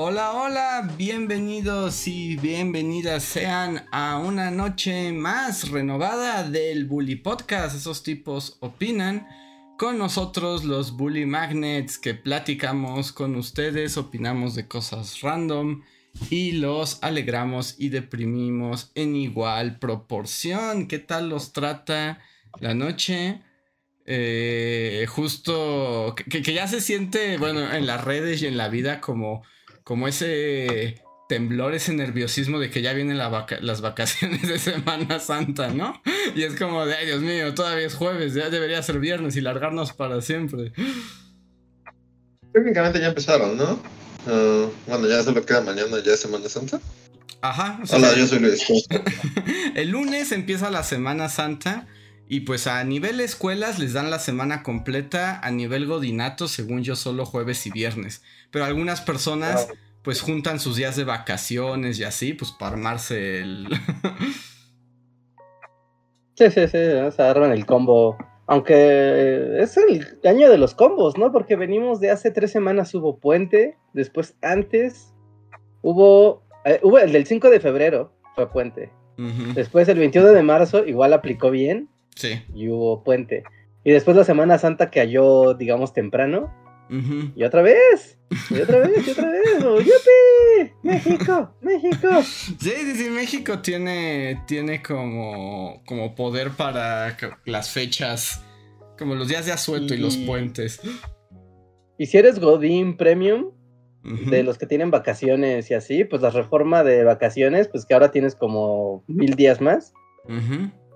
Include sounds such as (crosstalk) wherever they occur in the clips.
Hola, hola, bienvenidos y bienvenidas sean a una noche más renovada del Bully Podcast. Esos tipos opinan. Con nosotros los Bully Magnets que platicamos con ustedes, opinamos de cosas random y los alegramos y deprimimos en igual proporción. ¿Qué tal los trata la noche? Eh, justo que, que ya se siente, bueno, en las redes y en la vida como como ese temblor, ese nerviosismo de que ya vienen las vacaciones de Semana Santa, ¿no? Y es como de, ay Dios mío, todavía es jueves, ya debería ser viernes y largarnos para siempre. Técnicamente ya empezaron, ¿no? Ah, bueno, ya solo queda mañana, ya es Semana Santa. Ajá. Hola, yo soy Luis. (laughs) el lunes empieza la Semana Santa. Y pues a nivel escuelas les dan la semana completa, a nivel godinato, según yo, solo jueves y viernes. Pero algunas personas pues juntan sus días de vacaciones y así, pues para armarse el... (laughs) sí, sí, sí, se agarran el combo. Aunque es el año de los combos, ¿no? Porque venimos de hace tres semanas hubo puente, después antes hubo, eh, hubo el del 5 de febrero, fue puente. Después el 21 de marzo igual aplicó bien. Sí. Y hubo puente. Y después la Semana Santa cayó, digamos, temprano. Y otra vez, y otra vez, y otra vez. ¡Yupi! ¡México! ¡México! Sí, sí, sí, México tiene, tiene como, como poder para las fechas, como los días de asueto y, los puentes. Y si eres Godín Premium, de los que tienen vacaciones y así, pues la reforma de vacaciones, pues que ahora tienes como mil días más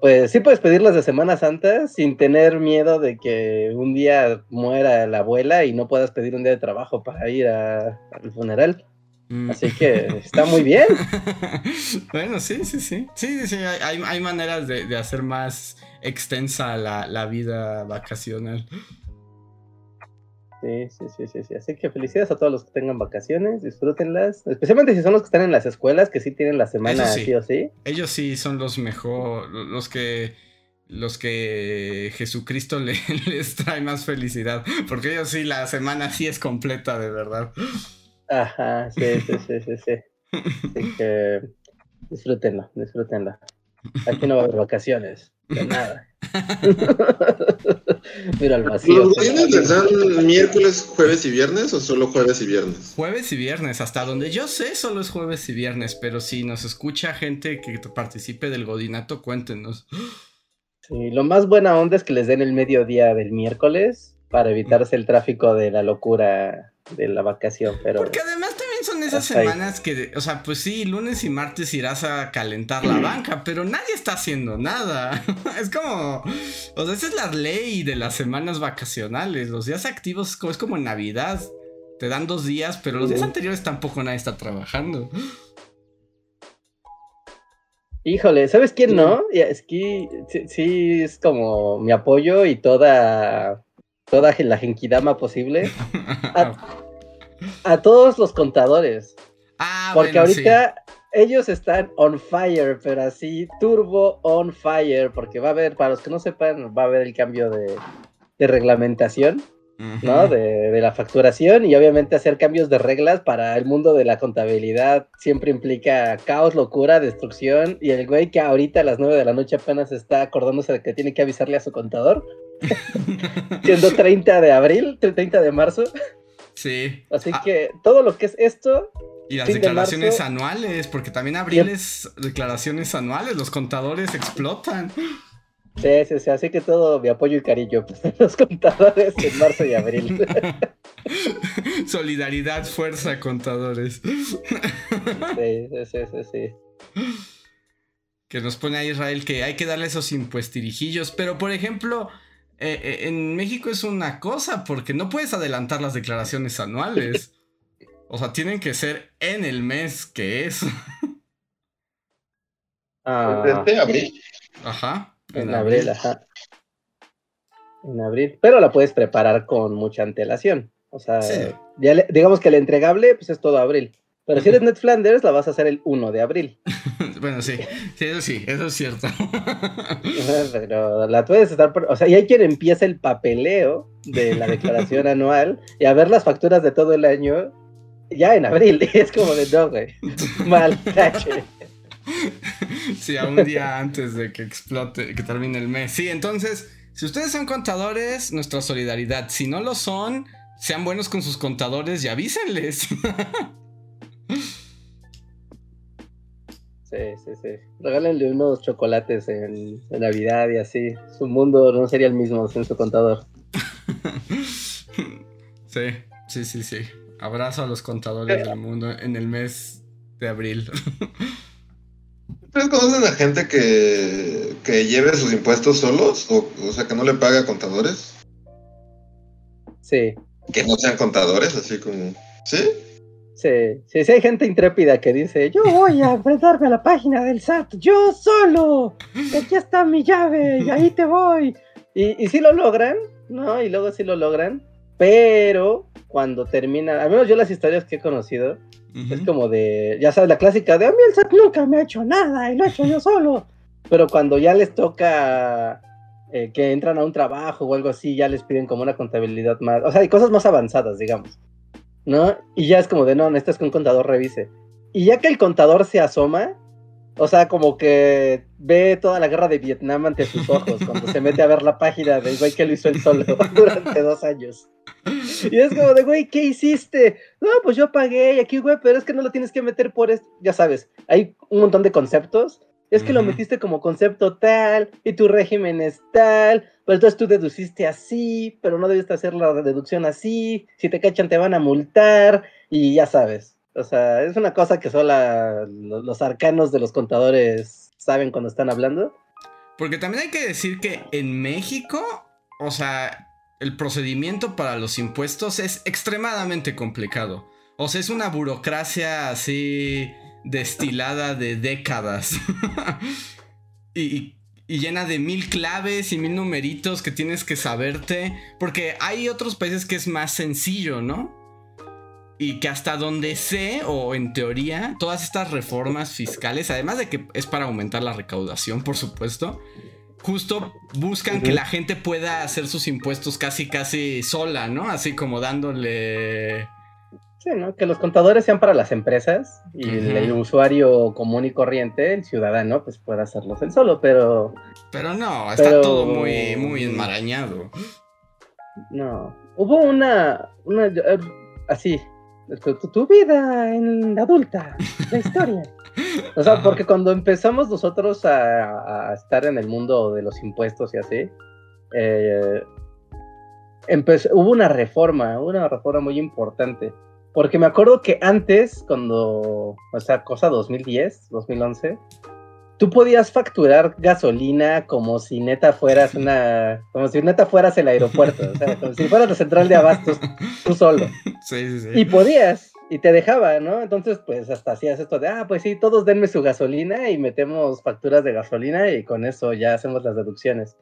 pues sí puedes pedirlas de Semana Santa sin tener miedo de que un día muera la abuela y no puedas pedir un día de trabajo para ir al funeral. Mm. Así que está muy bien. (laughs) bueno, sí, sí, sí. Sí, sí, hay, maneras de, hacer más extensa la, la vida vacacional. Sí, sí, sí, sí, sí. Así que felicidades a todos los que tengan vacaciones, disfrútenlas. Especialmente si son los que están en las escuelas, que sí tienen la semana sí. o sí. Ellos sí son los mejor, los que los que Jesucristo (laughs) les trae más felicidad. Porque ellos sí, la semana sí es completa, de verdad. Ajá, sí, sí, sí, sí, sí. Así que disfrútenlo, disfrútenlo. Aquí no va a haber (laughs) vacaciones, de (laughs) nada. (laughs) Mira el vacío. ¿Los les dan miércoles, jueves y viernes o solo jueves y viernes? Jueves y viernes, hasta donde yo sé solo es jueves y viernes, pero si nos escucha gente que participe del godinato, cuéntenos. Sí, lo más buena onda es que les den el mediodía del miércoles para evitarse el tráfico de la locura de la vacación, pero... Porque además también son esas semanas que, o sea, pues sí, lunes y martes irás a calentar la banca, pero nadie está haciendo nada. (laughs) es como, o sea, esa es la ley de las semanas vacacionales. Los días activos es como en Navidad. Te dan dos días, pero los días anteriores tampoco nadie está trabajando. Híjole, ¿sabes quién no? Es que sí, es como mi apoyo y toda toda la genkidama posible a, (laughs) todos los contadores. Ah, Porque ahorita ellos están on fire, pero así turbo on fire, porque va a haber, para los que no sepan, va a haber el cambio de, reglamentación. ¿no? De, de, la facturación y obviamente hacer cambios de reglas para el mundo de la contabilidad siempre implica caos, locura, destrucción y el güey que ahorita a las 9 de la noche apenas está acordándose de que tiene que avisarle a su contador, (laughs) siendo 30 de abril, 30 de marzo. Sí. Así ah. que todo lo que es esto. Y las declaraciones anuales, porque también abril es declaraciones anuales, los contadores explotan. Sí, sí, sí, así que todo mi apoyo y cariño (laughs) pues, los contadores en marzo y abril. (laughs) Solidaridad, fuerza, contadores. Sí, sí, sí, sí. Que nos pone a Israel que hay que darle esos impuestirijillos, pero por ejemplo, eh, eh, en México es una cosa porque no puedes adelantar las declaraciones anuales. (laughs) O sea, tienen que ser en el mes que es. Ah. abril. Ajá. En, abril, ajá. en abril, pero la puedes preparar con mucha antelación. O sea, Sí. ya le- digamos que el entregable pues es todo abril. Pero si eres Ned Flanders, la vas a hacer el 1 de abril. (laughs) bueno, sí, sí, eso sí, eso es cierto. Pero la puedes estar. por- O sea, y hay quien empieza el papeleo de la declaración (laughs) anual y a ver las facturas de todo el año ya en abril. (laughs) Es como de no, güey. Mal tache. sí, a un día antes de que explote, que termine el mes. Sí, entonces, si ustedes son contadores, nuestra solidaridad. Si no lo son, sean buenos con sus contadores y avísenles. Sí, sí, sí. Regálenle unos chocolates en, en Navidad y así. Su mundo no sería el mismo sin su contador. (laughs) sí, sí, sí, sí. Abrazo a los contadores del mundo en el mes de abril. ¿Ustedes conocen a gente que, que lleve sus impuestos solos? O, o sea, que no le paga a contadores. Sí, Que no sean contadores, así como... ¿Sí? Sí, sí, sí. Hay gente intrépida que dice: Yo voy a enfrentarme a la página del SAT, yo solo. Aquí está mi llave y ahí te voy. Y, y sí lo logran, ¿no? Y luego sí lo logran. Pero cuando terminan, al menos yo las historias que he conocido, Es Ujú. como de, ya sabes, la clásica de a mí el SAT nunca me ha hecho nada y lo he hecho yo solo. Pero cuando ya les toca eh, que entran a un trabajo o algo así, ya les piden como una contabilidad más, o sea, hay cosas más avanzadas, digamos. ¿No? Y ya es como de, no, necesitas que un contador revise. Y ya que el contador se asoma, o sea, como que ve toda la guerra de Vietnam ante sus ojos cuando se mete a ver la página del güey que lo hizo él solo (laughs) durante dos años. Y es como de, güey, ¿qué hiciste? No, pues yo pagué y aquí, güey, pero es que no lo tienes que meter por esto. Ya sabes, hay un montón de conceptos. Es que lo metiste como concepto tal y tu régimen es tal, pero entonces tú deduciste así, pero no debiste hacer la deducción así. Si te cachan te van a multar y ya sabes. O sea, es una cosa que solo lo- los arcanos de los contadores saben cuando están hablando. Porque también hay que decir que en México, o sea, el procedimiento para los impuestos es extremadamente complicado. O sea, es una burocracia así destilada de décadas. (laughs) y, y- y llena de mil claves y mil numeritos que tienes que saberte. Porque hay otros países que es más sencillo, ¿no? Y que hasta donde sé, o en teoría, todas estas reformas fiscales, además de que es para aumentar la recaudación, por supuesto, justo buscan que la gente pueda hacer sus impuestos casi, casi sola, ¿no? Así como dándole... Sí, ¿no? Que los contadores sean para las empresas y el, usuario común y corriente, el ciudadano, pues pueda hacerlos él solo, pero Pero no, está Pero- todo muy, muy enmarañado. no. Hubo una, una eh, así, tu, tu vida en adulta, la historia. (laughs) O sea, porque cuando empezamos nosotros a, a estar en el mundo de los impuestos y así, eh, empezó, hubo una reforma, una reforma muy importante. Porque me acuerdo que antes, cuando, o sea, cosa 2010, 2011, tú podías facturar gasolina como si neta fueras una, como si neta fueras el aeropuerto, o sea, (laughs) como si fueras la central de abastos tú solo. Sí, sí, sí. Y podías, y te dejaba, ¿no? Entonces, pues hasta hacías esto de, ah, pues sí, todos denme su gasolina y metemos facturas de gasolina y con eso ya hacemos las deducciones.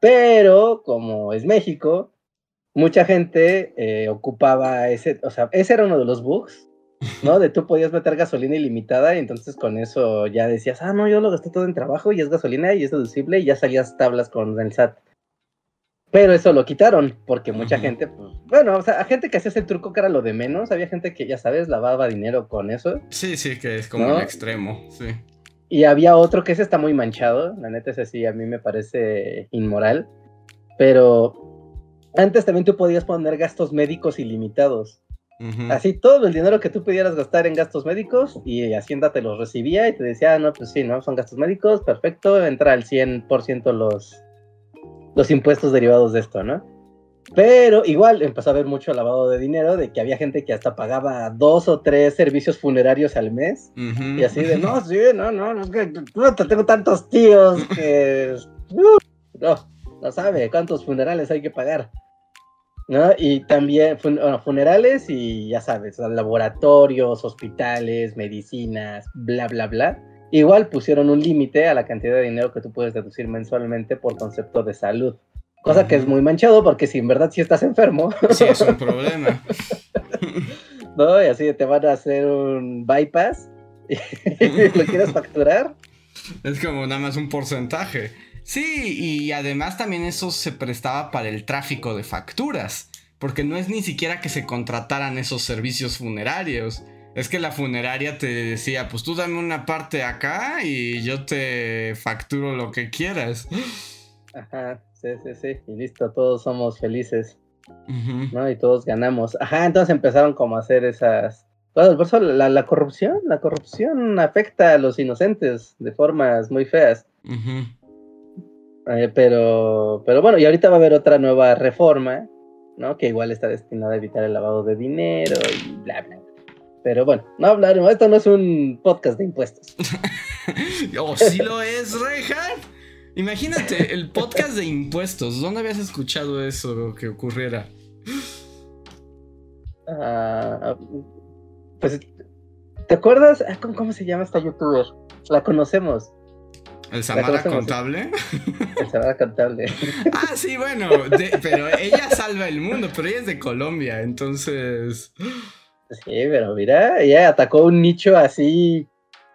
Pero, como es México, mucha gente eh, ocupaba ese, o sea, ese era uno de los bugs, ¿no? De tú podías meter gasolina ilimitada y entonces con eso ya decías, ah, no, yo lo gasté todo en trabajo y es gasolina y es deducible y ya salías tablas con el SAT. Pero eso lo quitaron, porque mucha gente, pues, bueno, o sea, a gente que hacía ese truco que era lo de menos, había gente que, ya sabes, lavaba dinero con eso, Sí, sí, que es como ¿No? el extremo, sí. y había otro que ese está muy manchado, la neta ese sí, a mí me parece inmoral, pero antes también tú podías poner gastos médicos ilimitados, así todo el dinero que tú pudieras gastar en gastos médicos, y Hacienda te los recibía y te decía, ah, no, pues sí, ¿no? Son gastos médicos, perfecto, entra al 100% los, los impuestos derivados de esto, ¿no? Pero igual empezó a haber mucho lavado de dinero, de que había gente que hasta pagaba dos o tres servicios funerarios al mes. Y así de, no, sí, no, no, no, puta, tengo tantos tíos que... (laughs) uh, no, no sabe cuántos funerales hay que pagar. ¿No? Y también fun- bueno, funerales y ya sabes, laboratorios, hospitales, medicinas, bla, bla, bla. Igual pusieron un límite a la cantidad de dinero que tú puedes deducir mensualmente por concepto de salud. Cosa que es muy manchado porque si en verdad sí estás enfermo. (laughs) Sí, es un (laughs) problema. ¿No? Y así te van a hacer un bypass y (laughs) lo quieres facturar. Es como nada más un porcentaje. Sí, y además también eso se prestaba para el tráfico de facturas. Porque no es ni siquiera que se contrataran esos servicios funerarios. Es que la funeraria te decía, pues tú dame una parte acá y yo te facturo lo que quieras. Ajá, sí, sí, sí. Y listo, todos somos felices. ¿No? Y todos ganamos. Ajá, entonces empezaron como a hacer esas. Por eso la, la corrupción, la corrupción afecta a los inocentes de formas muy feas. Eh, pero, pero bueno, y ahorita va a haber otra nueva reforma, ¿no? Que igual está destinada a evitar el lavado de dinero y bla, bla. Pero bueno, no hablaremos, esto no es un podcast de impuestos. ¿O (laughs) oh, sí lo es, Reinhardt? Imagínate, el podcast de impuestos. ¿Dónde habías escuchado eso que ocurriera? Ah, pues, ¿te acuerdas? Ah, ¿cómo, se llama esta youtuber? La conocemos. ¿El Samara Contable? El Samara Contable. (laughs) ah, sí, bueno, pero ella salva el mundo, pero ella es de Colombia, entonces... Sí, pero mira, ella atacó un nicho así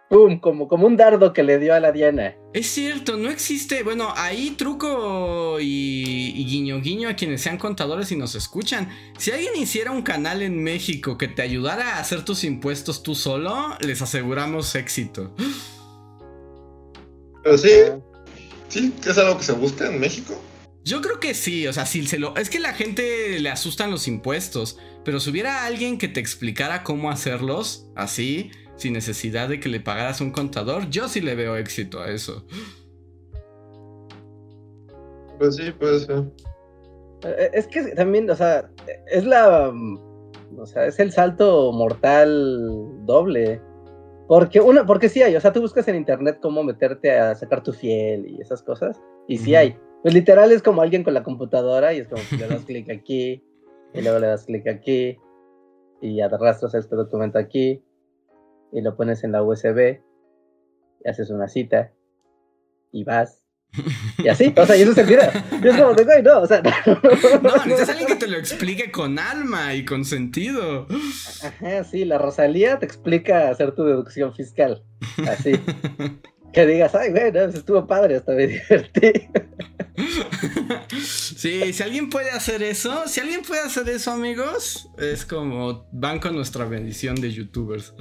¡Pum! Como, como un dardo que le dio a la Diana. Es cierto, no existe. Bueno, ahí truco y, guiño guiño a quienes sean contadores y nos escuchan. Si alguien hiciera un canal en México que te ayudara a hacer tus impuestos tú solo, les aseguramos éxito. Pero sí, sí, es algo que se busca en México. Yo creo que sí, o sea, si se lo. Es que la gente le asustan los impuestos. Pero si hubiera alguien que te explicara cómo hacerlos, así, sin necesidad de que le pagaras un contador, yo sí le veo éxito a eso. Pues sí, puede ser. Eh, es que también, o sea, es la. O sea, es el salto mortal doble. Porque una, porque sí hay, o sea, tú buscas en internet cómo meterte a sacar tu fiel y esas cosas, y sí hay. Pues literal es como alguien con la computadora y es como le das (laughs) clic aquí, y luego le das clic aquí, y arrastras este documento aquí, y lo pones en la USB, y haces una cita, y vas. Y así, o sea, y eso se olvida. Y es como, güey, no, o sea. No, (laughs) necesitas alguien que te lo explique con alma y con sentido. Ajá, sí, la Rosalía te explica hacer tu deducción fiscal. Así. que digas, ay, güey, no, pues estuvo padre, hasta me divertí. Sí, si alguien puede hacer eso, si alguien puede hacer eso, amigos, es como van con nuestra bendición de youtubers.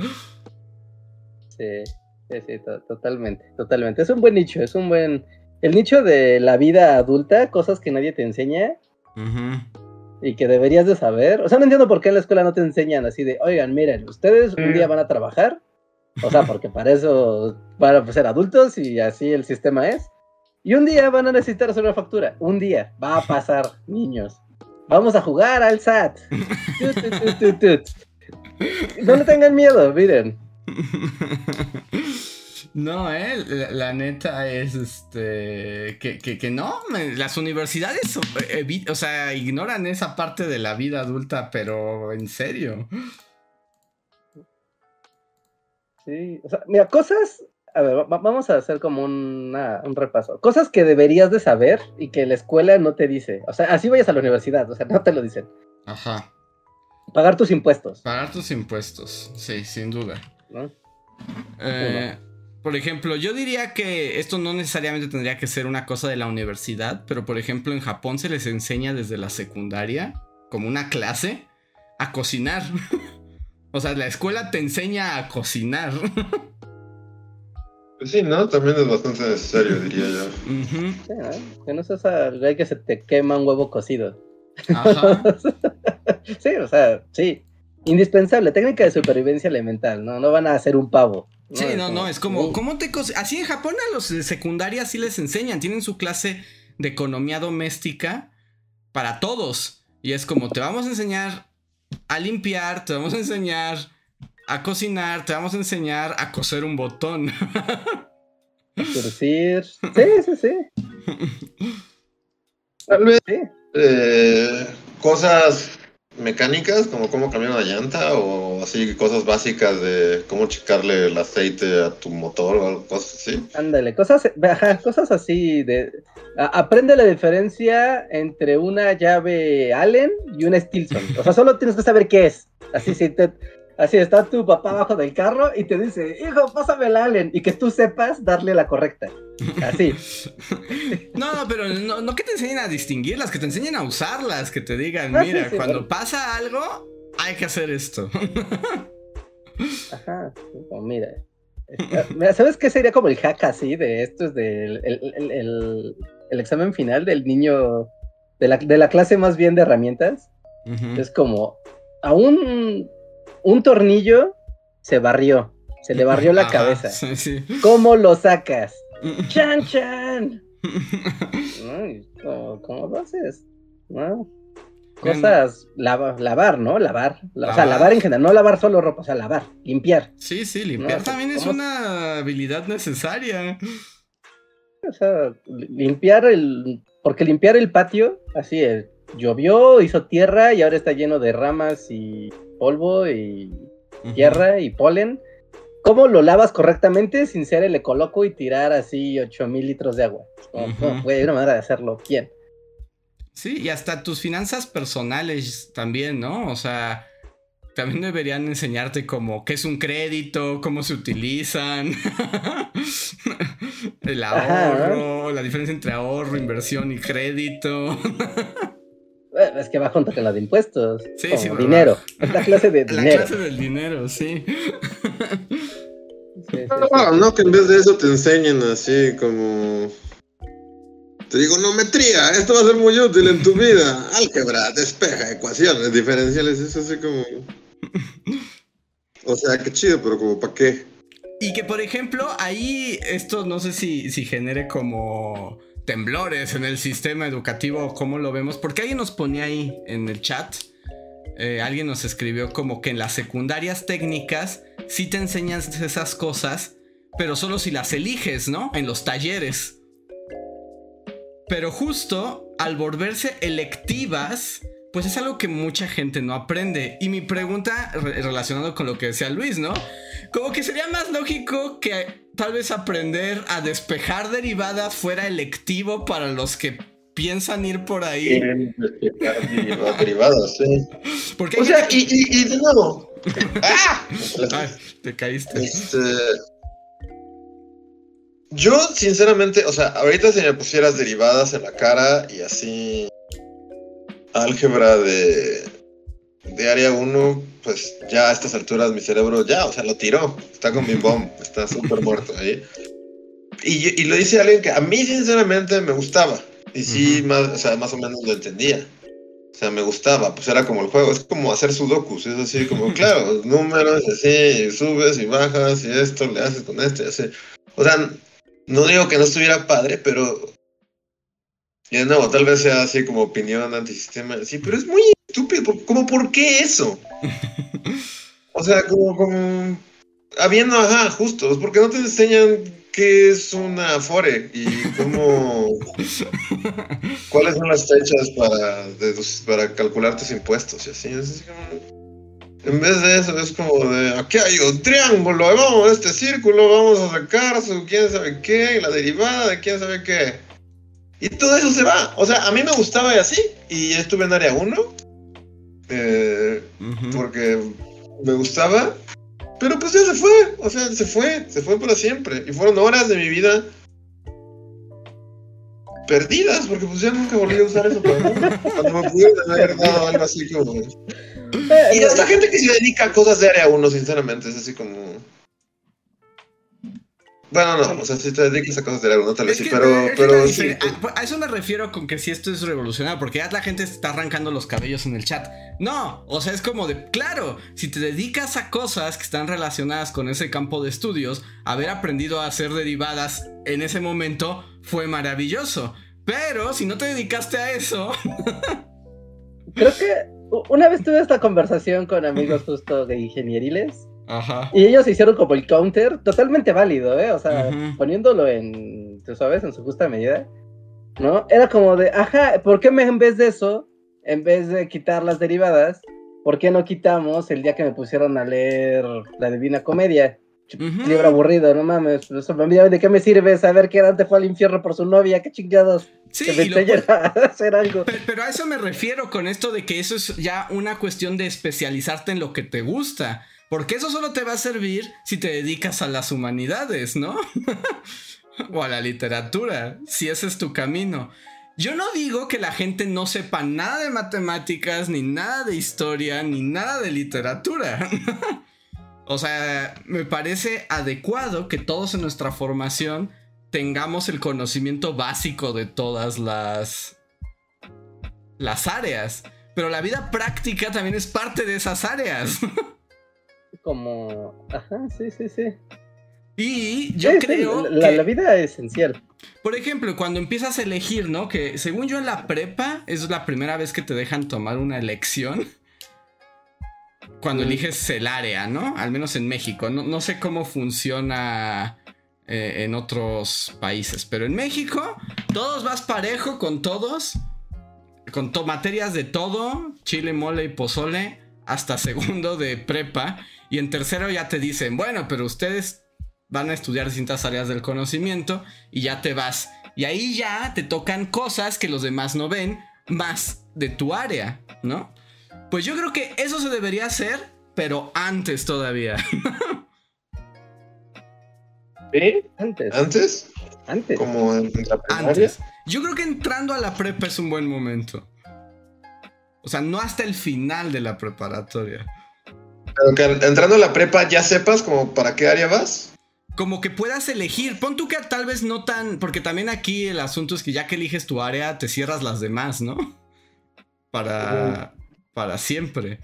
Sí, sí, sí, totalmente, totalmente. Es un buen nicho, es un buen... El nicho de la vida adulta, cosas que nadie te enseña y que deberías de saber. O sea, no entiendo por qué en la escuela no te enseñan así de, oigan, miren, ustedes un día mm. van a trabajar. O sea, porque para eso van a ser adultos y así el sistema es. Y un día van a necesitar hacer una factura. Un día va a pasar, (laughs) niños. Vamos a jugar al SAT. (laughs) no le tengan miedo, miren. (laughs) No, eh, la, neta es este que, que, no, las universidades o sea, ignoran esa parte de la vida adulta, pero en serio. Sí, o sea, mira, cosas, a ver, vamos a hacer como un repaso. Cosas que deberías de saber y que la escuela no te dice. O sea, así vayas a la universidad, o sea, no te lo dicen. Ajá. Pagar tus impuestos. Pagar tus impuestos, sí, sin duda. Eh, por ejemplo, yo diría que esto no necesariamente tendría que ser una cosa de la universidad, pero por ejemplo en Japón se les enseña desde la secundaria, como una clase, a cocinar. (laughs) o sea, la escuela te enseña a cocinar. Sí, ¿no? También es bastante necesario, diría yo. Que no seas al que se te quema un huevo cocido. Ajá. (laughs) sí, o sea, sí indispensable, técnica de supervivencia elemental, ¿no? No van a hacer un pavo. Sí, no, no, es como, ¿cómo te Así en Japón a los de secundaria sí les enseñan, tienen su clase de economía doméstica para todos. Y es como, te vamos a enseñar a limpiar, te vamos a enseñar a cocinar, te vamos a enseñar a coser un botón. (laughs) Surcir. Sí, sí, sí. (laughs) Tal vez. Eh, cosas mecánicas, como cómo cambiar una llanta o así cosas básicas de cómo checarle el aceite a tu motor o algo, cosas así. Ándale, cosas, cosas así de aprende la diferencia entre una llave Allen y una Stilson. O sea, solo tienes que saber qué es. Así si te, así está tu papá abajo del carro y te dice, hijo, pásame el Allen. Y que tú sepas darle la correcta. Así. (laughs) no, no, pero no, que te enseñen a distinguirlas, que te enseñen a usarlas, que te digan, ah, mira, cuando pasa algo, hay que hacer esto. Ajá, mira. ¿Sabes qué sería como el hack así de esto? Es del el, examen final del niño de la, clase más bien de herramientas. Es como a un, tornillo se barrió, se le barrió la cabeza. ¿Cómo lo sacas? (laughs) ¡Chan, chan! (laughs) ¿cómo, lo haces? Cosas, lavar, ¿no? Lavar. O sea, lavar en general, no lavar solo ropa, o sea, lavar, limpiar. Sí, sí, limpiar también es una habilidad necesaria. O sea, limpiar el. Porque limpiar el patio, así es. Llovió, hizo tierra y ahora está lleno de ramas y polvo y tierra y polen. ¿Cómo lo lavas correctamente sin ser el ecoloco y tirar así 8000 litros de agua? Como, hay una manera de hacerlo bien. Sí, y hasta tus finanzas personales también, ¿no? O sea, también deberían enseñarte como qué es un crédito, cómo se utilizan, (laughs) el ahorro, la diferencia entre ahorro, inversión y crédito. (laughs) es que va junto con la de impuestos. Sí, sí, dinero. La clase de (laughs) dinero. La clase del dinero, sí no, que en vez de eso te enseñen así como... Trigonometría, esto va a ser muy útil en tu vida. Álgebra, despeja, ecuaciones diferenciales, eso así como... O sea, qué chido, pero como para qué. Y que por ejemplo, ahí esto no sé si, si genere como temblores en el sistema educativo, cómo lo vemos, porque alguien nos ponía ahí en el chat, eh, alguien nos escribió como que en las secundarias técnicas sí te enseñas esas cosas, pero solo si las eliges, ¿no? En los talleres. Pero justo al volverse electivas, pues es algo que mucha gente no aprende. Y mi pregunta relacionado con lo que decía Luis, ¿no? Como que sería más lógico que tal vez aprender a despejar derivadas fuera electivo para los que piensan ir por ahí. Derivadas, sí. (laughs) Porque o sea, y, y de nuevo, (laughs) ¡Ah! te caíste. Este, yo, sinceramente, o sea, ahorita si me pusieras derivadas en la cara y así álgebra de, de área 1, pues ya a estas alturas mi cerebro ya, o sea, lo tiró. Está con mi bomb, está súper muerto ahí. Y, lo dice alguien que a mí, sinceramente, me gustaba. Y sí, más, o sea, más o menos lo entendía. O sea, me gustaba, pues era como el juego, es como hacer sudokus, es así como, (laughs) claro, números, así, subes y bajas y esto le haces con este, así. O sea, no digo que no estuviera padre, pero... Y de nuevo, tal vez sea así como opinión antisistema, sí, pero es muy estúpido, como, ¿por qué eso? (laughs) O sea, como, como, habiendo, ajá, justo, porque no te enseñan qué es una Afore y cómo. (laughs) ¿Cuáles son las fechas para, para calcular tus impuestos y así? en vez de eso, es como de aquí hay un triángulo, vamos a este círculo, vamos a sacar su quién sabe qué, y la derivada de quién sabe qué. Y todo eso se va. O sea, a mí me gustaba y así, y estuve en área 1, eh, porque me gustaba, pero pues ya se fue, o sea, se fue, se fue para siempre. Y fueron horas de mi vida perdidas, porque pues ya nunca volví a usar eso para. Cuando me pude haber dado algo así como... Y esta gente que se dedica a cosas de área 1, sinceramente, es así como... Bueno, no, o sea, si te dedicas a cosas de no tal vez sí, pero, pero sí. A, eso me refiero con que si esto es revolucionario, porque ya la gente está arrancando los cabellos en el chat. No, o sea, es como de, claro, si te dedicas a cosas que están relacionadas con ese campo de estudios, haber aprendido a hacer derivadas en ese momento fue maravilloso. Pero si no te dedicaste a eso... Creo que una vez tuve esta conversación con amigos justo de ingenieriles Ajá. Y ellos hicieron como el counter, totalmente válido, ¿eh? O sea, poniéndolo en, tú sabes, en su justa medida, ¿no? Era como de, ajá, ¿por qué me, en vez de eso, en vez de quitar las derivadas, ¿por qué no quitamos el día que me pusieron a leer la Divina Comedia? libro aburrido, no mames. ¿De qué me sirve saber que Dante fue al infierno por su novia? ¿Qué chingados? Sí, que me a (laughs) hacer algo. Pero, a eso me refiero con esto de que eso es ya una cuestión de especializarte en lo que te gusta. Porque eso solo te va a servir si te dedicas a las humanidades, ¿no? (laughs) o a la literatura, si ese es tu camino. Yo no digo que la gente no sepa nada de matemáticas, ni nada de historia, ni nada de literatura. (laughs) o sea, me parece adecuado que todos en nuestra formación tengamos el conocimiento básico de todas las las áreas, pero la vida práctica también es parte de esas áreas. (laughs) Como, ajá, sí, sí, sí. Y yo creo la, la, vida es esencial. Por ejemplo, cuando empiezas a elegir, ¿no? Que según yo en la prepa es la primera vez que te dejan tomar una elección. Cuando mm. eliges el área, ¿no? Al menos en México. No, sé cómo funciona eh, en otros países, pero en México todos vas parejo con todos. Con materias de todo, chile, mole y pozole, hasta segundo de prepa. Y en tercero ya te dicen, bueno, pero ustedes van a estudiar distintas áreas del conocimiento y ya te vas. Y ahí ya te tocan cosas que los demás no ven, más de tu área, ¿no? Pues yo creo que eso se debería hacer, pero antes todavía. (laughs) ¿Sí? Antes. ¿Antes? Antes. Como en la Antes. Yo creo que entrando a la prepa es un buen momento. O sea, no hasta el final de la preparatoria. Pero que entrando a la prepa ya sepas como para qué área vas como que puedas elegir. Pon tú que tal vez no tan. Porque también aquí el asunto es que ya que eliges tu área, te cierras las demás, ¿no? Para. Para siempre.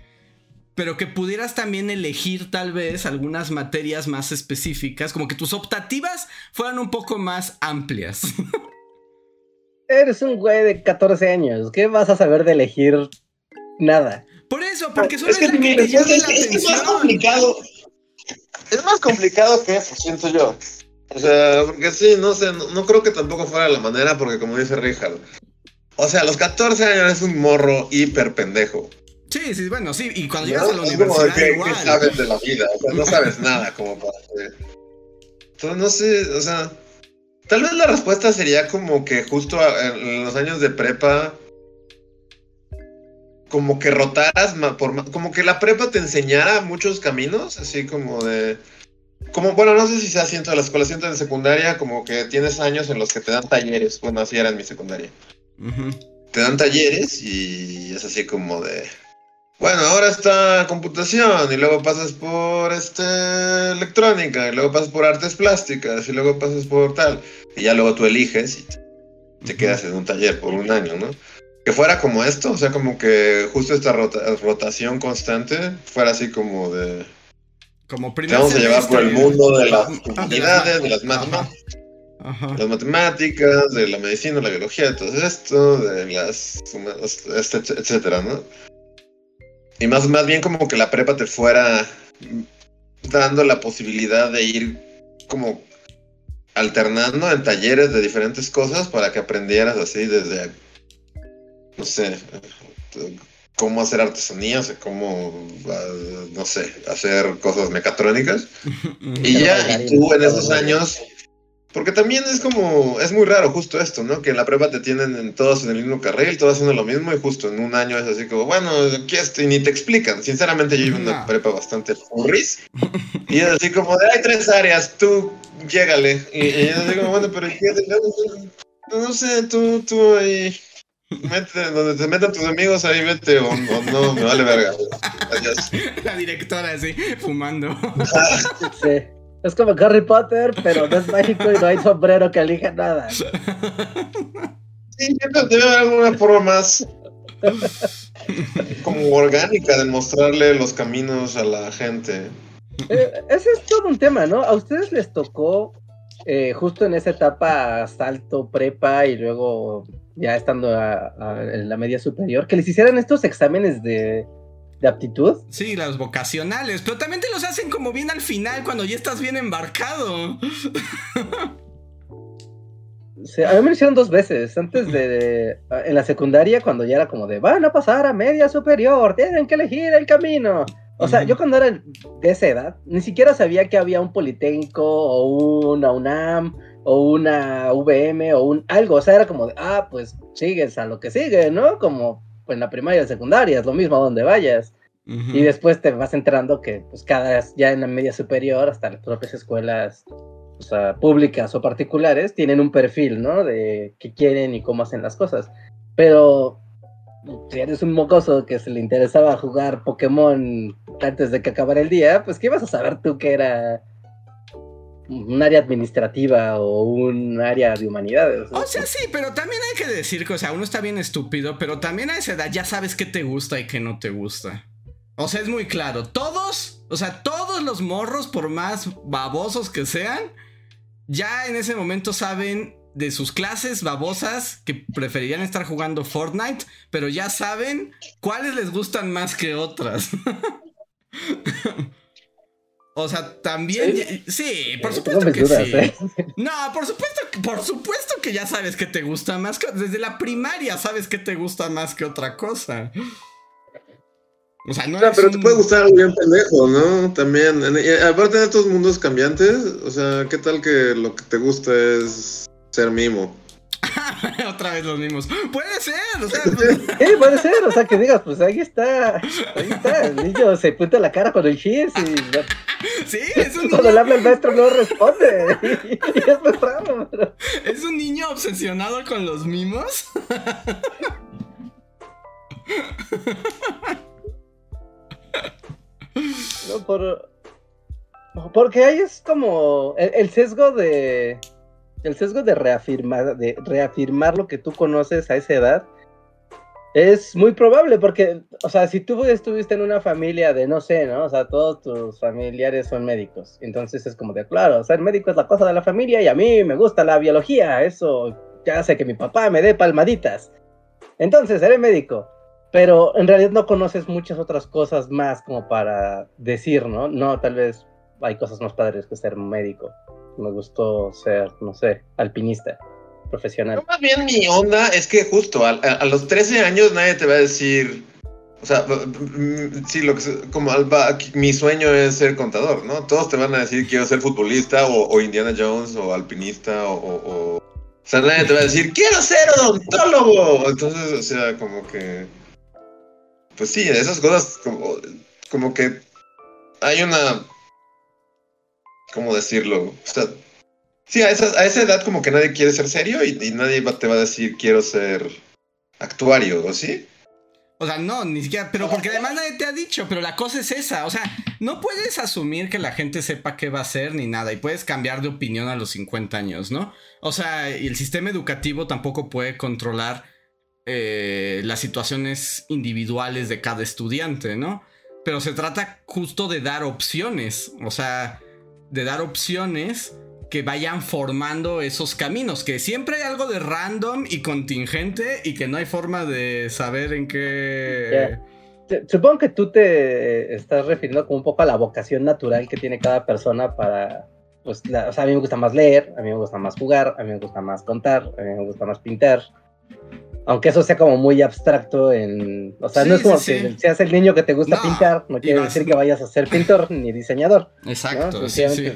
Pero que pudieras también elegir tal vez algunas materias más específicas. Como que tus optativas fueran un poco más amplias. (laughs) Eres un güey de 14 años. ¿Qué vas a saber de elegir nada? Por eso, porque es que, es más complicado es más complicado que eso, siento yo. O sea, porque sí, no sé, no, creo que tampoco fuera la manera, porque como dice Richard, o sea, a los 14 años es un morro hiper pendejo. Sí, sí, bueno, sí, y cuando llegas a la universidad. ¿qué, igual. ¿qué sabes de la vida? O sea, no sabes nada como para hacer. Entonces, no sé, o sea, tal vez la respuesta sería como que justo en los años de prepa como que rotaras, por, como que la prepa te enseñara muchos caminos, así como de... Como, bueno, no sé si sea asiento de la escuela, siento en secundaria, como que tienes años en los que te dan talleres. Bueno, así era en mi secundaria. Te dan talleres y es así como de... Bueno, ahora está computación y luego pasas por este electrónica y luego pasas por artes plásticas y luego pasas por tal. Y ya luego tú eliges y te quedas en un taller por un año, ¿no? Que fuera como esto, o sea, como que justo esta rotación constante fuera así como de... Como vamos a llevar por el mundo de las humanidades, de las matemáticas. Las matemáticas, de la medicina, la biología, de todo esto, de las este, etcétera, ¿no? Y más, más bien como que la prepa te fuera dando la posibilidad de ir como alternando en talleres de diferentes cosas para que aprendieras así desde no sé, cómo hacer artesanías, cómo, ah, no sé, hacer cosas mecatrónicas. (laughs) y ya, y tú en esos años, porque también es como, es muy raro justo esto, ¿no? Que en la prueba te tienen todos en el mismo carril, todos haciendo lo mismo, y justo en un año es así como, bueno, aquí estoy, ni te explican. Sinceramente, yo iba a una prepa bastante furris, y es así como, de, hay tres áreas, tú, llégale. Y, y es así como, bueno, pero ¿qué? No sé, tú, tú ahí Mete, donde te metan tus amigos, ahí vete o, no, me vale verga. La directora así, fumando. Sí. Es como Harry Potter, pero no es mágico y no hay sombrero que elija nada. Sí, debe haber alguna forma más como orgánica de mostrarle los caminos a la gente. Eh, ese es todo un tema, ¿no? A ustedes les tocó eh, justo en esa etapa salto, prepa y luego ya estando en la media superior, que les hicieran estos exámenes de, aptitud. Sí, los vocacionales, pero también te los hacen como bien al final, cuando ya estás bien embarcado. a mí me lo hicieron dos veces, antes de, en la secundaria, cuando ya era como de, van a pasar a media superior, tienen que elegir el camino. O sea, yo cuando era de esa edad, ni siquiera sabía que había un Politécnico o una UNAM o una VM o un algo. O sea, era como de, ah, pues sigues a lo que sigue, ¿no? Como pues, en la primaria y secundaria, es lo mismo a donde vayas. Y después te vas enterando que, pues, cada, ya en la media superior, hasta las propias escuelas o sea, públicas o particulares, tienen un perfil, ¿no? De qué quieren y cómo hacen las cosas. Pero si eres un mocoso que se le interesaba jugar Pokémon antes de que acabara el día, pues ¿qué vas a saber tú que era un área administrativa o un área de humanidades? O sea, sí, pero también hay que decir que, o sea, uno está bien estúpido, pero también a esa edad ya sabes qué te gusta y qué no te gusta. O sea, es muy claro. Todos, o sea, todos los morros, por más babosos que sean, ya en ese momento saben de sus clases babosas que preferirían estar jugando Fortnite, pero ya saben cuáles les gustan más que otras. (laughs) o sea, también. Sí, por supuesto que sí. ¿eh? No, por supuesto, por supuesto que ya sabes que te gusta más que. Desde la primaria sabes que te gusta más que otra cosa. O sea, no, pero te puede gustar algo bien pendejo, ¿no? También. aparte de estos mundos cambiantes, o sea, ¿qué tal que lo que te gusta es ser mimo? (laughs) Otra vez los mimos. Puede ser, o sea. (laughs) sí, puede ser, o sea, que digas, pues ahí está. Ahí está. El niño se pinta la cara con el chis y. (laughs) Sí, es un Cuando le habla el maestro no responde. Y, es muy raro, Es un niño obsesionado con los mimos. No, por. Porque ahí es como el, sesgo de. El sesgo de reafirmar, lo que tú conoces a esa edad. Es muy probable porque, o sea, si tú estuviste en una familia de, no sé, ¿no? O sea, todos tus familiares son médicos. Entonces es como de, claro, ser médico es la cosa de la familia y a mí me gusta la biología. Eso ya hace que mi papá me dé palmaditas. Entonces, seré médico pero en realidad no conoces muchas otras cosas más como para decir, ¿no? No, tal vez hay cosas más padres que ser médico. Me gustó ser, no sé, alpinista profesional. más bien mi onda es que justo a, los 13 años nadie te va a decir, o sea, sí, lo que, como mi sueño es ser contador, ¿no? Todos te van a decir quiero ser futbolista o, Indiana Jones o alpinista o, o, o sea, nadie te va a decir (laughs) quiero ser odontólogo. Entonces, o sea, como que pues sí, esas cosas como, como que hay una, ¿cómo decirlo? O sea, sí, a, esa, a esa edad como que nadie quiere ser serio y, nadie te va a decir quiero ser actuario, ¿o sí? O sea, no, ni siquiera, pero porque además nadie te ha dicho, pero la cosa es esa, o sea, no puedes asumir que la gente sepa qué va a hacer ni nada y puedes cambiar de opinión a los 50 años, ¿no? O sea, y el sistema educativo tampoco puede controlar eh, las situaciones individuales de cada estudiante, ¿no? Pero se trata justo de dar opciones, o sea, de dar opciones que vayan formando esos caminos, que siempre hay algo de random y contingente y que no hay forma de saber en qué... Supongo que tú te estás refiriendo como un poco a la vocación natural que tiene cada persona para, pues, o sea, a mí me gusta más leer, a mí me gusta más jugar, a mí me gusta más contar, a mí me gusta más pintar, aunque eso sea como muy abstracto en, o sea, no es como que seas el niño que te gusta pintar, no quiere decir que vayas a ser pintor ni diseñador. Exacto, sí, sí.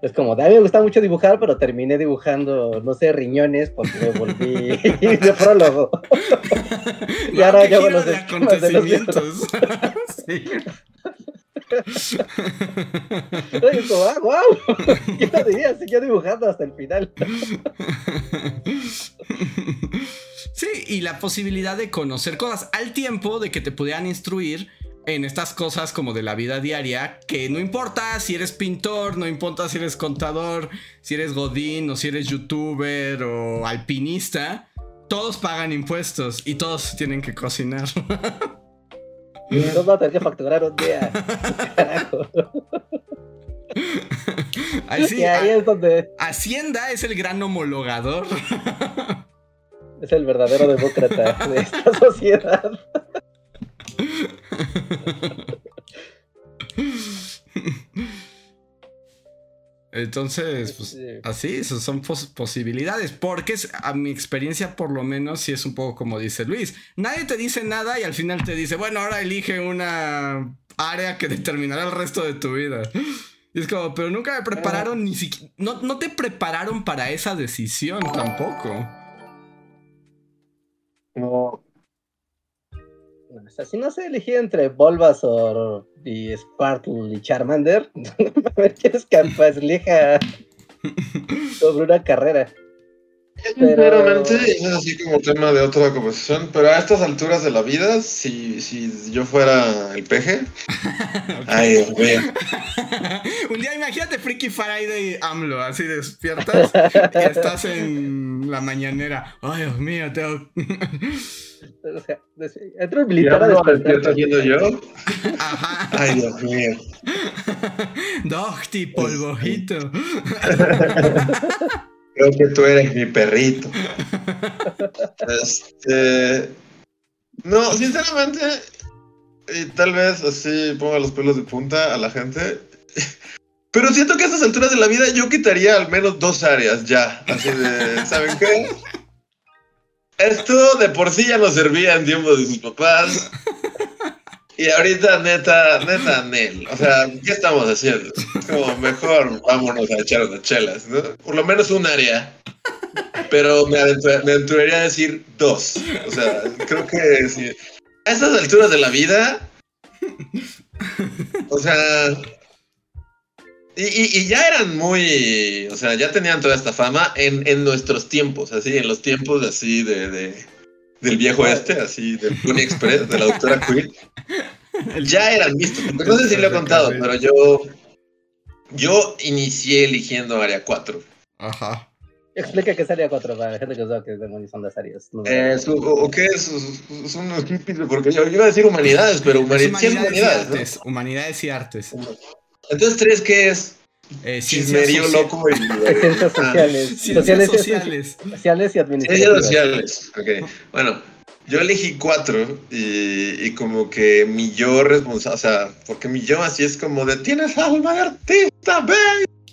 Es, como, a mí me gusta mucho dibujar, pero terminé dibujando, no sé, riñones porque me volví (laughs) de prólogo. (laughs) y ahora yo los acontecimientos. (laughs) sí. Oye, como, ah, wow. (laughs) Yo lo diría, dibujando hasta el final. Sí, y la posibilidad de conocer cosas al tiempo de que te pudieran instruir en estas cosas como de la vida diaria, que no importa si eres pintor, no importa si eres contador, si eres godín o si eres youtuber o alpinista, todos pagan impuestos y todos tienen que cocinar. (laughs) Todos van (laughs) a tener que facturar un día. Ahí ahí es donde... Hacienda es el gran homologador. Es el verdadero demócrata de esta sociedad. (laughs) Entonces, pues, así, son posibilidades. Porque a mi experiencia, por lo menos, sí es un poco como dice Luis. Nadie te dice nada y al final te dice, bueno, ahora elige una, área que determinará el resto de tu vida. Y es como, pero nunca me prepararon ni siquiera. No, no te prepararon para esa decisión tampoco. No. O sea, si no se elegía entre Bulbasaur y Sparkle y Charmander, (laughs) a ver quién es capaz, elija (laughs) sobre una carrera. Sinceramente, es así como tema de otra conversación, pero a estas alturas de la vida, si, si yo fuera el peje, (laughs) ay, Dios (laughs) mío. Un día imagínate Freaky Friday AMLO, así despiertas y estás en la mañanera. Ay, Dios mío, tengo... (laughs) O sea, entra un militar a despertar. haciendo yo? Ajá. Ay, Dios mío. Dohti, polvojito. Creo que tú eres mi perrito. Este. No, sinceramente, y tal vez así ponga los pelos de punta a la gente. Pero siento que a estas alturas de la vida yo quitaría al menos dos áreas ya. Así de, ¿saben qué? Esto de por sí ya nos servía en tiempos de sus papás. Y ahorita, neta, neta, Nel. O sea, ¿qué estamos haciendo? Como mejor vámonos a echar unas chelas, ¿no? Por lo menos un área. Pero me, aventur- me aventuraría a decir dos. O sea, creo que sí. A estas alturas de la vida. O sea. Y, ya eran muy. O sea, ya tenían toda esta fama en, en nuestros tiempos, así, en los tiempos así de- del viejo este, así, del Pony Express, de la doctora Queen. Ya eran vistos. No sé si lo he contado, pero yo. Yo inicié eligiendo área 4. Ajá. Explica qué es área 4 para la gente que sabe qué demonios son las áreas. No, Eh, su- o, o qué es? Son unos hippies, porque yo, iba a decir humanidades, pero Es humanidades, artes. Humanidades y artes. Entonces, ¿tres qué es? Eh, Chismerío loco y... Ciencias Ah, sociales. Ciencias sociales, y- sociales. sociales y Ciencias administrativas. sociales. Ok. Bueno, yo elegí cuatro y, y como que mi yo responsable, o sea, porque mi yo así es como de tienes alma de artista, ve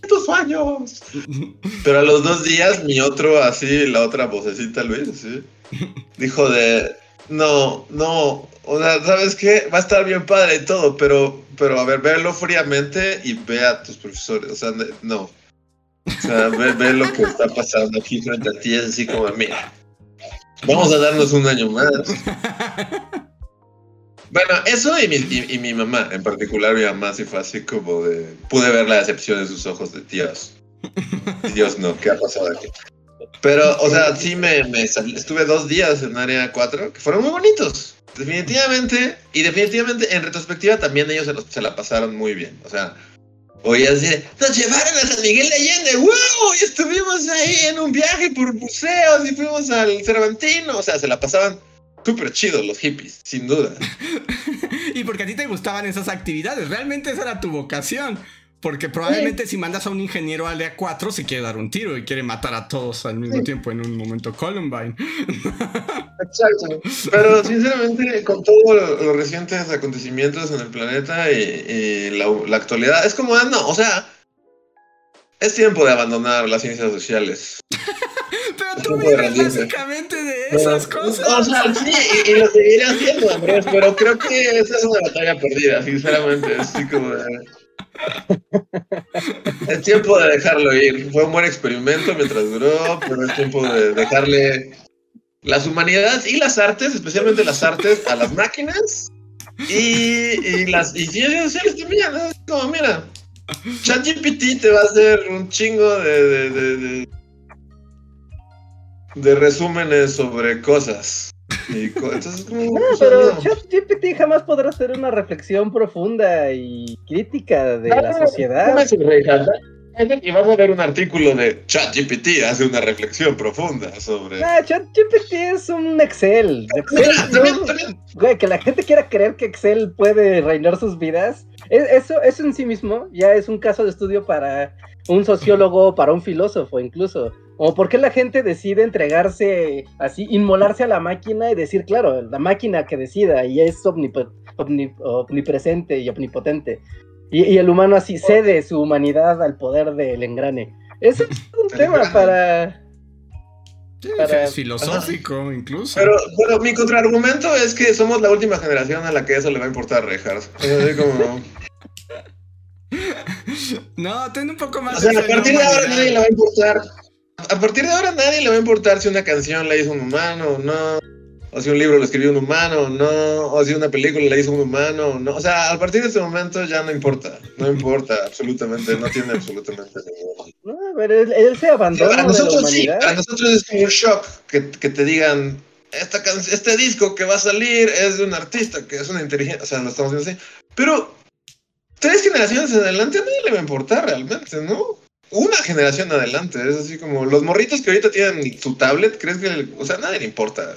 tus sueños. (laughs) Pero a los dos días mi otro así, la otra vocecita Luis, así, dijo de no, no, o sea, ¿sabes qué? Va a estar bien padre y todo, pero, pero a ver, véalo fríamente y ve a tus profesores, o sea, no. O sea, ve, ve lo que está pasando aquí frente a ti, es así como, mira, vamos a darnos un año más. (laughs) Bueno, eso y mi, y, y mi mamá, en particular mi mamá, sí fue así como de... Pude ver la decepción en sus ojos de Dios. Dios no, ¿qué ha pasado aquí? Pero, o sea, sí me, estuve dos días en área 4, que fueron muy bonitos. Definitivamente, y definitivamente en retrospectiva también ellos se, los- se la pasaron muy bien. O sea, oías decir, nos llevaron a San Miguel de Allende, wow, y estuvimos ahí en un viaje por museos y fuimos al Cervantino. O sea, se la pasaban súper chidos los hippies, sin duda. (laughs) y porque a ti te gustaban esas actividades. Realmente esa era tu vocación. Porque probablemente si mandas a un ingeniero al área 4 se quiere dar un tiro y quiere matar a todos al mismo tiempo en un momento Columbine. (laughs) Exacto. Pero sinceramente, con todos los recientes acontecimientos en el planeta y, y la, la actualidad, es como, ah, no, o sea, es tiempo de abandonar las ciencias sociales. (laughs) Pero tú vives básicamente de esas cosas. O sea, sí, y, y lo seguiré haciendo, Andrés, pero creo que esa es una batalla perdida, sinceramente. Así como de- Es tiempo de dejarlo ir. Fue un buen experimento mientras duró, pero es tiempo de dejarle las humanidades y las artes, especialmente las artes, a las máquinas y, y las y ciencias sociales también. ¿no? Como, mira, ChatGPT te va a hacer un chingo de, de, de- de resúmenes sobre cosas. Entonces, (laughs) No, sea, pero no. ChatGPT jamás podrá hacer una reflexión profunda y crítica de la sociedad. Y vas a ver un artículo de ChatGPT, hace una reflexión profunda sobre. Ah, ChatGPT es un Excel. (laughs) Excel Mira, también- no- también- güey, que la gente quiera creer que Excel puede reinar sus vidas. Es- Eso, eso en sí mismo ya es un caso de estudio para un sociólogo, para un filósofo incluso. O por qué la gente decide entregarse así, inmolarse a la máquina y decir, claro, la máquina que decida y es omnip- omni- omnipresente y omnipotente. Y, y el humano así cede su humanidad al poder del engrane. Eso es un tema para... es filosófico incluso. Pero, pero mi contraargumento es que somos la última generación a la que eso le va a importar, Rejas. como... (laughs) no, ten un poco más. O sea, a partir de ahora nadie le va a importar. A partir de ahora nadie le va a importar si una canción la hizo un humano o no o si un libro lo escribió un humano, no, o si una película la hizo un humano, no. O sea, a partir de este momento ya no importa, no importa absolutamente, no tiene absolutamente ningún. Pero él, se abandona. A nosotros sí, a nosotros es como un shock que, que te digan, esta este disco que va a salir es de un artista que es una inteligencia, o sea, lo estamos viendo así. Pero tres generaciones en adelante a nadie le va a importar realmente, ¿no? Una generación adelante, es así como los morritos que ahorita tienen su tablet, ¿crees que, o sea, a nadie le importa?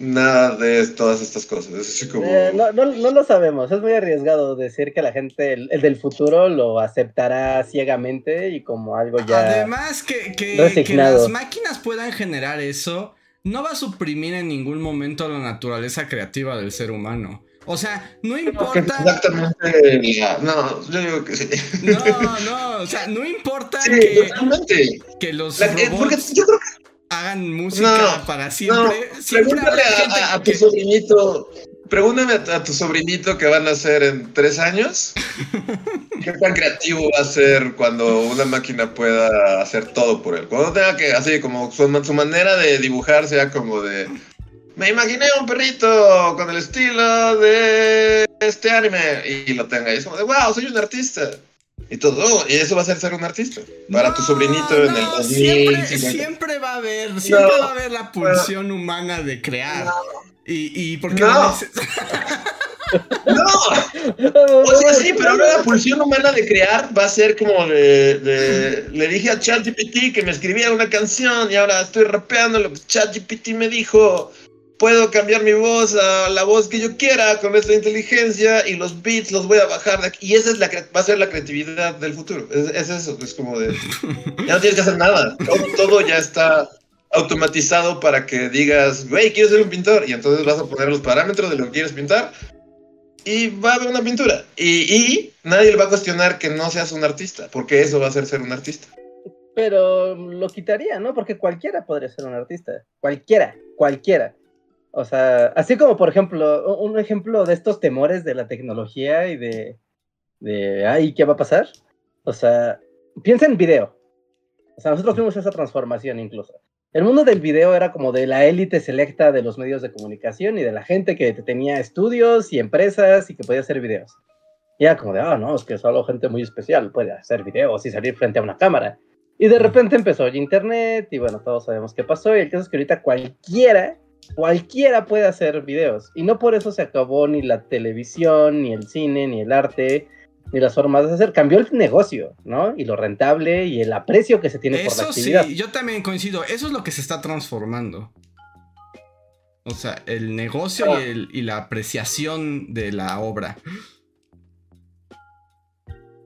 Nada de todas estas cosas. Es como... Eh, no, no, no, lo sabemos. Es muy arriesgado decir que la gente, el, del futuro, lo aceptará ciegamente y como algo ya. Además, que, que, que, las máquinas puedan generar eso, no va a suprimir en ningún momento la naturaleza creativa del ser humano. O sea, no importa. Exactamente. No, yo digo que sí. No, no, o sea, no importa que, que, los. robots... Porque yo creo que hagan música para siempre. pregúntale a, tu sobrinito. Pregúntame a, tu sobrinito que van a hacer en tres años. (laughs) ¿Qué tan creativo va a ser cuando una máquina pueda hacer todo por él? Cuando tenga que, así como su, manera de dibujar sea como de. Me imaginé un perrito con el estilo de este anime y lo tenga. Y es como de, wow, soy un artista. Y todo, y eso va a ser ser un artista. Para tu sobrinito en el 2050. Siempre, siempre va a haber, siempre va a haber la pulsión humana de crear. Y, y por qué no. (laughs) (laughs) No. O sea, sí, pero ahora la pulsión humana de crear va a ser como de, le dije a ChatGPT que me escribiera una canción y ahora estoy rapeando lo que ChatGPT me dijo puedo cambiar mi voz a la voz que yo quiera con esta inteligencia y los beats los voy a bajar de aquí. Y esa es la va a ser la creatividad del futuro. Es, eso, es como de... (laughs) Ya no tienes que hacer nada. Todo, ya está automatizado para que digas, güey, quiero ser un pintor. Y entonces vas a poner los parámetros de lo que quieres pintar y va a haber una pintura. Y, y nadie le va a cuestionar que no seas un artista, porque eso va a ser ser un artista. Pero lo quitaría, ¿no? Porque cualquiera podría ser un artista. Cualquiera, cualquiera. O sea, así como por ejemplo, un ejemplo de estos temores de la tecnología y de, de, ay, ¿qué va a pasar? O sea, piensa en video. O sea, nosotros vimos esa transformación incluso. El mundo del video era como de la élite selecta de los medios de comunicación y de la gente que tenía estudios y empresas y que podía hacer videos. Y era como de, ah, no, es que solo gente muy especial puede hacer videos y salir frente a una cámara. Y de repente empezó el internet y bueno, todos sabemos qué pasó. Y el caso es que ahorita cualquiera cualquiera puede hacer videos. Y no por eso se acabó ni la televisión, ni el cine, ni el arte, ni las formas de hacer. Cambió el negocio, ¿no? Y lo rentable y el aprecio que se tiene por la actividad. Sí, yo también coincido. Eso es lo que se está transformando. O sea, el negocio y, la apreciación de la obra.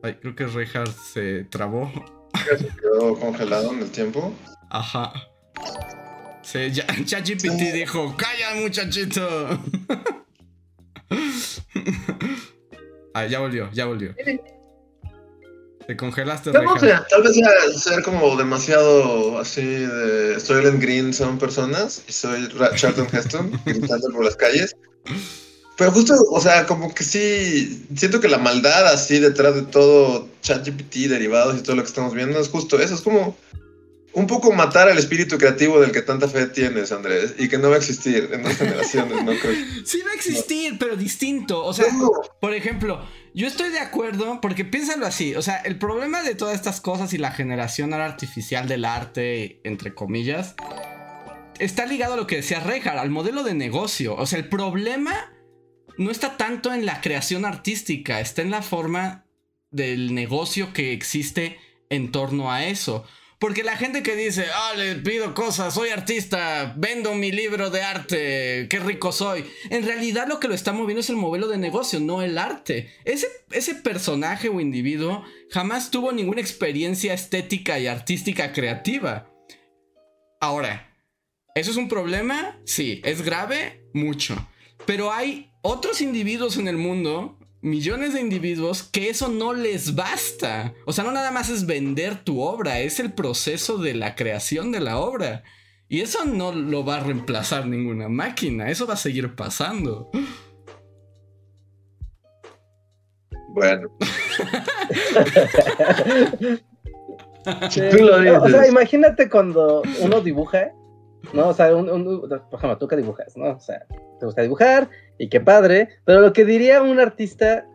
Ay, creo que Reinhardt se trabó. ¿Se quedó congelado en el tiempo? Ajá. Sí, ya, (laughs) ChatGPT dijo, calla muchachito. (laughs) ah, ya volvió, ya volvió. Te congelaste. tal vez sea ser como demasiado así de Soylent Green son personas y soy Charlton Heston (laughs) gritando por las calles. Pero justo, o sea, como que sí, siento que la maldad así detrás de todo ChatGPT, derivados y todo lo que estamos viendo es justo eso. Es como un poco matar al espíritu creativo del que tanta fe tienes, Andrés, y que no va a existir en dos generaciones, ¿no? (laughs) Sí va a existir, pero distinto. O sea, por ejemplo, yo estoy de acuerdo, porque piénsalo así, o sea, el problema de todas estas cosas y la generación artificial del arte, entre comillas, está ligado a lo que decía Rejar, al modelo de negocio. O sea, el problema no está tanto en la creación artística, está en la forma del negocio que existe en torno a eso. Porque la gente que dice, ah, le pido cosas, soy artista, vendo mi libro de arte, qué rico soy. En realidad lo que lo está moviendo es el modelo de negocio, no el arte. Ese, ese personaje o individuo jamás tuvo ninguna experiencia estética y artística creativa. Ahora, ¿eso es un problema? Sí. ¿Es grave? Mucho. Pero hay otros individuos en el mundo millones de individuos que eso no les basta. O sea, no nada más es vender tu obra, es el proceso de la creación de la obra. Y eso no lo va a reemplazar ninguna máquina, eso va a seguir pasando. Bueno. (laughs) O sea, imagínate cuando uno dibuja, ¿no? O sea, por ejemplo, tú que dibujas, ¿no? O sea, te gusta dibujar y qué padre, pero lo que diría un artista,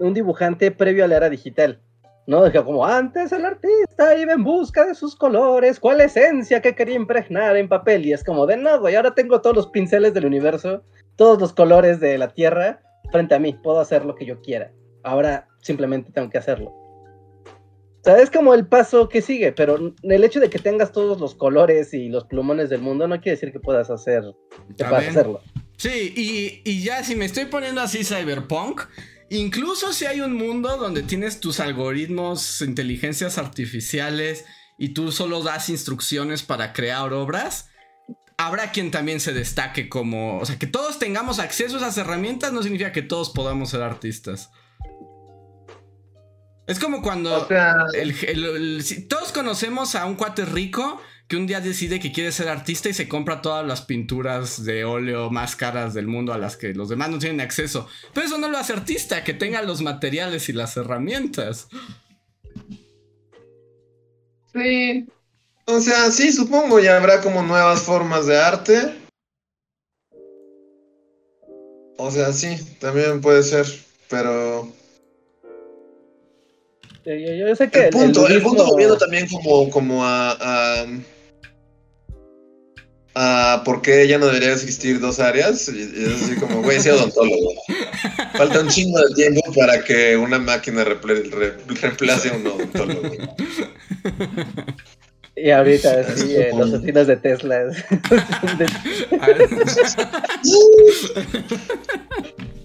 un dibujante previo a la era digital, ¿no? como antes el artista iba en busca de sus colores, cuál esencia que quería impregnar en papel, y es como de no, y ahora tengo todos los pinceles del universo, todos los colores de la tierra frente a mí, puedo hacer lo que yo quiera, ahora simplemente tengo que hacerlo. O sea, es como el paso que sigue, pero el hecho de que tengas todos los colores y los plumones del mundo no quiere decir que puedas hacer, que puedas hacerlo. Sí, y, y ya si me estoy poniendo así cyberpunk, incluso si hay un mundo donde tienes tus algoritmos, inteligencias artificiales y tú solo das instrucciones para crear obras, habrá quien también se destaque como, o sea, que todos tengamos acceso a esas herramientas no significa que todos podamos ser artistas. Es como cuando todos conocemos a un cuate rico que un día decide que quiere ser artista y se compra todas las pinturas de óleo más caras del mundo a las que los demás no tienen acceso. Pero eso no lo hace artista, que tenga los materiales y las herramientas. Sí. O sea, sí, supongo ya habrá como nuevas formas de arte. O sea, sí, también puede ser, pero... Yo, sé que el, punto, el, punto también como, como a Ah, ¿por qué ya no debería existir dos áreas? Y, es así como, güey, sea odontólogo. Falta un chingo de tiempo para que una máquina reemplace a un odontólogo. Y ahorita sí, eh, los asesinos de Tesla. (laughs) (laughs)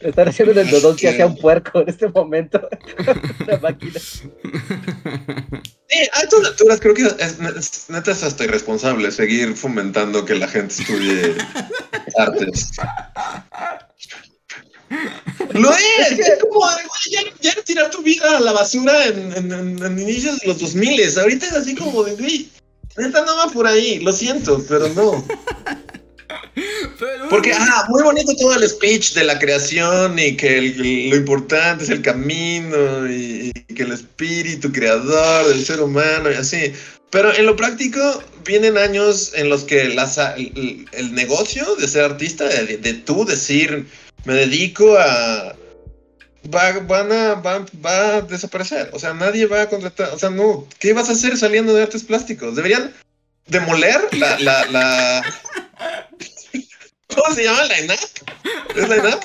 Están haciendo el dodón que hace un puerco en este momento. (laughs) Una máquina. Sí, a estas alturas creo que es, neta es hasta irresponsable seguir fomentando que la gente estudie (laughs) artes. (laughs) Lo es, es como, ya, ya tirar tu vida a la basura en, en, inicios de los 2000. Ahorita es así como de, güey, neta no va por ahí, lo siento, pero no. Porque, ah, muy bonito todo el speech de la creación y que lo importante es el camino y, que el espíritu creador del ser humano y así. Pero en lo práctico vienen años en los que el, negocio de ser artista, de, tú decir, me dedico a... Va, van a, va, va, a desaparecer. O sea, nadie va a contratar. O sea, no. ¿Qué vas a hacer saliendo de artes plásticos? Deberían demoler la, la, la, ¿Cómo se llama? ¿La ENAP? ¿Es la ENAP?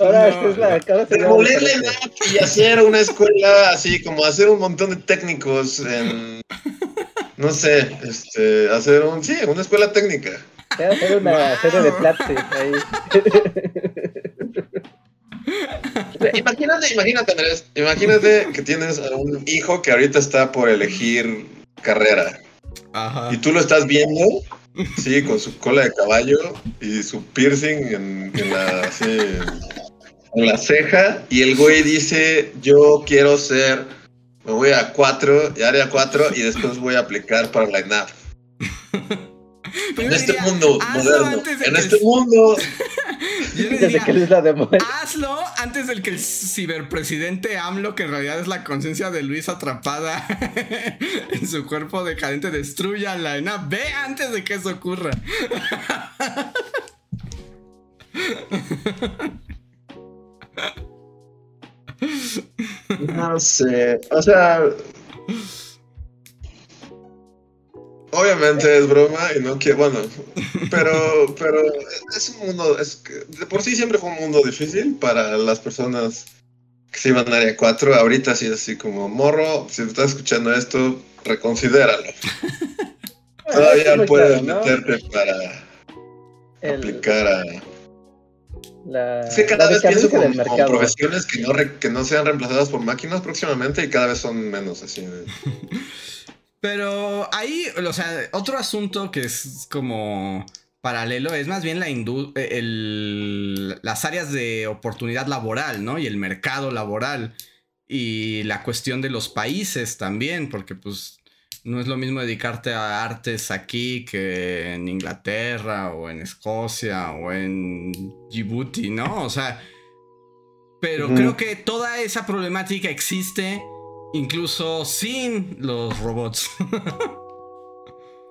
Ahora es la Demoler la ENAP y hacer una escuela así, como hacer un montón de técnicos en. No sé, este, hacer un. Sí, una escuela técnica. Hacer una serie de Platzi ahí. (laughs) Imagínate, imagínate, Andrés, imagínate que tienes a un hijo que ahorita está por elegir carrera. Ajá. Y tú lo estás viendo Sí, con su cola de caballo y su piercing en, la, en la ceja. Y el güey dice, yo quiero ser, me voy a 4, área 4 y después voy a aplicar para la INAF. (laughs) en este mundo moderno, en este mundo hazlo antes del que el ciberpresidente AMLO, que en realidad es la conciencia de Luis atrapada (laughs) en su cuerpo decadente, destruya la ENA. Ve antes de que eso ocurra. No sé, o sea, Obviamente es broma y no quiero, bueno, pero, pero es un mundo, es de por sí siempre fue un mundo difícil para las personas que se iban a área 4. Ahorita sí así como morro, si estás escuchando esto, reconsidéralo. (laughs) Todavía puedes meterte para aplicar a. La, es que cada vez pienso como, profesiones que no, que no sean reemplazadas por máquinas próximamente y cada vez son menos así. (laughs) Pero ahí, o sea, otro asunto que es como paralelo es más bien la el, las áreas de oportunidad laboral, ¿no? Y el mercado laboral. Y la cuestión de los países también, porque pues no es lo mismo dedicarte a artes aquí que en Inglaterra o en Escocia o en Djibouti, ¿no? O sea, pero creo que toda esa problemática existe incluso sin los robots. (laughs)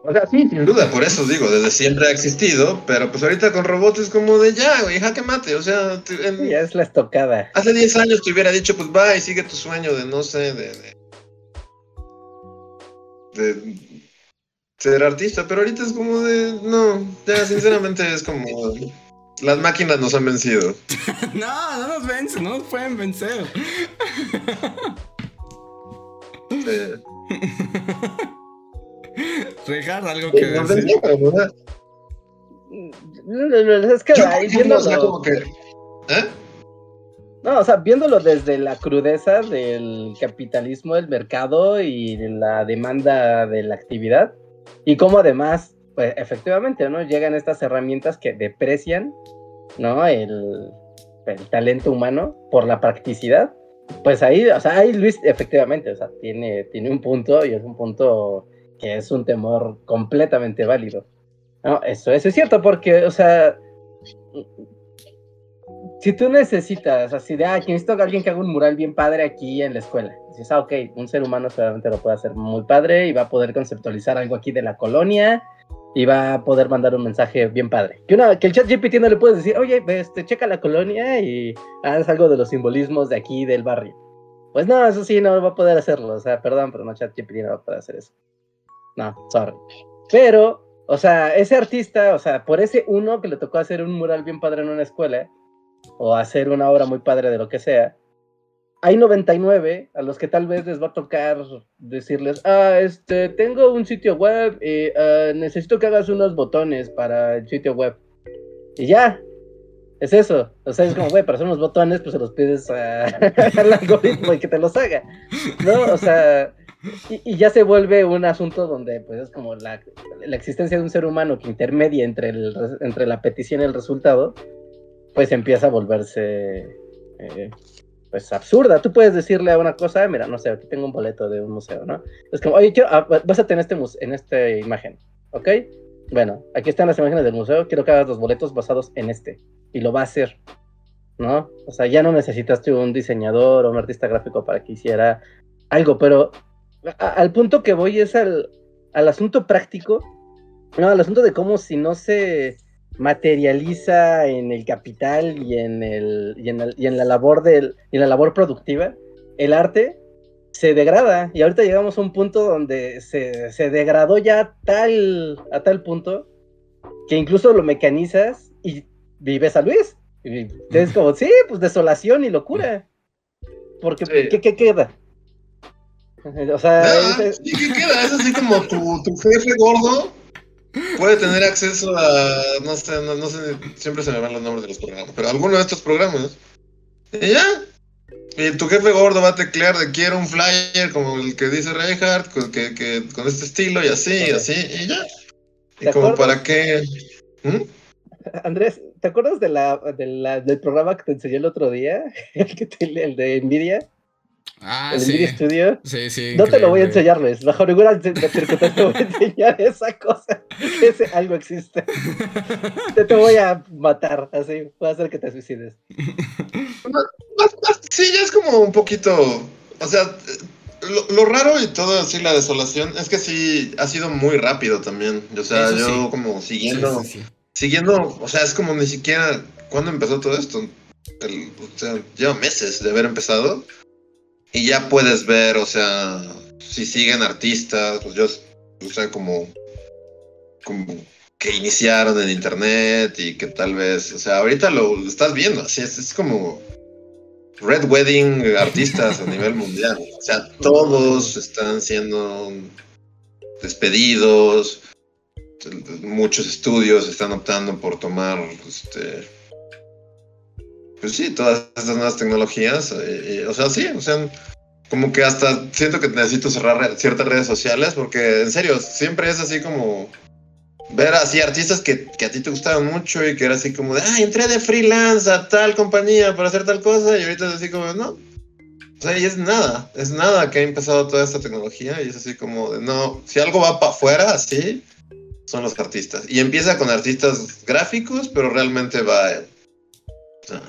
O sea, sí, sin duda, por eso digo, desde siempre ha existido, pero pues ahorita con robots es como de ya, güey, jaque mate, o sea... ya es la estocada. Hace 10 años te hubiera dicho, pues va y sigue tu sueño de, no sé, de, de, ser artista, pero ahorita es como de, no, ya sinceramente es como... Las máquinas nos han vencido. (laughs) no, no nos vencen, no nos pueden vencer. (laughs) Regar algo que decir. Es que ahí viéndolo. ¿eh? No, o sea, viéndolo desde la crudeza del capitalismo, del mercado y la demanda de la actividad, y cómo además, pues efectivamente, ¿no? Llegan estas herramientas que deprecian, ¿no? El, el talento humano por la practicidad. Pues ahí, o sea, ahí Luis efectivamente, o sea, tiene, tiene un punto y es un punto que es un temor completamente válido. No, eso, eso es cierto, porque, o sea, si tú necesitas, así de, ah, necesito a alguien que haga un mural bien padre aquí en la escuela. Dices, ah, ok, un ser humano seguramente lo puede hacer muy padre y va a poder conceptualizar algo aquí de la colonia y va a poder mandar un mensaje bien padre. Que, una, que el chat GPT no le puedes decir, oye, este, checa la colonia y haz algo de los simbolismos de aquí del barrio. Pues no, eso sí, no va a poder hacerlo. O sea, perdón, pero no, chat GPT no va a poder hacer eso. No, sorry. Pero, o sea, ese artista, o sea, por ese uno que le tocó hacer un mural bien padre en una escuela, o hacer una obra muy padre de lo que sea, hay 99 a los que tal vez les va a tocar decirles, ah, este, tengo un sitio web y ah, necesito que hagas unos botones para el sitio web. Y ya, es eso. O sea, es como, güey, para hacer unos botones, pues se los pides (laughs) al algoritmo y que te los haga. ¿No? O sea, y, ya se vuelve un asunto donde pues es como la, existencia de un ser humano que intermedia entre, el, entre la petición y el resultado, pues empieza a volverse eh, pues absurda. Tú puedes decirle a una cosa, mira, no sé, aquí tengo un boleto de un museo, ¿no? Es como, oye, quiero, ah, vas a tener este en esta imagen, ¿ok? Bueno, aquí están las imágenes del museo, quiero que hagas los boletos basados en este. Y lo va a hacer, ¿no? O sea, ya no necesitaste un diseñador o un artista gráfico para que hiciera algo, pero al punto que voy es al, asunto práctico, no, al asunto de cómo si no se materializa en el capital y en, el, y en, la labor del, y en la labor productiva, el arte se degrada. Y ahorita llegamos a un punto donde se, degradó ya tal, a tal punto que incluso lo mecanizas y vives a Luis. Y es como, sí, pues desolación y locura. Porque, ¿qué, ¿qué, queda? O sea, ¿y qué queda? Es así como tu, tu, jefe gordo puede tener acceso a, no sé, no, sé, siempre se me van los nombres de los programas, pero alguno de estos programas. Y ya. Y tu jefe gordo va a teclear de quiero un flyer como el que dice Reinhardt, con, que, que, con este estilo y así, y así, y ya. Y como para qué. ¿Mm? Andrés, ¿te acuerdas de la, de la, del programa que te enseñé el otro día? (laughs) El, que el de Nvidia. Ah, el sí. Studio. Sí, sí. No te lo voy a enseñar, Luis. Bajo ninguna circunstancia te voy a (laughs) enseñar esa cosa. Ese algo existe. te, te voy a matar, así. Voy a hacer que te suicides. Sí, ya es como un poquito. O sea, lo, raro y todo así, la desolación, es que sí ha sido muy rápido también. O sea, yo como siguiendo. siguiendo, o sea, es como ni siquiera. ¿Cuándo empezó todo esto? o sea, lleva meses de haber empezado. Y ya puedes ver, o sea, si siguen artistas, pues yo, o sea, como, como que iniciaron en internet y que tal vez, o sea, ahorita lo estás viendo, así es, es como Red Wedding artistas a nivel (laughs) mundial. O sea, todos están siendo despedidos, muchos estudios están optando por tomar, este, pues sí, todas estas nuevas tecnologías, eh, o sea, sí, o sea, como que hasta siento que necesito cerrar ciertas redes sociales porque en serio, siempre es así como ver así artistas que, que, a ti te gustaban mucho y que era así como de, ay, entré de freelance a tal compañía para hacer tal cosa y ahorita es así como, no. O sea, y es nada, es nada que ha empezado toda esta tecnología y es así como de, no, si algo va para afuera, así, son los artistas. Y empieza con artistas gráficos, pero realmente va... Sea,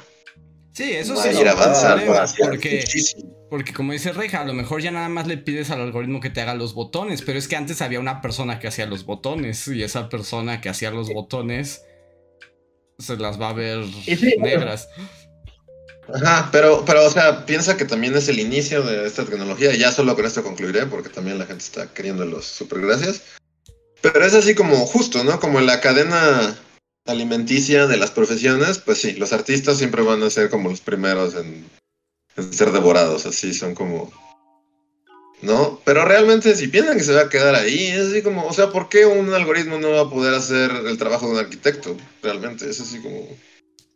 sí, eso sí. ir avanzando hacia porque, muchísimo. porque como dice Reja, a lo mejor ya nada más le pides al algoritmo que te haga los botones, pero es que antes había una persona que hacía los botones y esa persona que hacía los botones se las va a ver sí, negras. Ajá, pero, pero, o sea, piensa que también es el inicio de esta tecnología. y Ya solo con esto concluiré, porque también la gente está queriendo los supergracias. Pero es así como justo, ¿no? Como en la cadena alimenticia de las profesiones, pues sí, los artistas siempre van a ser como los primeros en, en ser devorados, así son como... ¿No? Pero realmente si piensan que se va a quedar ahí, es así como, o sea, ¿por qué un algoritmo no va a poder hacer el trabajo de un arquitecto? Realmente, es así como...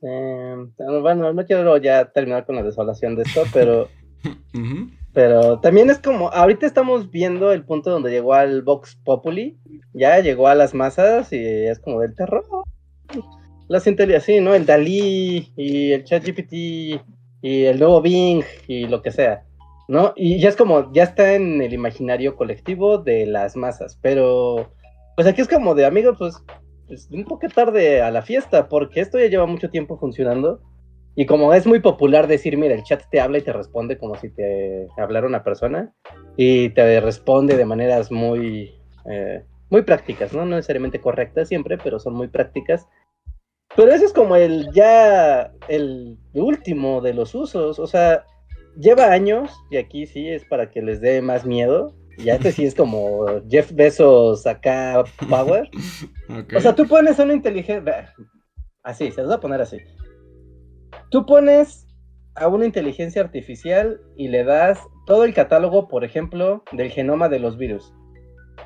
Eh, bueno, no quiero ya terminar con la desolación de esto, pero, (laughs) pero también es como, ahorita estamos viendo el punto donde llegó al Vox Populi, ya llegó a las masas y es como del terror. Las inteligencias, sí, ¿no? El Dalí y el ChatGPT y el nuevo Bing y lo que sea, ¿no? Y ya es como, ya está en el imaginario colectivo de las masas, pero pues aquí es como de amigos, pues pues, un poco tarde a la fiesta, porque esto ya lleva mucho tiempo funcionando. Y como es muy popular decir, mira, el chat te habla y te responde como si te hablara una persona, y te responde de maneras muy, eh, muy prácticas, ¿no? No necesariamente correctas siempre, pero son muy prácticas. Pero ese es como el ya, el último de los usos, o sea, lleva años, y aquí sí es para que les dé más miedo. Ya este sí es como Jeff Bezos acá Power. (laughs) O sea, tú pones una inteligencia. Así, se los voy a poner así. Tú pones a una inteligencia artificial y le das todo el catálogo, por ejemplo, del genoma de los virus.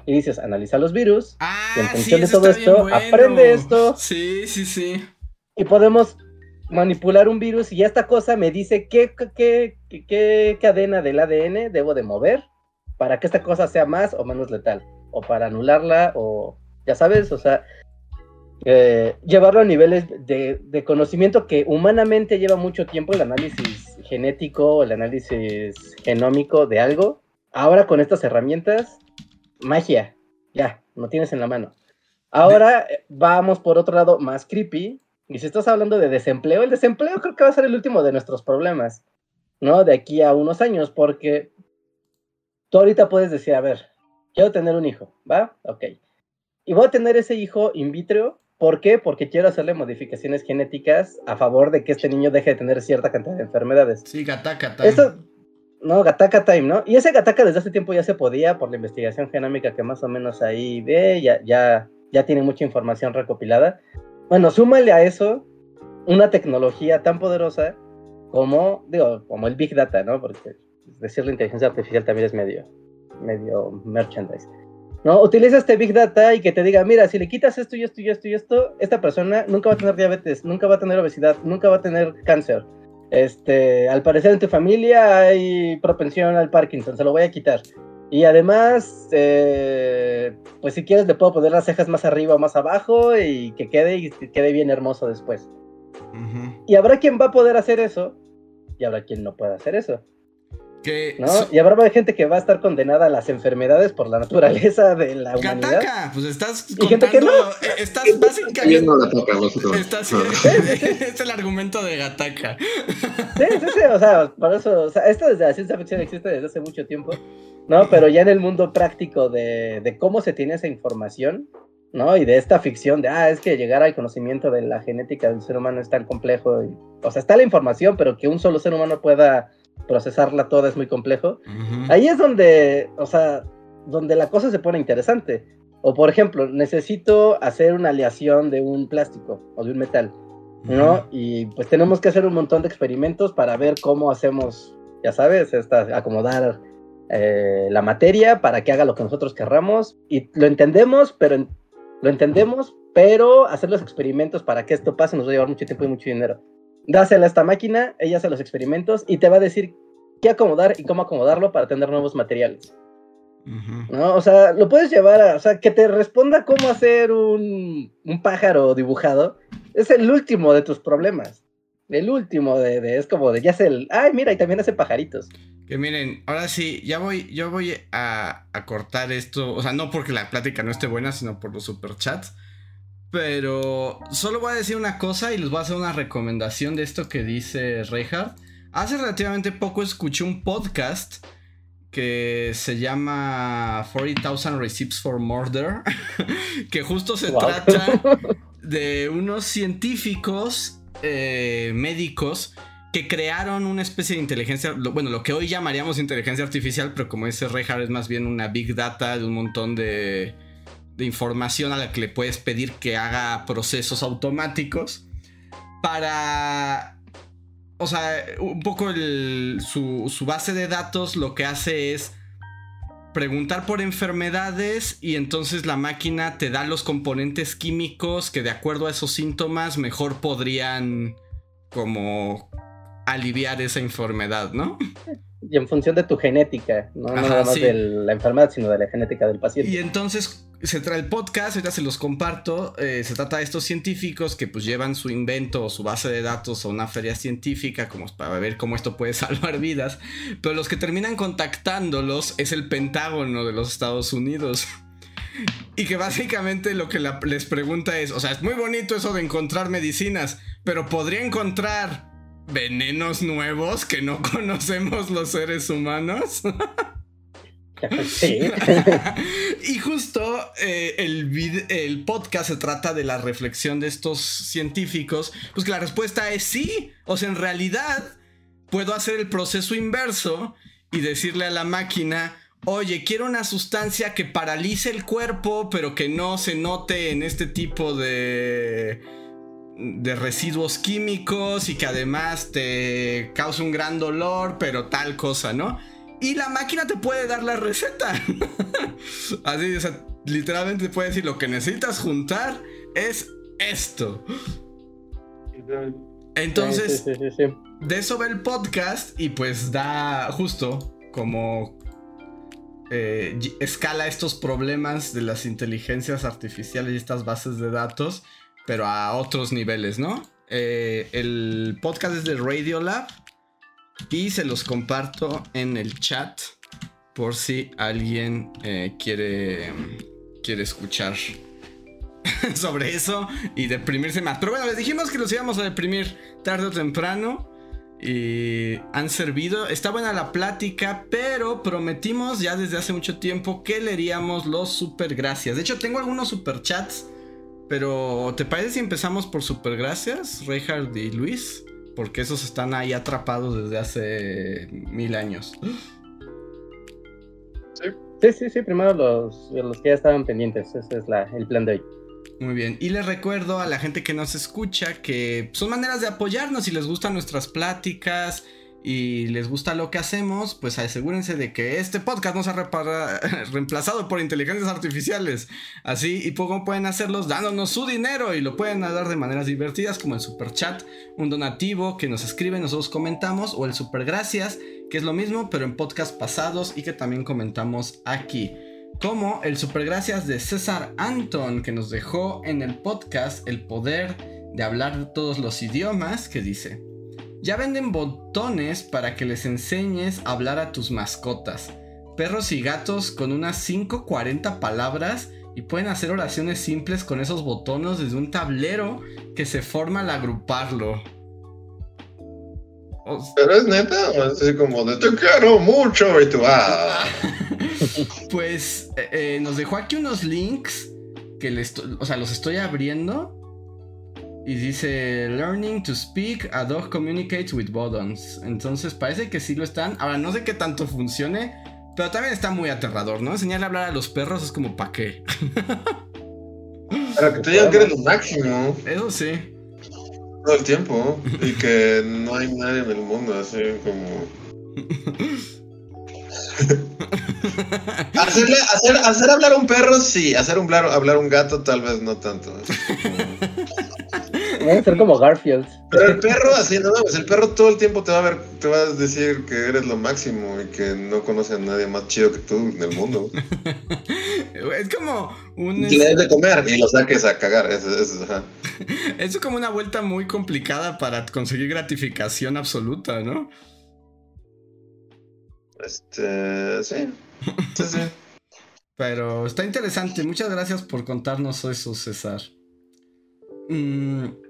Y dices, analiza los virus Ah, y en sí, función de eso todo esto, bueno. aprende esto. Sí, sí, sí. y podemos manipular un virus y esta cosa me dice qué, qué, qué, qué cadena del ADN debo de mover para que esta cosa sea más o menos letal, o para anularla, o ya sabes, o sea, eh, llevarlo a niveles de, de conocimiento que humanamente lleva mucho tiempo el análisis genético, el análisis genómico de algo. Ahora con estas herramientas, magia, ya, lo tienes en la mano. Ahora eh, vamos por otro lado más creepy. Y si estás hablando de desempleo, el desempleo creo que va a ser el último de nuestros problemas, ¿no? De aquí a unos años, porque tú ahorita puedes decir, a ver, quiero tener un hijo, ¿va? Ok. Y voy a tener ese hijo in vitro, ¿por qué? Porque quiero hacerle modificaciones genéticas a favor de que este niño deje de tener cierta cantidad de enfermedades. Sí, time. Esto, no, Gataka Time, ¿no? Y ese Gataka desde hace tiempo ya se podía por la investigación genómica que más o menos ahí ve, ya, ya, ya tiene mucha información recopilada. Bueno, súmale a eso una tecnología tan poderosa como, digo, como el Big Data, ¿no? Porque decir la inteligencia artificial también es medio, medio merchandise. ¿No? Utiliza este Big Data y que te diga, mira, si le quitas esto y esto y esto y esto, esta persona nunca va a tener diabetes, nunca va a tener obesidad, nunca va a tener cáncer. Este, al parecer en tu familia hay propensión al Parkinson, se lo voy a quitar. Y además, eh, pues si quieres le puedo poner las cejas más arriba o más abajo y que quede y que quede bien hermoso después. Y habrá quien va a poder hacer eso y habrá quien no pueda hacer eso, Que ¿no? so- Y habrá gente que va a estar condenada a las enfermedades por la naturaleza de la humanidad. Gataka, pues estás Y gente que contando, no. eh, estás básicamente no la toca, estás (laughs) es el argumento de Gataka. Sí, sí, sí, o sea, por eso, o sea, esto desde la ciencia ficción existe desde hace mucho tiempo, ¿no? Pero ya en el mundo práctico de, de cómo se tiene esa información, ¿no? Y de esta ficción de, ah, es que llegar al conocimiento de la genética del ser humano es tan complejo, y, o sea, está la información, pero que un solo ser humano pueda procesarla toda es muy complejo. Ahí es donde, o sea, donde la cosa se pone interesante. O por ejemplo, necesito hacer una aleación de un plástico o de un metal. ¿no? Y pues tenemos que hacer un montón de experimentos para ver cómo hacemos, ya sabes, esta, acomodar eh, la materia para que haga lo que nosotros querramos. Y lo entendemos, pero en- lo entendemos, pero hacer los experimentos para que esto pase nos va a llevar mucho tiempo y mucho dinero. Dásela a esta máquina, ella hace los experimentos y te va a decir qué acomodar y cómo acomodarlo para tener nuevos materiales. ¿No? O sea, lo puedes llevar a, o sea, que te responda cómo hacer un, un pájaro dibujado, es el último de tus problemas. El último de, de, es como de, ya sé el, ay, mira, y también hace pajaritos. Que miren, ahora sí, ya voy, yo voy a, a, cortar esto, o sea, no porque la plática no esté buena, sino por los superchats. Pero solo voy a decir una cosa y les voy a hacer una recomendación de esto que dice Reinhardt. Hace relativamente poco escuché un podcast que se llama 40,000 Receipts for Murder, (laughs) que justo se trata (laughs) de unos científicos eh, médicos que crearon una especie de inteligencia, bueno, lo que hoy llamaríamos inteligencia artificial, pero como dice Reinhardt es más bien una big data de un montón de de información a la que le puedes pedir que haga procesos automáticos para... O sea, un poco su, su base de datos lo que hace es preguntar por enfermedades y entonces la máquina te da los componentes químicos que de acuerdo a esos síntomas mejor podrían como aliviar esa enfermedad, ¿no? (laughs) Y en función de tu genética, no, nada más de la enfermedad, sino de la genética del paciente. Y entonces se trae el podcast, ahorita se los comparto. Eh, se trata de estos científicos que pues llevan su invento o su base de datos a una feria científica como para ver cómo esto puede (laughs) salvar vidas. Pero los que terminan contactándolos es el Pentágono de los Estados Unidos. Y que básicamente lo que les pregunta es, o sea, es muy bonito eso de encontrar medicinas, pero podría encontrar venenos nuevos que no (laughs) conocemos los seres humanos. (laughs) (laughs) y justo eh, el, el podcast se trata de la reflexión de estos científicos. Pues que la respuesta es sí. O sea, en realidad puedo hacer el proceso inverso y decirle a la máquina, oye, quiero una sustancia que paralice el cuerpo, pero que no se note en este tipo de de residuos químicos y que además te causa un gran dolor, pero tal cosa, ¿no? Y la máquina te puede dar la receta. (laughs) Así, o sea, literalmente te puede decir lo que necesitas juntar es esto. Entonces, de eso ve el podcast y pues da justo como eh, escala estos problemas de las inteligencias artificiales y estas bases de datos pero a otros niveles, ¿no? Eh, el podcast es de Radiolab y se los comparto en el chat por si alguien eh, quiere, quiere escuchar (laughs) sobre eso y deprimirse más. Pero bueno, les dijimos que los íbamos a deprimir tarde o temprano. Y han servido. Está buena la plática, pero prometimos ya desde hace mucho tiempo que leeríamos los super gracias. De hecho, tengo algunos super chats pero, ¿te parece si empezamos por Supergracias, Reinhard y Luis? Porque esos están ahí atrapados desde hace mil años. Sí, sí, sí, primero los, los que ya estaban pendientes. Ese es la, el plan de hoy. Muy bien, y les recuerdo a la gente que nos escucha que son maneras de apoyarnos si les gustan nuestras pláticas, y les gusta lo que hacemos, pues asegúrense de que este podcast no sea (laughs) reemplazado por inteligencias artificiales. Así y poco pueden hacerlos dándonos su dinero y lo pueden dar de maneras divertidas como el super chat, un donativo que nos escriben, nosotros comentamos o el super gracias, que es lo mismo pero en podcast pasados y que también comentamos aquí. Como el super gracias de César Anton que nos dejó en el podcast el poder de hablar todos los idiomas que dice ya venden botones para que les enseñes a hablar a tus mascotas. Perros y gatos con unas 540 palabras y pueden hacer oraciones simples con esos botones desde un tablero que se forma al agruparlo. Pero es neta, o así como de te quiero mucho y tú ah. (laughs) pues eh, eh, nos dejó aquí unos links que les, o sea, los estoy abriendo y dice, learning to speak, a dog communicates with buttons. Entonces parece que sí lo están. Ahora no sé qué tanto funcione, pero también está muy aterrador, ¿no? Enseñarle a hablar a los perros es como pa' qué. (laughs) Para que te digan que eres lo máximo. Eso sí. Todo el tiempo. (laughs) Y que no hay nadie en el mundo así como... (laughs) Hacerle, hacer, hacer hablar a un perro, sí. Hacer hablar, hablar a un gato, tal vez no tanto. Debe ser como Garfield. Pero el perro, así, no mames, el perro todo el tiempo te va a ver, te va a decir que eres lo máximo y que no conoce a nadie más chido que tú en el mundo. (laughs) es como un... Y le des de comer y lo saques a cagar. Es, es, ajá. es como una vuelta muy complicada para conseguir gratificación absoluta, ¿no? Este, sí. Sí, sí. (laughs) Pero está interesante. Muchas gracias por contarnos eso, César. Mm,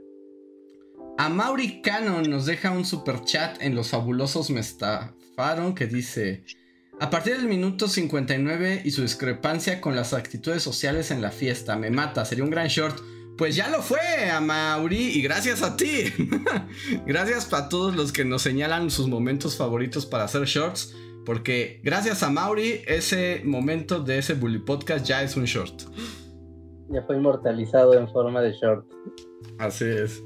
A Mauri Cannon nos deja un super chat en Los Fabulosos Me Estafaron que dice: A partir del minuto 59 y su discrepancia con las actitudes sociales en la fiesta, me mata, sería un gran short. Pues ya lo fue, a Mauri, y gracias a ti. (laughs) gracias a todos los que nos señalan sus momentos favoritos para hacer shorts. Porque gracias a Mauri, ese momento de ese Bully Podcast ya es un short. Ya fue inmortalizado en forma de short. Así es.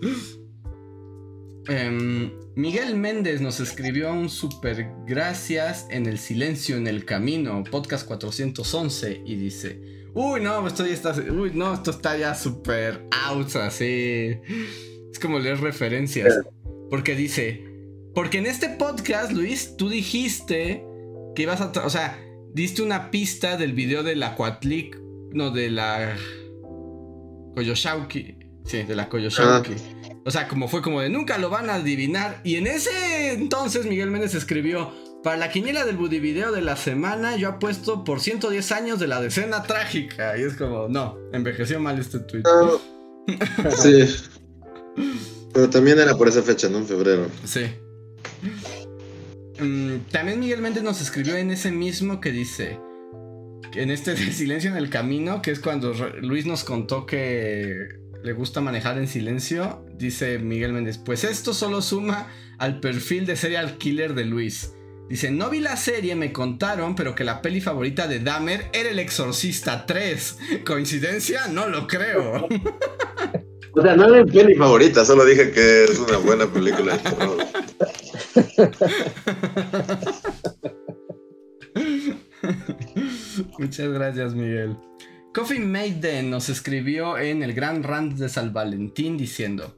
Em, Miguel Méndez nos escribió un super gracias en el silencio en el camino, podcast 411, y dice, uy no, esto ya está, uy no, esto está ya super out, así. Es como leer referencias. Porque dice, porque en este podcast, Luis, tú dijiste que ibas a, o sea, diste una pista del video de la Quatlic, no, de la Koyoshauki. Sí, de la Koyoshauki. Ah. O sea, como fue como de nunca lo van a adivinar. Y en ese entonces Miguel Méndez escribió: Para la quiniela del Buddy Video de la semana, yo apuesto por 110 años de la decena trágica. Y es como, no, envejeció mal este tweet. Uh, (laughs) sí. Pero también era por esa fecha, ¿no? En febrero. Sí. Um, también Miguel Méndez nos escribió en ese mismo que dice en este de silencio en el camino, que es cuando Luis nos contó que le gusta manejar en silencio, dice Miguel Méndez, pues esto solo suma al perfil de serial killer de Luis. Dice, no vi la serie, me contaron, pero que la peli favorita de Dahmer era El Exorcista 3. ¿Coincidencia? No lo creo. (laughs) O sea, no era mi peli favorita, solo dije que es una buena película de terror. (laughs) Muchas gracias, Miguel. Coffee Maiden nos escribió en el Gran Rand de San Valentín diciendo: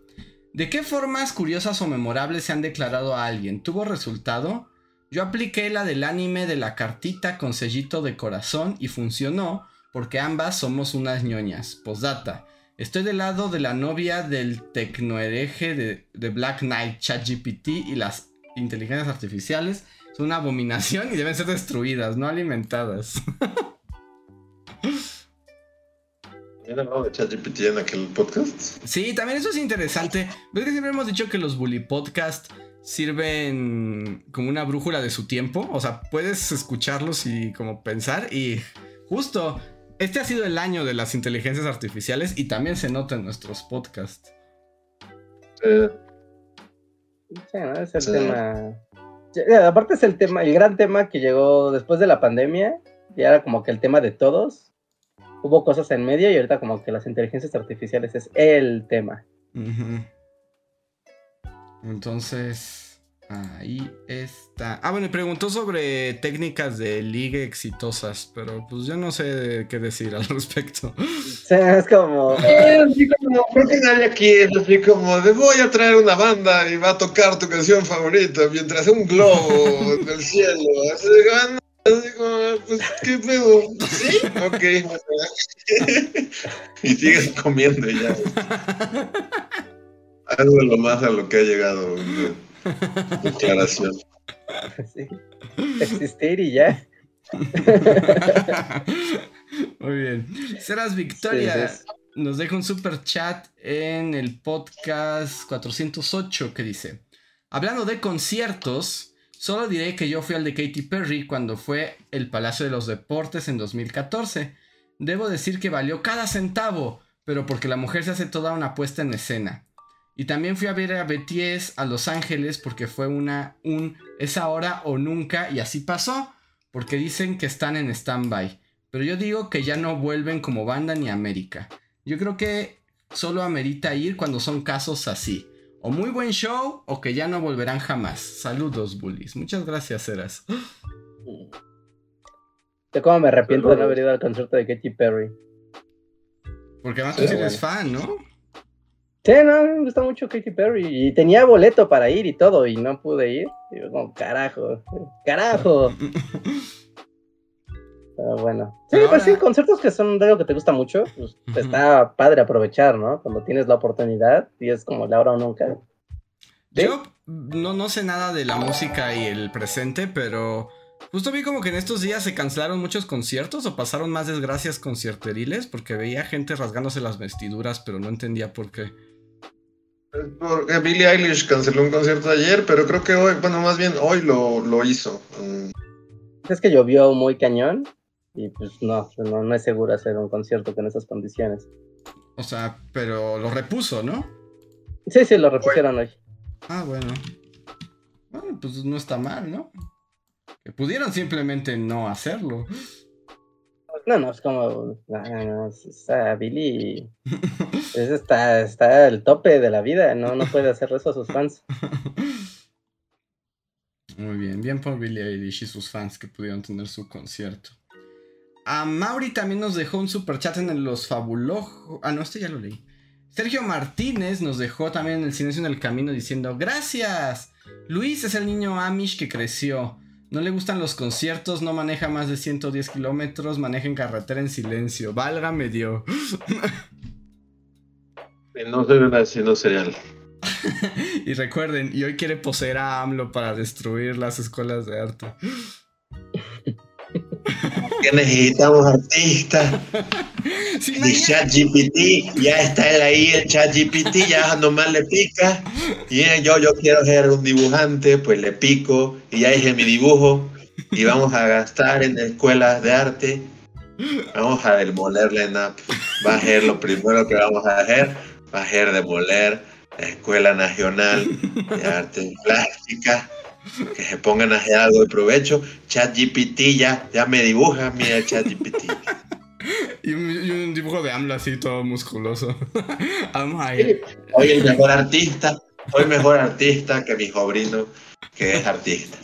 ¿De qué formas curiosas o memorables se han declarado a alguien? ¿Tuvo resultado? Yo apliqué la del anime de la cartita con sellito de corazón y funcionó porque ambas somos unas ñoñas. Postdata. Estoy del lado de la novia del tecnohereje de, de Black Knight, ChatGPT y las inteligencias artificiales son una abominación y deben ser destruidas, no alimentadas. (laughs) ¿También hablado de ChatGPT en aquel podcast? Sí, también eso es interesante. ¿Ves que siempre hemos dicho que los bully podcast sirven como una brújula de su tiempo? O sea, puedes escucharlos y como pensar y justo este ha sido el año de las inteligencias artificiales y también se nota en nuestros podcasts. Sí, no, es el sí. tema. Aparte es el tema, el gran tema que llegó después de la pandemia, y era como que el tema de todos. Hubo cosas en medio y ahorita como que las inteligencias artificiales es el tema. Uh -huh. Entonces, ahí está. Ah, bueno, y preguntó sobre técnicas de ligue exitosas, pero pues yo no sé qué decir al (laughs) respecto. O sea, es como... (laughs) Eh, así como, creo que nadie aquí es así como de voy a traer una banda y va a tocar tu canción favorita mientras un globo (laughs) del cielo. Así ah, Así como, pues, ¿qué pedo? ¿Sí? Ok. (laughs) y sigues comiendo y ya. Algo de lo más a lo que ha llegado una declaración. Sí. Existir y ya. (laughs) Muy bien. Serás Victoria. Sí, sí. Nos deja un super chat en el podcast 408 que dice: Hablando de conciertos. Solo diré que yo fui al de Katy Perry cuando fue el Palacio de los Deportes en 2014. Debo decir que valió cada centavo, pero porque la mujer se hace toda una puesta en escena. Y también fui a ver a BTS a Los Ángeles porque fue una un es ahora o nunca y así pasó, porque dicen que están en stand-by. Pero yo digo que ya no vuelven como banda ni América. Yo creo que solo amerita ir cuando son casos así. O muy buen show o que ya no volverán jamás. Saludos, bullies. Muchas gracias, Eras. Yo como me arrepiento de no haber ido al concierto de Katy Perry. Porque además tú eres fan, ¿no? Sí, no, me gusta mucho Katy Perry. Y tenía boleto para ir y todo, y no pude ir. Y yo, como, carajo, carajo. (laughs) Pero bueno. Sí, Pero pues sí, ahora- conciertos que son de algo que te gusta mucho, pues está padre aprovechar, ¿no? Cuando tienes la oportunidad y es como la hora o nunca. ¿Sí? Yo no, no sé nada de la música y el presente, pero justo vi como que en estos días se cancelaron muchos conciertos o pasaron más desgracias concierteriles porque veía gente rasgándose las vestiduras, pero no entendía por qué. Porque Billie Eilish canceló un concierto ayer, pero creo que hoy, bueno, más bien hoy lo, lo hizo. Mm, Es que llovió muy cañón y pues no, no, no es seguro hacer un concierto con esas condiciones. O sea, pero lo repuso, ¿no? Sí, sí, lo repusieron hoy. Ah, bueno. Bueno, pues no está mal, ¿no? Que pudieron simplemente no hacerlo. No, no, es como. No, no, no, esa Billy. (laughs) es- está, está al tope de la vida, no, no puede hacer eso a sus fans. (laughs) Muy bien, bien por Billie Eilish y sus fans que pudieron tener su concierto. A Mauri también nos dejó un super chat en los fabulojos. Ah, no, este ya lo leí. Sergio Martínez nos dejó también en el silencio en el camino diciendo: Gracias. Luis es el niño Amish que creció. No le gustan los conciertos, no maneja más de 110 kilómetros, maneja en carretera en silencio. Válgame Dios. no soy un asesino serial. y recuerden, y hoy quiere poseer a AMLO para destruir las escuelas de arte. Que necesitamos artistas. (laughs) Sí, El mañana- chat GPT, ya está él ahí, el chat GPT, ya nomás le pica. Y yo, yo quiero ser un dibujante, pues le pico y ya hice mi dibujo. Y vamos a gastar en escuelas de arte. Vamos a demoler la ENAP. Va a ser lo primero que vamos a hacer. Va a ser demoler la Escuela Nacional de Artes Plásticas. Que se pongan a hacer algo de provecho. Chat GPT ya, ya me dibuja, mira Chat GPT. (laughs) Y un, y un dibujo de AMLO así todo musculoso. (laughs) Ir. Soy el mejor artista, soy mejor artista que mi sobrino, que es artista.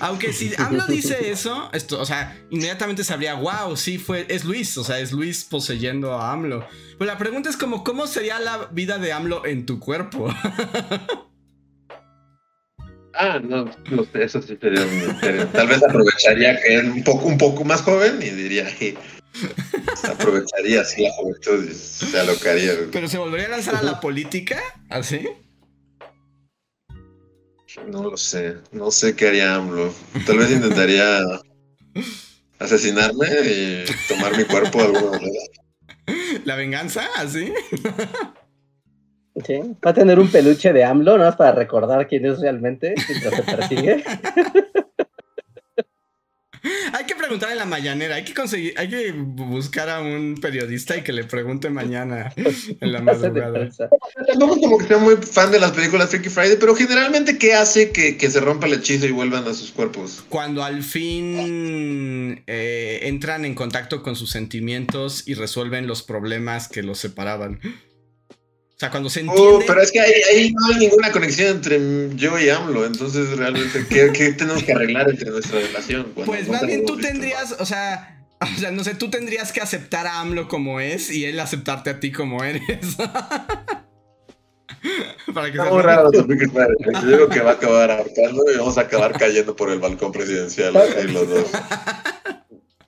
Aunque si AMLO dice eso, esto, o sea, inmediatamente sabría, wow, sí fue, es Luis, o sea, es Luis poseyendo a AMLO. Pero la pregunta es como, ¿cómo sería la vida de AMLO en tu cuerpo? (laughs) Ah, no, eso sí sería un. Tal vez aprovecharía que es un poco, un poco más joven y diría que aprovecharía así la juventud y se alocaría. Pero se volvería a lanzar a la política, así. No lo sé, no sé qué haría AMLO. Tal vez intentaría asesinarme y tomar mi cuerpo de alguna manera. La venganza, así. (laughs) Sí, Va a tener un peluche de AMLO, ¿no? Para recordar quién es realmente mientras se persigue. (laughs) Hay que preguntar en la mañanera, hay que conseguir, hay que buscar a un periodista y que le pregunte mañana en la (laughs) madrugada. Tampoco es como que sea muy fan de las películas Freaky Friday, pero generalmente, ¿qué hace que, que se rompa el hechizo y vuelvan a sus cuerpos? Cuando al fin eh, entran en contacto con sus sentimientos y resuelven los problemas que los separaban. O sea, cuando se entiende. Oh, pero es que ahí, ahí no hay ninguna conexión entre yo y AMLO, entonces realmente, ¿qué, qué tenemos que arreglar entre nuestra relación? Pues nunca más bien tú visto? tendrías, o sea, (laughs) o sea, no sé, tú tendrías que aceptar a AMLO como es y él aceptarte a ti como eres. (laughs) Para que Está muy raro. Yo digo que va a acabar ahorcando y vamos a acabar cayendo por el balcón presidencial, los dos.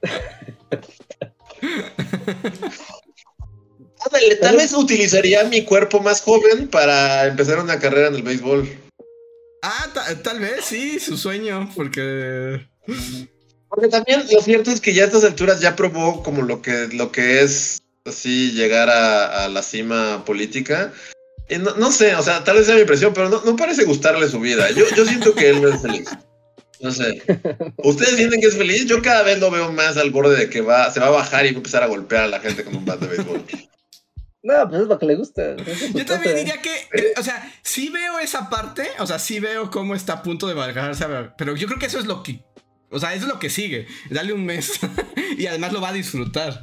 (laughs) Ándale, tal vez utilizaría mi cuerpo más joven para empezar una carrera en el béisbol. Ah, ta- tal vez, sí, su sueño, porque... Porque también lo cierto es que ya a estas alturas ya probó como lo que, lo que es así llegar a, a la cima política. Y no, no sé, o sea, tal vez sea mi impresión, pero no, no parece gustarle su vida. Yo, yo siento que él no es feliz. No sé. ¿Ustedes sienten que es feliz? Yo cada vez lo veo más al borde de que va, se va a bajar y va a empezar a golpear a la gente con un bat de béisbol. No, pues es lo que le gusta. es Yo también diría que, eh, o sea, sí veo esa parte, o sea, sí veo cómo está a punto de bajarse, a- pero yo creo que eso es lo que, o sea, eso es lo que sigue. Dale un mes (laughs) y además lo va a disfrutar.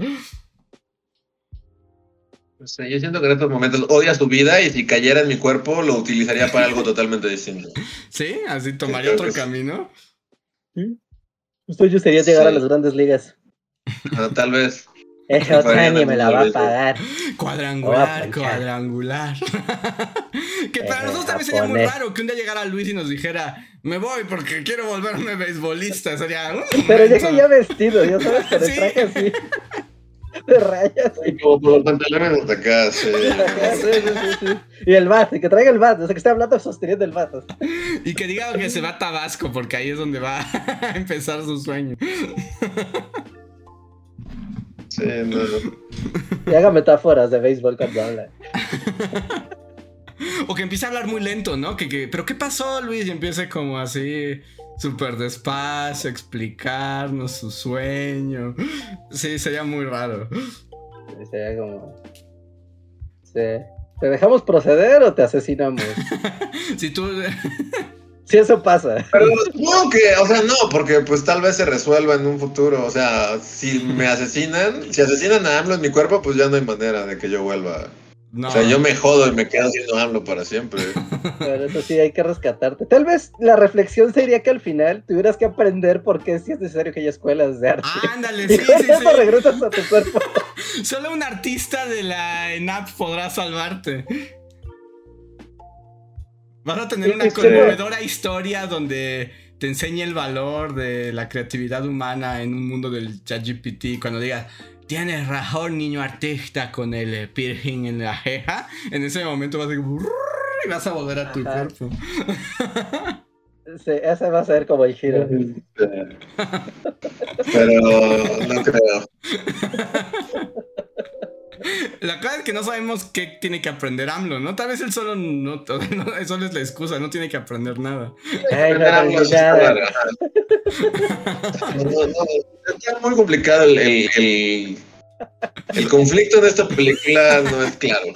No sé, yo siento que en estos momentos odia su vida y si cayera en mi cuerpo lo utilizaría para algo (laughs) totalmente distinto. ¿Sí? Así tomaría otro sí. camino. Justo yo sería llegar a Sí. las grandes ligas. Ah, tal vez. Esa Otani me la va a pagar. Cuadrangular, cuadrangular. (laughs) que para nosotros también sería muy raro que un día llegara Luis y nos dijera, me voy porque quiero volverme beisbolista. Sería. Pero llega ya vestido, ya sabes, con el traje así. (laughs) De rayas. Como por los pantalones hasta acá, sí. (laughs) Y el bate, que traiga el bate, o sea que esté hablando sosteniendo el bate. Y que diga que se va a Tabasco, porque ahí es donde va a empezar su sueño. Sí, no. Y haga metáforas de béisbol cuando habla. O que empiece a hablar muy lento, ¿no? Que, que, pero ¿qué pasó, Luis? Y empiece como así, súper despacio, explicarnos su sueño. Sí, sería muy raro. Sí, sería como. Sí. ¿Te dejamos proceder o te asesinamos? (laughs) si tú. Si eso pasa. Pero supongo que, o sea, no, porque pues tal vez se resuelva en un futuro. O sea, si me asesinan, si asesinan a AMLO en mi cuerpo, pues ya no hay manera de que yo vuelva. O sea, yo me jodo y me quedo siendo AMLO para siempre. (laughs) Pero eso sí, hay que rescatarte. Tal vez la reflexión sería que al final tuvieras que aprender por qué sí es necesario que haya escuelas de arte. Ándale, sí, sí, eso regresas a tu cuerpo. (laughs) Solo un artista de la ENAP podrá salvarte. Vas a tener una conmovedora historia donde te enseñe el valor de la creatividad humana en un mundo del ChatGPT. Cuando digas, tienes razón, niño artista, con el piercing en la jeja, en ese momento vas a, y vas a volver a tu cuerpo. Sí, ese va a ser como el giro. Pero no creo. (laughs) La cosa es que no sabemos qué tiene que aprender AMLO, ¿no? Tal vez él solo no, (laughs) eso es la excusa, no tiene que aprender nada. Ay, (laughs) no, no, está muy complicado el, el, el, conflicto en esta película no es claro.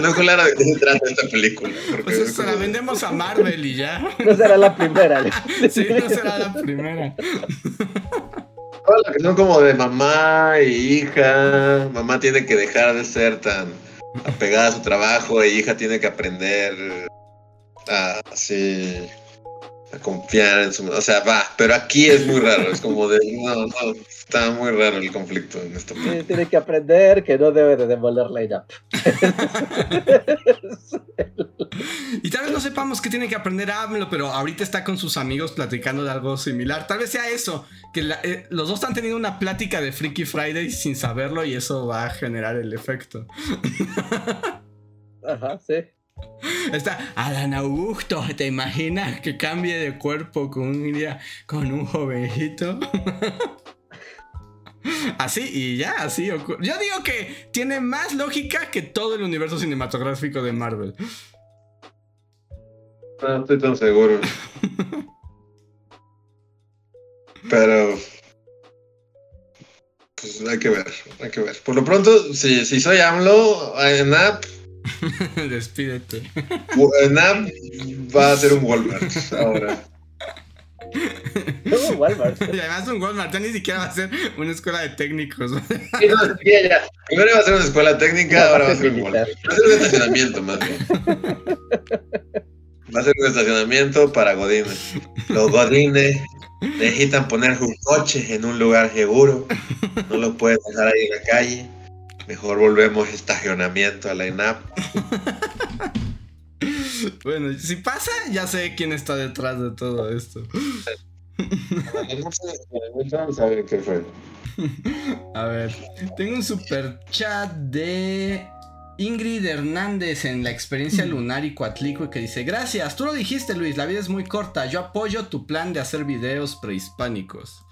No es claro de qué se trata esta película. Pues se la vendemos a Marvel y ya. No será la primera. (laughs) sí, no será la primera que son como de mamá y hija. Mamá tiene que dejar de ser tan apegada a su trabajo y hija tiene que aprender a así a confiar en su... O sea, va, pero aquí es muy raro, es como de... No, no, está muy raro el conflicto en esta sí, Tiene que aprender que no debe de demoler la INAP. (laughs) y tal vez no sepamos qué tiene que aprender AMLO, pero ahorita está con sus amigos platicando de algo similar. Tal vez sea eso, que eh, los dos están teniendo una plática de Freaky Friday sin saberlo y eso va a generar el efecto. (laughs) Ajá, sí. Está Alan Augusto, ¿te imaginas que cambie de cuerpo con un día con un jovencito? (laughs) así y ya, así ocurre. Yo digo que tiene más lógica que todo el universo cinematográfico de Marvel. No estoy tan seguro. Pero. Pues hay que ver, hay que ver. Por lo pronto, si, si soy AMLO, en app (laughs) Despídete. NAM va a ser un Walmart ahora. un Walmart. (laughs) Y además un Walmart, ya ni siquiera va a ser una escuela de técnicos. (laughs) Primero iba a ser una escuela técnica, ahora va a ser un Walmart. Va a ser un estacionamiento más bien. Va a ser un estacionamiento para Godines. Los Godines necesitan poner sus coches en un lugar seguro. No los pueden dejar ahí en la calle. Mejor volvemos estacionamiento a la INAP. (laughs) bueno, si pasa, ya sé quién está detrás de todo esto. (laughs) A ver, tengo un super chat de Ingrid Hernández en la experiencia lunar y cuatlico que dice: Gracias, tú lo dijiste, Luis, la vida es muy corta. Yo apoyo tu plan de hacer videos prehispánicos.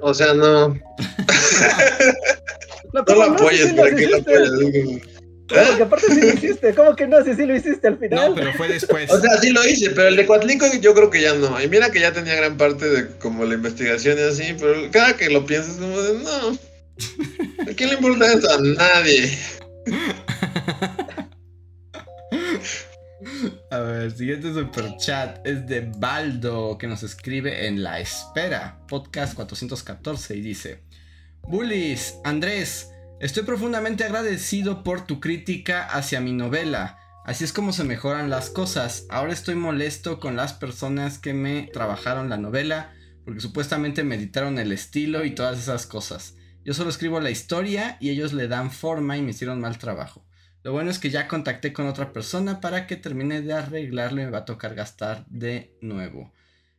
O sea, no. (laughs) no, lo apoyes, ¿para qué lo apoyes? Porque aparte sí lo hiciste, ¿cómo que no? Si sí lo hiciste al final. No, pero fue después. O sea, sí lo hice, pero el de Cuatlico yo creo que ya no. Y mira que ya tenía gran parte de como la investigación y así, pero cada que lo piensas como de, no. ¿A quién le importa eso? A nadie. (laughs) A ver, siguiente super chat es de Baldo que nos escribe en La Espera, podcast 414 y dice: Bullies, Andrés, estoy profundamente agradecido por tu crítica hacia mi novela. Así es como se mejoran las cosas. Ahora estoy molesto con las personas que me trabajaron la novela porque supuestamente meditaron el estilo y todas esas cosas. Yo solo escribo la historia y ellos le dan forma y me hicieron mal trabajo. Lo bueno es que ya contacté con otra persona para que termine de arreglarlo y me va a tocar gastar de nuevo.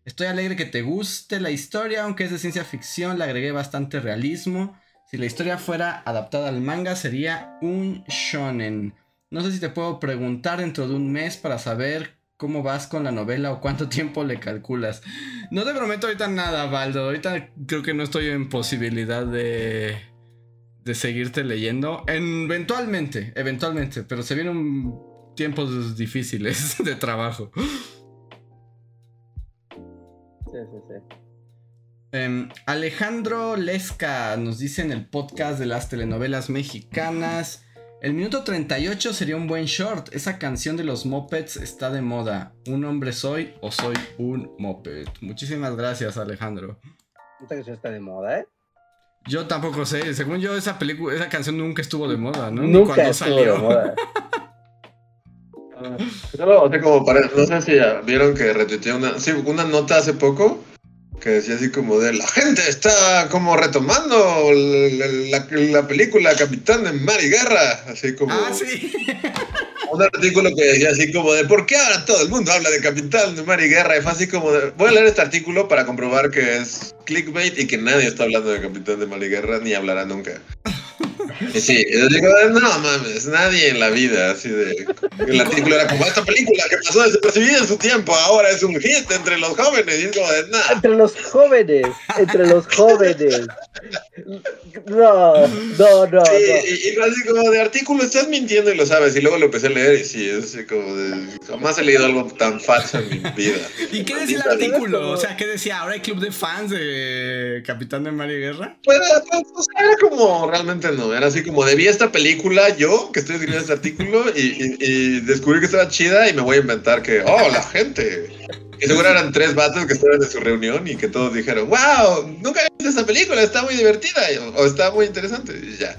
Estoy alegre que te guste la historia, aunque es de ciencia ficción, le agregué bastante realismo. Si la historia fuera adaptada al manga sería un shonen. No sé si te puedo preguntar dentro de un mes para saber cómo vas con la novela o cuánto (laughs) tiempo le calculas. No te prometo ahorita nada, Baldo. Ahorita creo que no estoy en posibilidad de de seguirte leyendo. Eventualmente, eventualmente, pero se vienen tiempos difíciles (laughs) de trabajo. Sí, sí, sí. Em, Alejandro Lesca nos dice en el podcast de las telenovelas mexicanas. El minuto 38 sería un buen short. Esa canción de los mopeds está de moda. ¿Un hombre soy o soy un moped? Muchísimas gracias, Alejandro. Esta canción está de moda, ¿eh? Yo tampoco sé. Según yo, esa película, esa canción nunca estuvo de moda, ¿no? Nunca estuvo de moda. No, (laughs) o sea, como para, no sé si vieron que retuiteé una, sí, una nota hace poco que decía así como de la gente está como retomando la, la película Capitán de Mar y Guerra, así como Ah, sí. (laughs) un artículo que decía así como de ¿por qué ahora todo el mundo habla de Capitán de Mar y Guerra? Y fue así como de voy a leer este artículo para comprobar que es clickbait y que nadie está hablando de Capitán de Mar y Guerra ni hablará nunca. Sí, yo digo, no mames, nadie en la vida, así de... El artículo era como, esta película que pasó desapercibida en su tiempo, ahora es un hit entre los jóvenes, y es como de, nada. Entre los jóvenes, entre los jóvenes. No, no, no. Sí, no. y, así como de artículo, estás mintiendo y lo sabes, y luego lo empecé a leer y sí, es así como de, jamás he leído algo tan falso en mi vida. ¿Y qué decía el artículo? O sea, ¿qué decía? ¿Ahora hay club de fans de Capitán de Mar y Guerra? Pues, pues, o sea, era como, realmente no, era así como, debí esta película yo, que estoy escribiendo este artículo, y, y- y descubrí que estaba chida y me voy a inventar que, oh, la gente. Y seguro eran tres vatos que estaban en su reunión y que todos dijeron, wow, nunca he visto esta película, está muy divertida, o está muy interesante, y ya.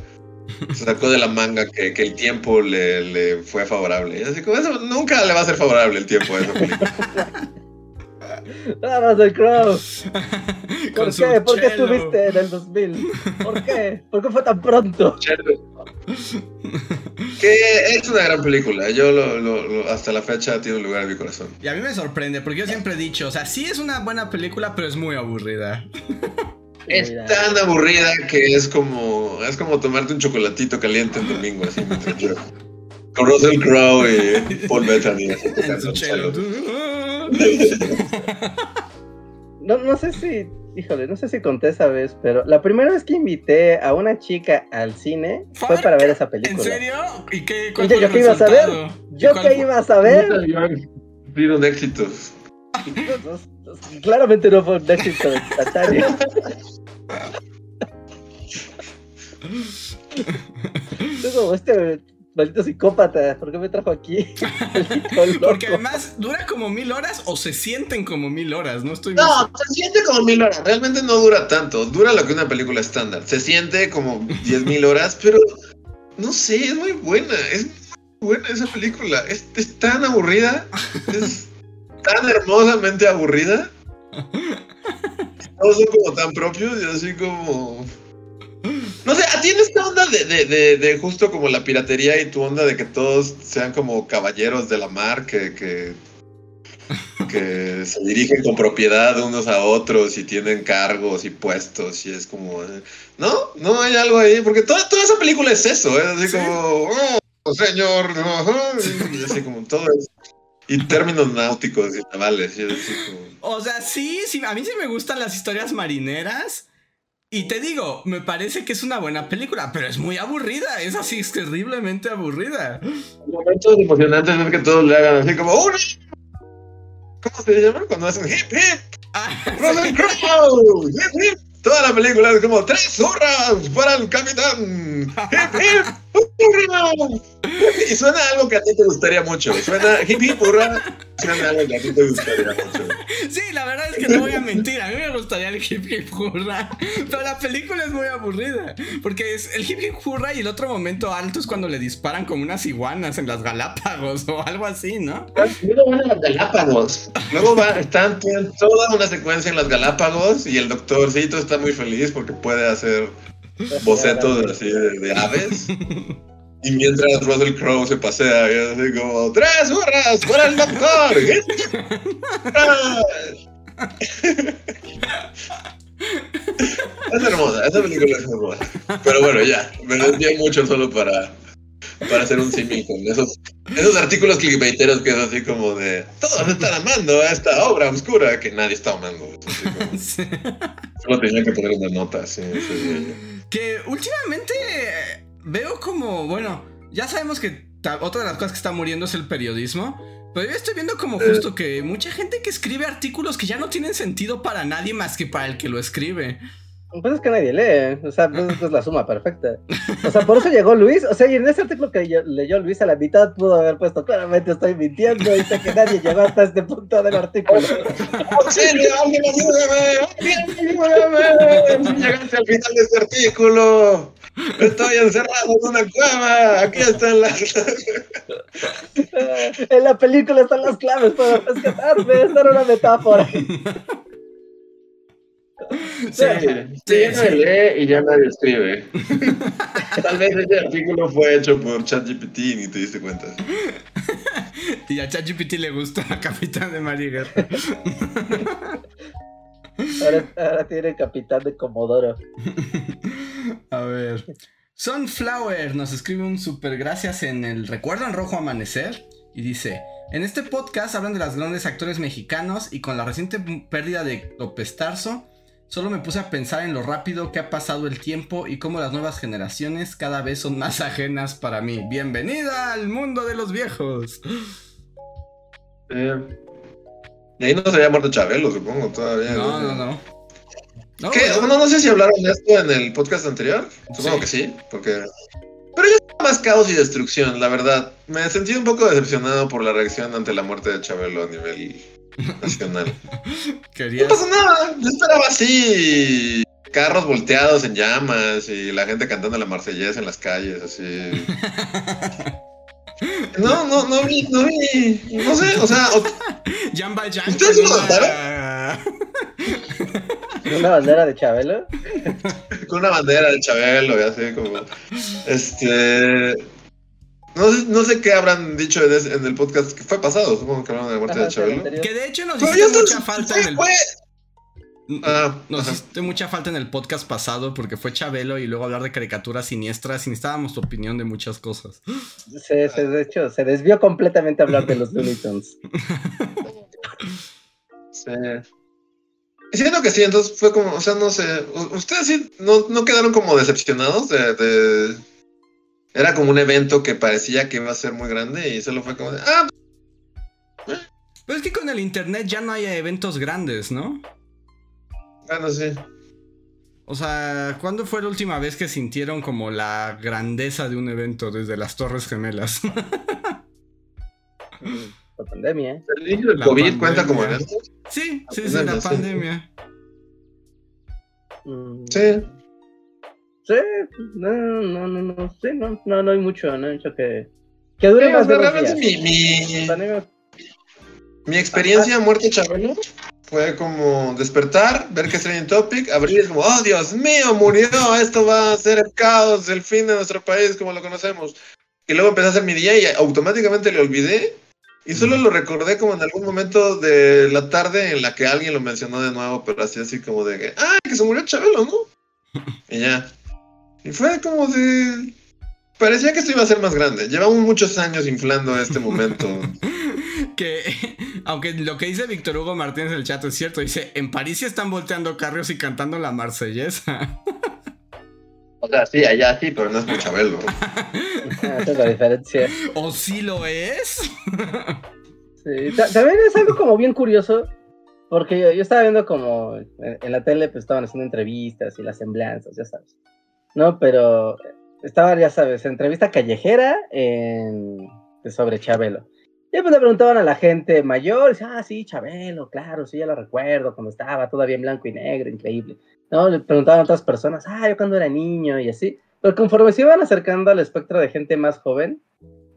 Se sacó de la manga que, que el tiempo le, le fue favorable. Y así como, eso nunca le va a ser favorable el tiempo a esa película. Ah, Russell Crowe. ¿Por qué? ¿Por qué estuviste en el 2000? ¿Por qué? ¿Por qué fue tan pronto? (laughs) que es una gran película, yo lo- lo- lo- hasta la fecha tiene un lugar en mi corazón. Y a mí me sorprende, porque yo siempre he dicho, o sea, sí es una buena película, pero es muy aburrida. Es tan aburrida que es como es como tomarte un chocolatito caliente el domingo así mientras yo- con Russell Crowe y Paul Bettany (laughs) En. No, no sé si, híjole, no sé si conté esa vez, pero la primera vez que invité a una chica al cine fue para ver esa ¿En película. serio? ¿Y qué? ¿Y cuál yo, fue yo el qué ibas a ver? resultado? ¿Yo ¿Cuál qué ibas a ver? Ha sido un éxito. Claramente no fue un éxito. Es (laughs) como este maldito psicópata, ¿por qué me trajo aquí? (laughs) (laughs) Porque además dura como mil horas o se sienten como mil horas, no estoy No, se siente como mil horas. Realmente no dura tanto. Dura lo que una película estándar. Se siente como diez mil horas, pero no sé, es muy buena. Es muy buena esa película. Es, es tan aburrida. (laughs) Es tan hermosamente aburrida. Todos son como tan propios y así como. No sé, tiene esta onda de, de, de, de justo como la piratería y tu onda de que todos sean como caballeros de la mar, que, que, que se dirigen con propiedad unos a otros y tienen cargos y puestos y es como... eh, No, no hay algo ahí, porque toda, toda esa película es eso, es así Sí. como... Oh, señor, ajá", y así como todo es... Y términos náuticos y navales, y así como... O sea, sí, sí, a mí sí me gustan las historias marineras. Y te digo, me parece que es una buena película, pero es muy aburrida. Es así, es terriblemente aburrida. momentos emocionantes es que todos le hagan así como ¡Uno! ¿Cómo se llama? Cuando hacen hip hip, Ah, Crowe, hip hip. Toda la película es como tres zurras para el capitán, hip hip. Y suena algo que a ti te gustaría mucho. Suena hip hip hurra. Suena algo que a ti te gustaría mucho. Sí, la verdad es que no voy a mentir. A mí me gustaría el hip hip hurra. Pero la película es muy aburrida. Porque es el hip hip hurra y el otro momento alto es cuando le disparan como unas iguanas en las Galápagos o algo así, ¿no? Luego van a las Galápagos. Luego va, están tienen toda una secuencia en las Galápagos y el doctorcito está muy feliz porque puede hacer (laughs) bocetos así de, de aves. (laughs) Y mientras Russell Crowe se pasea, y así como, ¡Tres burras para el doctor! (laughs) es hermosa, esa película es hermosa. Pero bueno, ya, me desvié mucho solo para, para hacer un símil con esos, esos artículos clickbaiteros que es así como de, todos están amando a esta obra oscura que nadie está amando. Así como- Sí. Solo tenía que poner una nota, sí, sí. Que últimamente eh, veo como, bueno, ya sabemos que otra de las cosas que está muriendo es el periodismo. Pero yo estoy viendo como justo que mucha gente que escribe artículos que ya no tienen sentido para nadie más que para el que lo escribe. Pues es que nadie lee, o sea, pues es la suma perfecta. O sea, por eso llegó Luis, o sea, y en ese artículo que yo- leyó Luis a la mitad pudo haber puesto, claramente estoy mintiendo, dice que nadie llegó hasta este punto del artículo. ¡Auxilio! ¡Alguien ayúdame! ¡Alguien ayúdame! Llegaste al final de este artículo, estoy encerrado en una cueva. Aquí están las. En la película están las claves para rescatarme, esta era una metáfora. (laughs) (laughs) Sí, sí, sí. lee y ya nadie escribe. (laughs) Tal vez ese artículo fue hecho por ChatGPT y ni te diste cuenta. (laughs) Y a ChatGPT le gusta a Capitán de María Guerra. Ahora, ahora tiene capitán de Comodoro. A ver. Sunflower nos escribe un super gracias en el Recuerdo en Rojo Amanecer y dice: En este podcast hablan de los grandes actores mexicanos y con la reciente pérdida de López Tarso, solo me puse a pensar en lo rápido que ha pasado el tiempo y cómo las nuevas generaciones cada vez son más ajenas para mí. Bienvenida al mundo de los viejos. Eh, y ahí no se había muerto Chabelo, supongo, todavía. No, no, no. No, ¿Qué? bueno. No sé si hablaron de esto en el podcast anterior. Supongo Sí. que sí, porque. Pero yo más caos y destrucción, la verdad. Me sentí un poco decepcionado por la reacción ante la muerte de Chabelo a nivel nacional. (laughs) Querías- No pasa nada, yo esperaba así. Carros volteados en llamas y la gente cantando la marsellesa en las calles, así. (laughs) No, no, no vi, no vi. No sé, o sea, o- (laughs) Jan Valjean ¿Ustedes con lo una- ¿Una bandera de Chabelo? con una bandera del Chabelo y así como. Este. No sé, no sé qué habrán dicho en, ese- en el podcast que fue pasado, supongo que hablaron de la muerte Ajá, de Chabelo. Que de hecho nos hiciste mucha falta en el fue- Ah, Nos hiciste mucha falta en el podcast pasado porque fue Chabelo y luego hablar de caricaturas siniestras y necesitábamos tu opinión de muchas cosas. Se, se- de hecho, se desvió completamente a hablar de los Looney Tunes. (laughs) Sí. Siento que sí, entonces fue como, o sea, no sé. ¿Ustedes sí no, no quedaron como decepcionados de, de- Era como un evento que parecía que iba a ser muy grande y solo fue como de. Ah, Pero es que con el internet ya no hay eventos grandes, ¿no? bueno, sí. O sea, ¿cuándo fue la última vez que sintieron como la grandeza de un evento desde las Torres Gemelas? Mm, (laughs) La pandemia. ¿eh? ¿El inicio del La COVID cuenta como evento? sí, sí, sí, Pandemia, la sí. pandemia. Mm, Sí. Sí, no, no, no, no, sí, no, no, no hay mucho, no hay mucho que, que dure Sí, o más sea, de dos realmente días. mi, mi, mi experiencia muerte Chabelo fue como despertar, ver que es trending topic, abrir y es como, oh Dios mío, murió, esto va a ser el caos, el fin de nuestro país como lo conocemos. Y luego empecé a hacer mi día y automáticamente le olvidé. Y solo lo recordé como en algún momento de la tarde en la que alguien lo mencionó de nuevo, pero así así como de que, ah, que se murió Chabelo, ¿no? (laughs) Y ya. Y fue como de... Parecía que esto iba a ser más grande. Llevamos muchos años inflando este momento. (laughs) Que, aunque lo que dice Víctor Hugo Martínez en el chat es cierto, dice, en París se están volteando carros y cantando la marsellesa. O sea, sí, allá sí, pero no es muy Chabelo. (laughs) Ah, esa es la diferencia. ¿O sí lo es? (laughs) Sí, ta- también es algo como bien curioso, porque yo, yo estaba viendo como en, en la tele, pues estaban haciendo entrevistas y las semblanzas, ya sabes. No, pero estaba, ya sabes, entrevista callejera en, sobre Chabelo. Y pues le preguntaban a la gente mayor, ah, sí, Chabelo, claro, sí, ya lo recuerdo, cuando estaba todavía en blanco y negro, increíble. No, le preguntaban a otras personas, ah, yo cuando era niño y así. Pero conforme se iban acercando al espectro de gente más joven,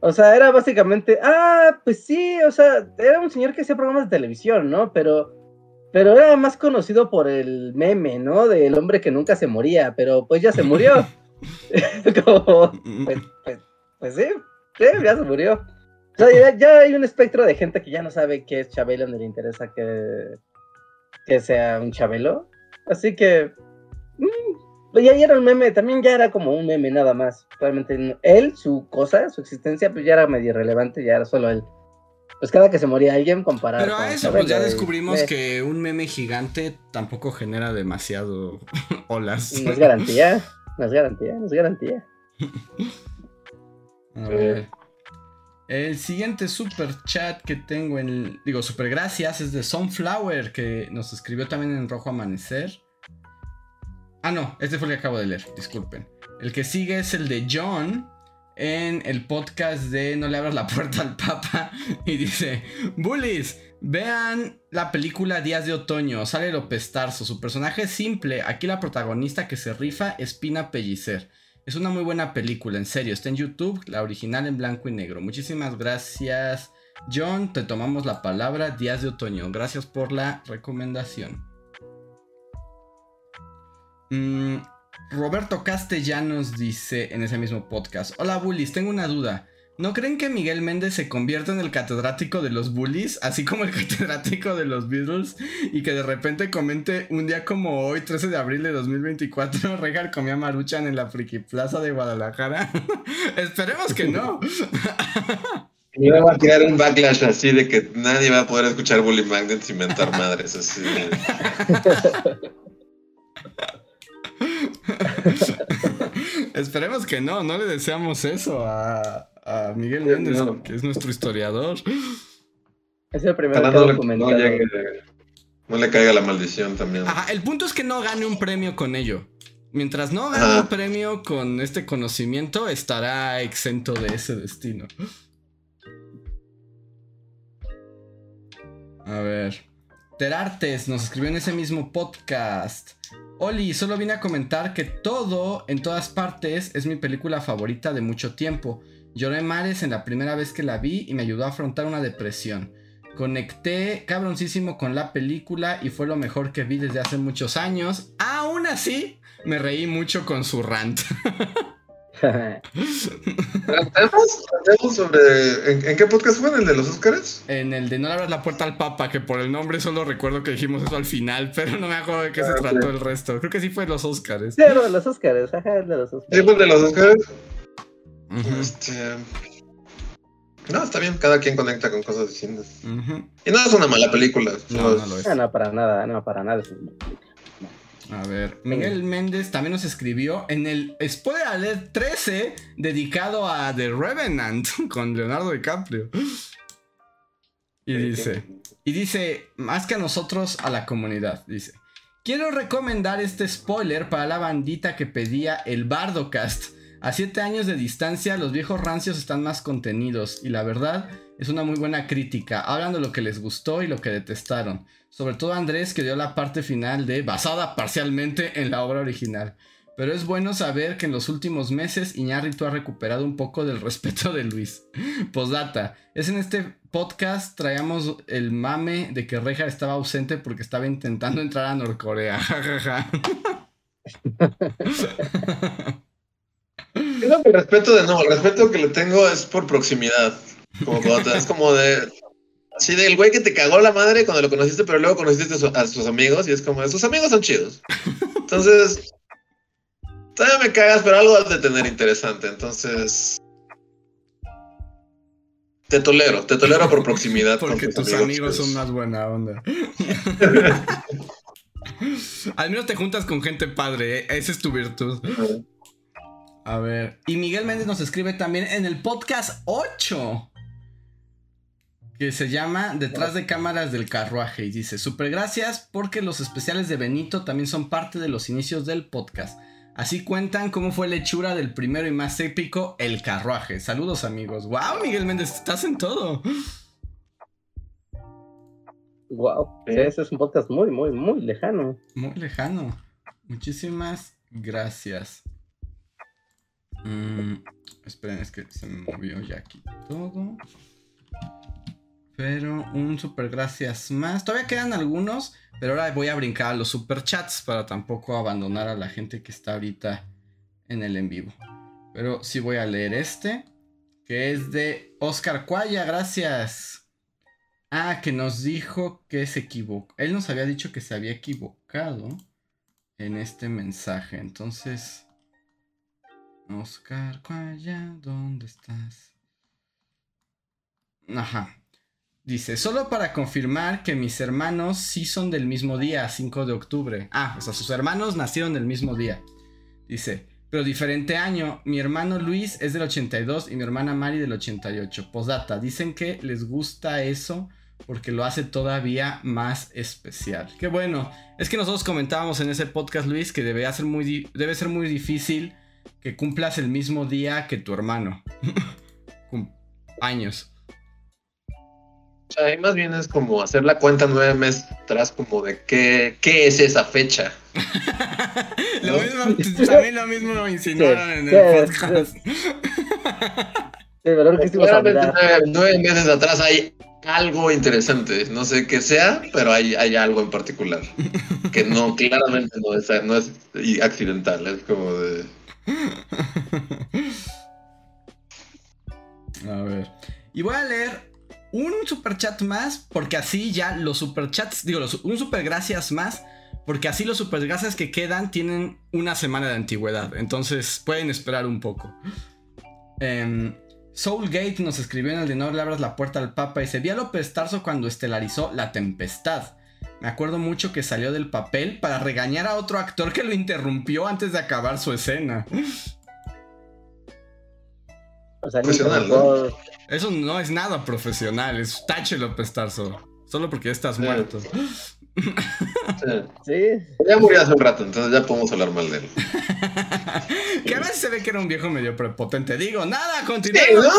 o sea, era básicamente, ah, pues sí, o sea, era un señor que hacía programas de televisión, ¿no? Pero, pero era más conocido por el meme, ¿no? Del hombre que nunca se moría, pero pues ya se murió. (laughs) (laughs) Como, pues, pues, pues, sí, sí, ya se murió. O sea, ya, hay un espectro de gente que ya no sabe qué es Chabelo, ni le interesa que, que sea un Chabelo. Así que, mmm, ya era un meme, también ya era como un meme nada más. Realmente él, su cosa, su existencia, pues ya era medio irrelevante, ya era solo él. Pues cada que se moría alguien comparado. Pero a eso, pues ya descubrimos que un meme gigante tampoco genera demasiado (laughs) olas. No es garantía, no es garantía, no es garantía. (laughs) a ver. El siguiente super chat que tengo en. Digo, super gracias es de Sunflower, que nos escribió también en Rojo Amanecer. Ah, no, este fue el que acabo de leer, disculpen. El que sigue es el de John en el podcast de No le abras la puerta al Papa. (laughs) Y dice: Bullies, vean la película Días de Otoño. Sale López Tarso. Su personaje es simple. Aquí la protagonista que se rifa es Pina Pellicer. Es una muy buena película, en serio. Está en YouTube, la original en blanco y negro. Muchísimas gracias, John. Te tomamos la palabra. Días de otoño. Gracias por la recomendación. Mm, Roberto Castellanos dice en ese mismo podcast: Hola, Bullies, tengo una duda. ¿No creen que Miguel Méndez se convierta en el catedrático de los bullies, así como el (laughs) catedrático de los Beatles, y que de repente comente un día como hoy, 13 de abril de 2024, (laughs) Regal comía maruchan en la Friki Plaza de Guadalajara? (laughs) Esperemos que no. Y va a tirar un backlash así de que nadie va a poder escuchar Bully Magnets y mentar madres así. (laughs) Esperemos que no, no le deseamos eso a, a Miguel Méndez, que es nuestro historiador. Es el primer documental. No, le caiga la maldición también. Ajá, el punto es que no gane un premio con ello. Mientras no gane un premio con este conocimiento, estará exento de ese destino. A ver. Terartes nos escribió en ese mismo podcast. Oli, solo vine a comentar que todo, en todas partes, es mi película favorita de mucho tiempo. Lloré mares en la primera vez que la vi y me ayudó a afrontar una depresión. Conecté cabroncísimo con la película y fue lo mejor que vi desde hace muchos años. Aún así, me reí mucho con su rant. (laughs) sobre. ¿en, qué podcast fue? ¿En el de los Oscars? En el de No le abras la puerta al Papa, que por el nombre solo recuerdo que dijimos eso al final, (laughs) pero no me acuerdo de qué se ah, trató el resto. Creo que sí fue los Oscars. Sí, de los Oscars, ajá, el de los Oscars. Sí, fue el de los Oscars. Este. No, está bien, cada quien conecta con cosas distintas. Y no es una mala película. No, no, lo es. no, para nada, no, para nada A ver, Miguel Méndez también nos escribió en el Spoiler Alert 13 dedicado a The Revenant (laughs) con Leonardo DiCaprio. Y dice, y dice, más que a nosotros, a la comunidad, dice. Quiero recomendar este spoiler para la bandita que pedía el Bardocast a siete años de distancia, los viejos rancios están más contenidos y la verdad es una muy buena crítica. Hablan de lo que les gustó y lo que detestaron. Sobre todo Andrés que dio la parte final de basada parcialmente en la obra original. Pero es bueno saber que en los últimos meses Iñárritu ha recuperado un poco del respeto de Luis. Postdata, es en este podcast traíamos el mame de que Reja estaba ausente porque estaba intentando entrar a Norcorea. (laughs) el respeto de no, el respeto que le tengo es por proximidad. Como es como de. Así del güey que te cagó la madre cuando lo conociste, pero luego conociste a, sus amigos y es como, sus amigos son chidos. (laughs) Entonces, todavía me cagas, pero algo has de tener interesante. Entonces, te tolero, te tolero por proximidad. Porque tus amigos, son más buena onda. (laughs) Al menos te juntas con gente padre, ¿eh? esa es tu virtud. A ver. Y Miguel Méndez nos escribe también en el podcast 8. Que se llama Detrás de cámaras del carruaje. Y dice, super gracias porque los especiales de Benito también son parte de los inicios del podcast. Así cuentan cómo fue la hechura del primero y más épico, el carruaje. Saludos amigos. ¡Wow, Miguel Méndez! Estás en todo. Wow, ese es un podcast muy, muy, muy lejano. Muy lejano. Muchísimas gracias. Mm, esperen, es que se me movió ya aquí todo. Pero un super gracias más. Todavía quedan algunos, pero ahora voy a brincar a los super chats para tampoco abandonar a la gente que está ahorita en el en vivo. Pero sí voy a leer este, que es de Oscar Cuaya, gracias. Ah, que nos dijo que se equivocó. Él nos había dicho que se había equivocado en este mensaje. Entonces, Oscar Cuaya, ¿dónde estás? Ajá. Dice, solo para confirmar que mis hermanos sí son del mismo día, 5 de octubre. Ah, o sea, sus hermanos nacieron del mismo día. Dice, pero diferente año. Mi hermano Luis es del 82 y mi hermana Mari del 88. Posdata, dicen que les gusta eso porque lo hace todavía más especial. Qué bueno. Es que nosotros comentábamos en ese podcast, Luis, que debe ser muy, debe ser muy difícil que cumplas el mismo día que tu hermano. (laughs) Años. Sea, ahí más bien es como hacer la cuenta nueve meses atrás, como de qué, qué es esa fecha. (laughs) lo mismo, también lo mismo insinuaron en el podcast. nueve, meses atrás hay algo interesante. No sé qué sea, pero hay, hay algo en particular. Que no, (laughs) claramente no es, no es accidental. Es como de. (laughs) A ver. Y voy a leer un super chat más, porque así ya los super chats, digo, un super gracias más, porque así los super gracias que quedan tienen una semana de antigüedad, entonces pueden esperar un poco. Eh, Soulgate nos escribió en el de No le abras la puerta al Papa y se vio a López Tarso cuando estelarizó La Tempestad. Me acuerdo mucho que salió del papel para regañar a otro actor que lo interrumpió antes de acabar su escena. Eso no es nada profesional, es tache López Tarso. Solo porque ya estás muerto. (laughs) Sí. Ya murió hace un rato, entonces ya podemos hablar mal de él. (laughs) que a veces se ve que era un viejo medio prepotente. Digo, nada, continuemos. (laughs)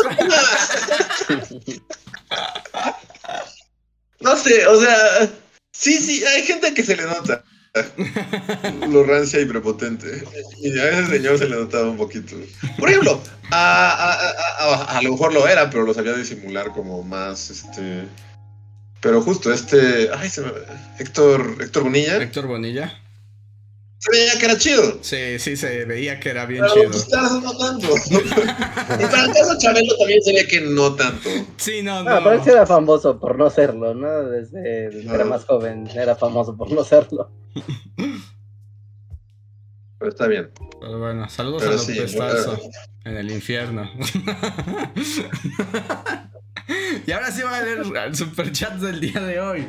no sé, o sea, sí, sí, hay gente que se le nota. (laughs) lo rancia y prepotente. Y a ese señor se le notaba un poquito. Por ejemplo, a, lo mejor lo era, pero lo sabía disimular como más, este... Pero justo este... Ay, se me... Héctor, Héctor Bonilla. Héctor Bonilla. Se veía que era chido. Sí, sí, se veía que era bien chido. Pero no tanto. y para el caso Chabelo también se ve que no tanto. Sí, no, no. Pero él era famoso por no serlo, ¿no? Desde, que era más joven era famoso por no serlo. Pero está bien. Pero bueno, saludos a López Tarso en el infierno. (laughs) y ahora sí va a leer el superchat del día de hoy.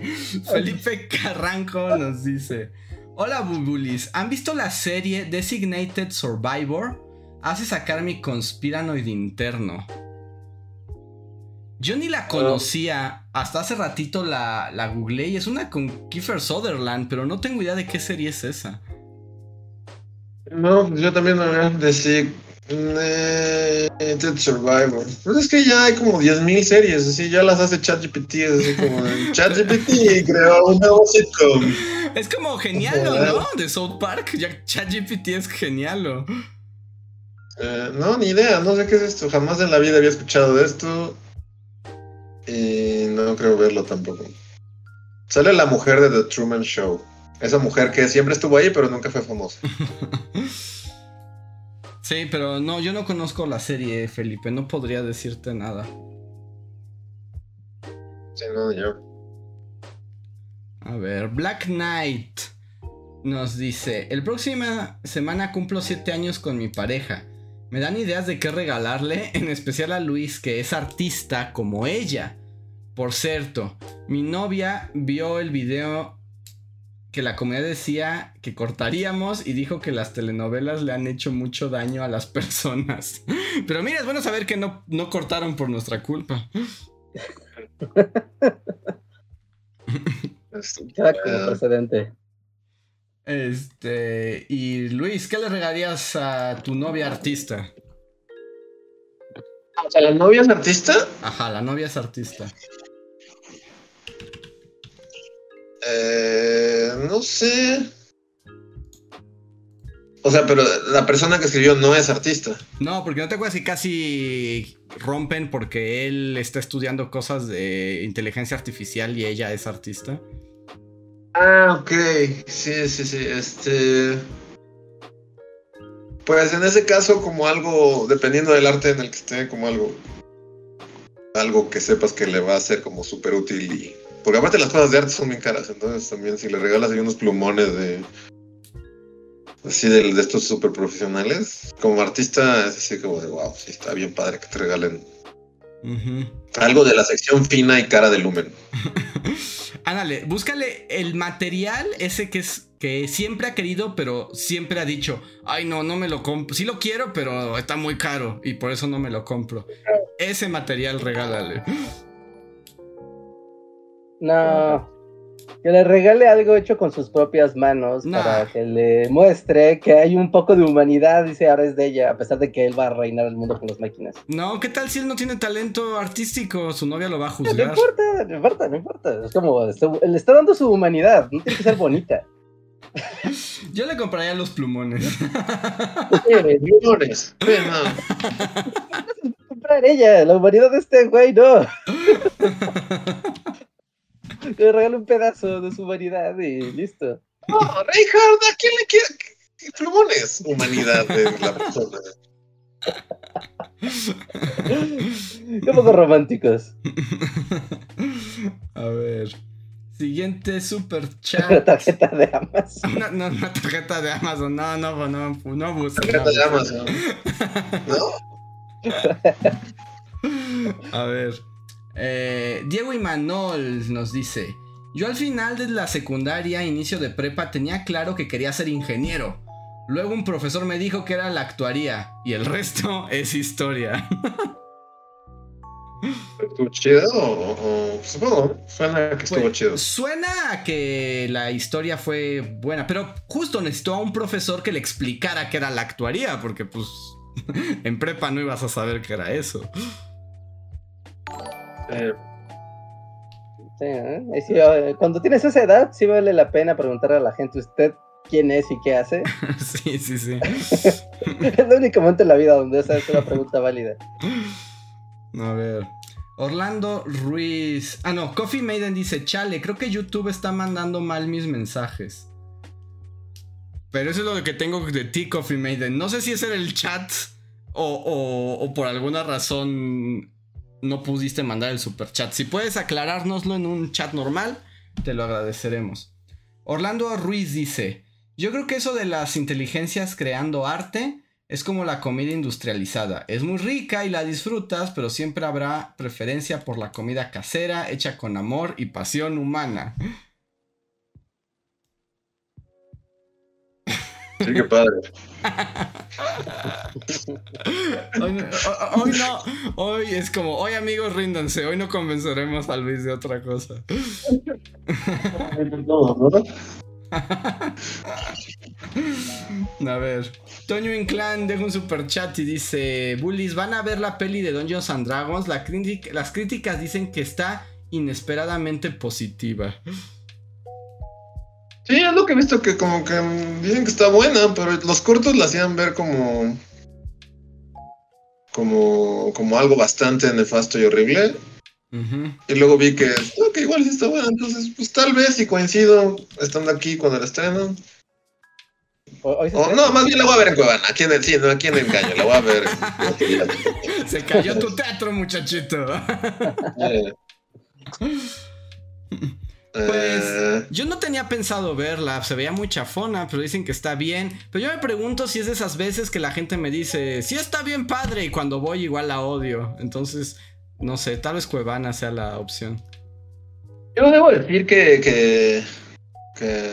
Felipe Carranco nos dice: Hola Bubulis, ¿han visto la serie Designated Survivor? Hace sacar mi conspiranoid interno. Yo ni la conocía, hasta hace ratito la, la googleé y es una con Kiefer Sutherland, pero no tengo idea de qué serie es esa. No, yo también no decía Dead Survivor. Pues es que ya hay como 10.000 series, así ya las hace ChatGPT, así como (laughs) ChatGPT creó un nuevo sitcom. Es como genial, ¿no? De South Park, ya ChatGPT es genial. Eh, no, ni idea, no sé qué es esto, jamás en la vida había escuchado de esto. Y no creo verlo tampoco. Sale la mujer de The Truman Show. Esa mujer que siempre estuvo ahí, pero nunca fue famosa. (laughs) sí, pero no, yo no conozco la serie, Felipe. No podría decirte nada. Sí, no, yo. A ver, Black Knight nos dice: El próxima semana cumplo 7 años con mi pareja. Me dan ideas de qué regalarle, (laughs) en especial a Luis, que es artista como ella. Por cierto, mi novia vio el video que la comedia decía que cortaríamos y dijo que las telenovelas le han hecho mucho daño a las (laughs) personas. Pero mira, es bueno saber que no, no cortaron por nuestra culpa. (laughs) Queda como precedente. Este, y Luis, ¿qué le regalarías a tu novia artista? O sea, ¿la novia es artista? Ajá, la novia es artista. Eh, no sé. O sea, pero la persona que escribió no es artista. No, porque no te acuerdas que casi rompen porque él está estudiando cosas de inteligencia artificial y ella es artista. Ah, ok. Sí, sí, sí. Este. Pues en ese caso, como algo, dependiendo del arte en el que esté, como algo. Algo que sepas que le va a ser como súper útil y. Porque aparte las cosas de arte son bien caras, entonces también si le regalas ahí unos plumones de. Así de, estos súper profesionales, como artista es así como de wow, sí, está bien padre que te regalen Algo de la sección fina y cara de Lumen. (laughs) Ándale, búscale el material ese que es que siempre ha querido, pero siempre ha dicho, ay no, no me lo compro. Sí lo quiero, pero está muy caro y por eso no me lo compro. Ese material regálale. No. Que le regale algo hecho con sus propias manos Nah. para que le muestre que hay un poco de humanidad, dice ahora es de ella, a pesar de que él va a reinar el mundo con las máquinas. No, ¿qué tal si él no tiene talento artístico? Su novia lo va a No juzgar. importa, no importa, no importa. Es como, está- le está dando su humanidad, no tiene que ser bonita. (laughs) Yo le compraría los plumones. Plumones. (laughs) No. comprar ella, la humanidad de este güey, no. (laughs) Que (laughs) le regale un pedazo de su humanidad y listo. No, Reinhardt, ¿a quién le quiere? ¿Qué plumones? Humanidad de la persona. Qué poco románticos. (laughs) A ver. Siguiente super chat. tarjeta de Amazon. No, no, una tarjeta de Amazon. No, no, no, no, no abuses, no Tarjeta de. Amazon. (laughs) ¿No? A ver. Eh, Diego Imanol nos dice: Yo al final de la secundaria, inicio de prepa, tenía claro que quería ser ingeniero. Luego un profesor me dijo que era la actuaría. Y el resto (laughs) es historia. ¿Estuvo chido o, o- supongo? Suena que estuvo Pues, chido. Suena a que la historia fue buena, pero justo necesitó a un profesor que le explicara qué era la actuaría, porque pues (laughs) en prepa no ibas a saber qué era eso. Eh, Sí, ¿eh? Y eh, cuando tienes esa edad, sí vale la pena preguntarle a la gente usted quién es y qué hace. (laughs) sí, sí, sí. (laughs) es el único momento en la vida donde esa es una pregunta válida. A ver. Orlando Ruiz. Ah, no, Coffee Maiden dice, chale, creo que YouTube está mandando mal mis mensajes. Pero eso es lo que tengo de ti, Coffee Maiden. No sé si ese era el chat o, o- o por alguna razón no pudiste mandar el super chat. Si puedes aclarárnoslo en un chat normal, te lo agradeceremos. Orlando Ruiz dice, yo creo que eso de las inteligencias creando arte es como la comida industrializada. Es muy rica y la disfrutas, pero siempre habrá preferencia por la comida casera, hecha con amor y pasión humana. sí, qué padre. (laughs) Hoy no, ho- hoy no, hoy es como, hoy amigos ríndanse, hoy no convenceremos a Luis de otra cosa. (laughs) A ver, Toño Inclán deja un super chat y dice: Bullies, ¿van a ver la peli de Dungeons and Dragons? La las críticas dicen que está inesperadamente positiva. Sí, es lo que he visto que como que dicen que está buena, pero los cortos la hacían ver como como como algo bastante nefasto y horrible. Y luego vi que, no, que igual sí está buena, entonces pues tal vez si coincido estando aquí cuando la estreno. O- hoy se no, más bien la voy a ver en Cuevana, aquí en el sí, no, aquí en el engaño, la voy a ver. (laughs) Se cayó tu teatro, muchachito. (laughs) Eh, (laughs) Pues eh, yo no tenía pensado verla, se veía muy chafona, pero dicen que está bien. Pero yo me pregunto si es de esas veces que la gente me dice, sí está bien padre, y cuando voy igual la odio. Entonces, no sé, tal vez Cuevana sea la opción. yo debo decir que, que, que,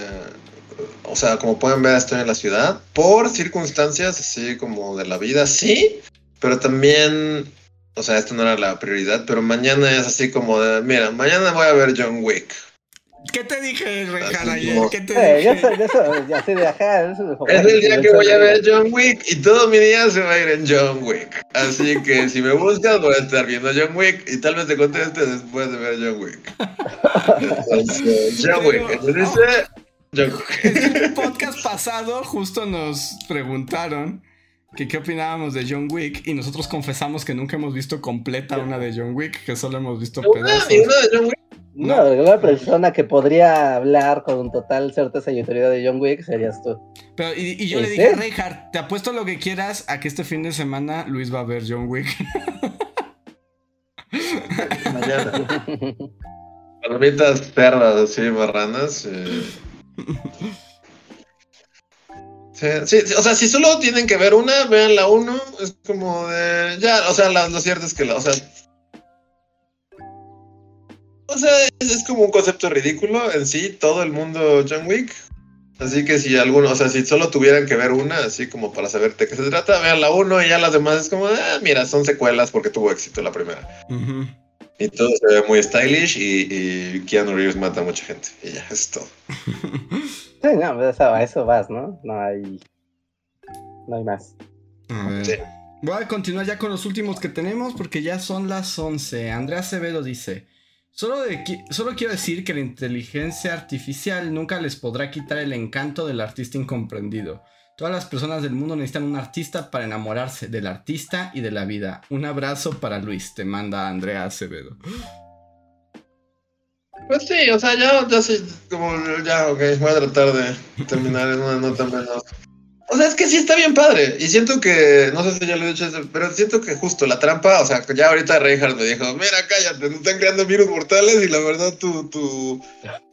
o sea, como pueden ver, estoy en la ciudad, por circunstancias así como de la vida, sí, pero también, o sea, esto no era la prioridad, pero mañana es así como de, mira, mañana voy a ver John Wick. ¿Qué te dije, Rejan, ayer? ¿Qué te Eh, dije? ya eso, ya sé de eso Es el día que voy a ver John Wick y todo mi día se va a ir en John Wick. Así que si me buscas voy a estar viendo John Wick y tal vez te conteste después de ver John Wick. (laughs) Entonces, John Wick. Entonces, John Wick. En el podcast pasado justo nos preguntaron que qué opinábamos de John Wick y nosotros confesamos que nunca hemos visto completa una de John Wick, que solo hemos visto pedazos. una de John Wick. No, la persona que podría hablar con total certeza y autoridad de John Wick serías tú. Pero, y, y yo le ¿En dije? Reinhardt, te apuesto lo que quieras a que este fin de semana Luis va a ver John Wick. (laughs) Mañana. Palomitas cerdas así, marranas. eh. Sí, sí, sí, o sea, si solo tienen que ver una, vean la uno. Es como de. Ya, o sea, la- lo cierto es que la. O sea. O sea, es, es como un concepto ridículo en sí, todo el mundo John Wick. Así que si alguno, o sea, si solo tuvieran que ver una, así como para saber de qué se trata, vean la uno y ya las demás es como, ah, mira, son secuelas porque tuvo éxito la primera. Ujú. Y todo se ve muy stylish y, y Keanu Reeves mata a mucha gente. Y ya, es todo. (laughs) Sí, no, pues eso, a eso vas, ¿no? No hay. No hay más. A ver. Sí. Voy a continuar ya con los últimos que tenemos porque ya son las 11. Andrea Acevedo dice, solo, quiero decir que la inteligencia artificial nunca les podrá quitar el encanto del artista incomprendido. Todas las personas del mundo necesitan un artista para enamorarse del artista y de la vida. Un abrazo para Luis, te manda Andrea Acevedo. Pues sí, o sea, ya, ya sí, como ya, ok, voy a tratar de terminar en una nota menos. O sea, es que sí está bien padre. Y siento que, no sé si ya lo he dicho, pero siento que justo la trampa, o sea, ya ahorita Reinhardt me dijo, mira, cállate, no están creando virus mortales y la verdad tu, tu,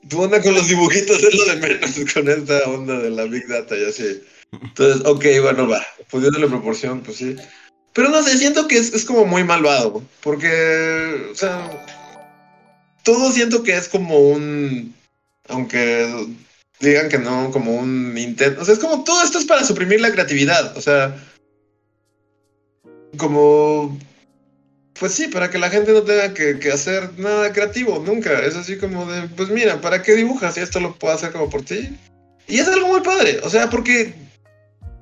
tu onda con los dibujitos es lo de menos (laughs) con esta onda de la Big Data y así. Entonces, ok, bueno, va, pudiéndole proporción, pues sí. Pero no sé, siento que es, es como muy malvado, porque, o sea, todo siento que es como un, aunque digan que no, como un intento, o sea, es como todo esto es para suprimir la creatividad, o sea, como, pues sí, para que la gente no tenga que, hacer nada creativo, nunca, es así como de, pues mira, ¿para qué dibujas si esto lo puedo hacer como por ti? Y es algo muy padre, o sea, porque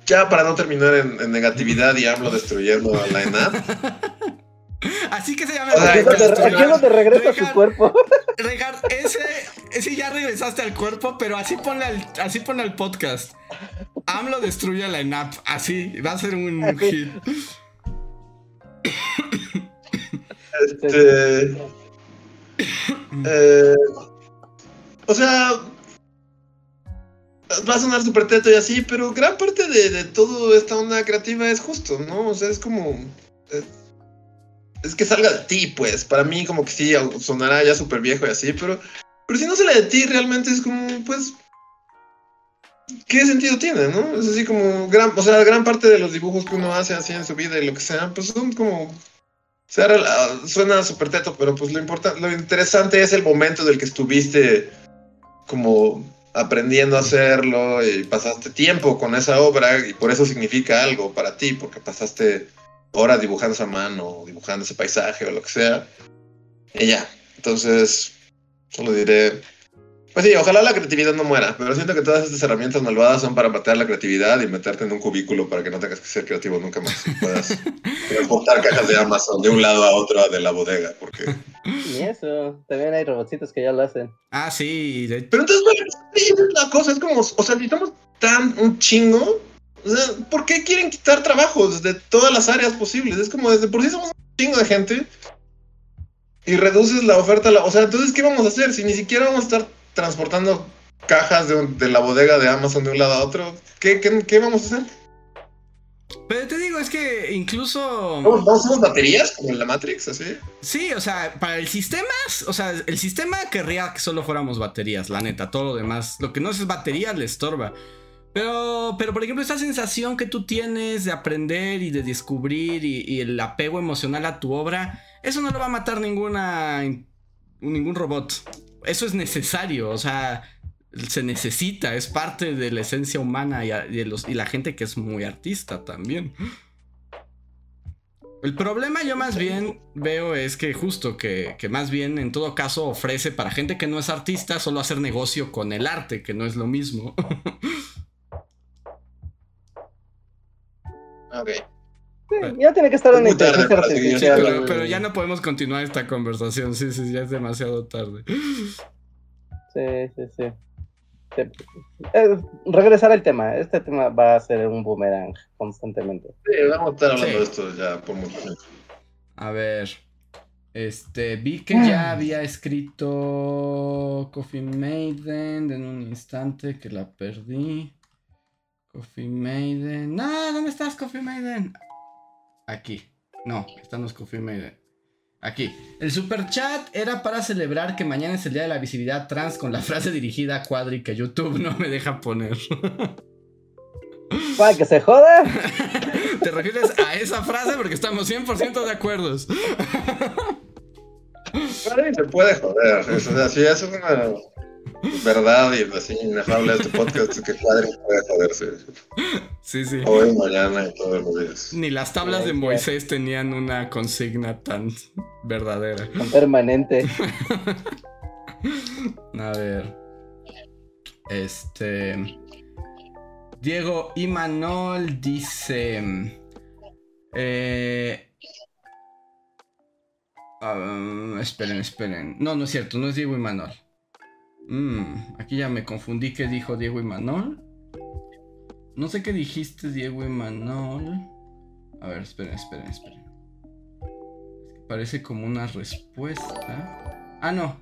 ya para no terminar en, negatividad y AMLO destruyendo a la ENAP, (laughs) Así que se llama... Aquí es donde, regresa su cuerpo. (laughs) Reinhardt, ese, ese ya regresaste al cuerpo, pero así ponle al, así ponle al podcast. AMLO destruye a la ENAP. Así, va a ser un hit. este... Eh, o sea, va a sonar súper teto y así, pero gran parte de, de toda esta onda creativa es justo, ¿no? O sea, es como... Es, es que salga de ti, pues. Para mí como que sí, sonará ya súper viejo y así, pero... Pero si no sale de ti, realmente es como, pues... ¿Qué sentido tiene, no? Es así como... Gran, o sea, gran parte de los dibujos que uno hace así en su vida y lo que sea, pues son como... O sea, suena súper teto, pero pues lo importante, lo interesante es el momento del que estuviste como aprendiendo a hacerlo y pasaste tiempo con esa obra y por eso significa algo para ti, porque pasaste horas dibujando esa mano, dibujando ese paisaje o lo que sea. Y ya, entonces solo diré, pues sí, ojalá la creatividad no muera, pero siento que todas estas herramientas malvadas son para matar la creatividad y meterte en un cubículo para que no tengas que ser creativo nunca más y puedas (laughs) transportar cajas de Amazon de un lado a otro de la bodega, porque... Y eso, también hay robotcitos que ya lo hacen. Ah, sí. de- Pero entonces, bueno, es la cosa, es como, o sea, si estamos tan un chingo, o sea, ¿por qué quieren quitar trabajos de todas las áreas posibles? Es como, desde por sí somos un chingo de gente y reduces la oferta, o sea, entonces, ¿qué vamos a hacer? Si ni siquiera vamos a estar transportando cajas de, un- de la bodega de Amazon de un lado a otro, ¿qué, qué, qué vamos a hacer? Pero te digo, es que incluso. ¿No, no somos baterías como en la Matrix, así? Sí, o sea, para el sistema, o sea, el sistema querría que solo fuéramos baterías, la neta, todo lo demás. Lo que no es batería le estorba. Pero, pero por ejemplo, esa sensación que tú tienes de aprender y de descubrir y, y el apego emocional a tu obra, eso no lo va a matar ninguna, ningún robot. Eso es necesario, o sea, se necesita, es parte de la esencia humana y, a- y los, y la gente que es muy artista también. El problema yo más bien veo es que justo que, que, más bien en todo caso ofrece para gente que no es artista solo hacer negocio con el arte, que no es lo mismo. (laughs) ok. ya tiene que estar en inteligencia artificial. pero, pero, ya no podemos continuar esta conversación. Sí, sí, ya es demasiado tarde. Sí, sí, sí. Eh, regresar al tema. Este tema va a ser un boomerang constantemente. Sí, vamos a estar hablando de esto ya por mucho tiempo. A ver. Este, vi que ya había escrito Coffee Maiden en un instante que la perdí. Coffee Maiden. No, ¿dónde estás, Coffee Maiden? Aquí. No, esta no es Coffee Maiden. Aquí. El super chat era para celebrar que mañana es el día de la visibilidad trans con la frase dirigida a Cuadri que YouTube no me deja poner. ¿Para que se joda? (laughs) ¿Te refieres a esa frase? Porque estamos 100% de acuerdo. se puede joder. O sea, si es una verdad y así inefable este podcast que Cuadri puede joderse. Sí, sí. Hoy, mañana y todos los días. Ni las tablas de Moisés tenían una consigna tan verdadera. Tan permanente. (laughs) A ver. Este. Diego Imanol dice. Eh, ah, esperen, esperen. No, no es cierto, no es Diego Imanol. Mm, aquí ya me confundí que dijo Diego y Manol. No sé qué dijiste, Diego y Manol. A ver, esperen, esperen, esperen. Parece como una respuesta. Ah, no.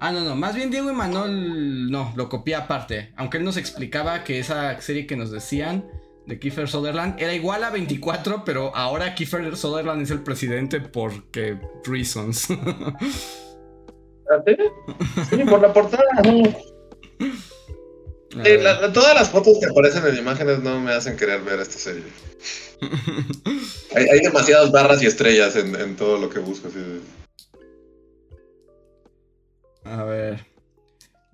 Ah, no, no. Más bien Diego y Manol no, lo copié aparte. Aunque él nos explicaba que esa serie que nos decían de Kiefer Sutherland era igual a 24, pero ahora Kiefer Sutherland es el presidente porque reasons. (laughs) Sí, por la portada. todas las fotos que aparecen en imágenes no me hacen querer ver esta serie. (laughs) hay, demasiadas barras y estrellas en, todo lo que busco. A ver.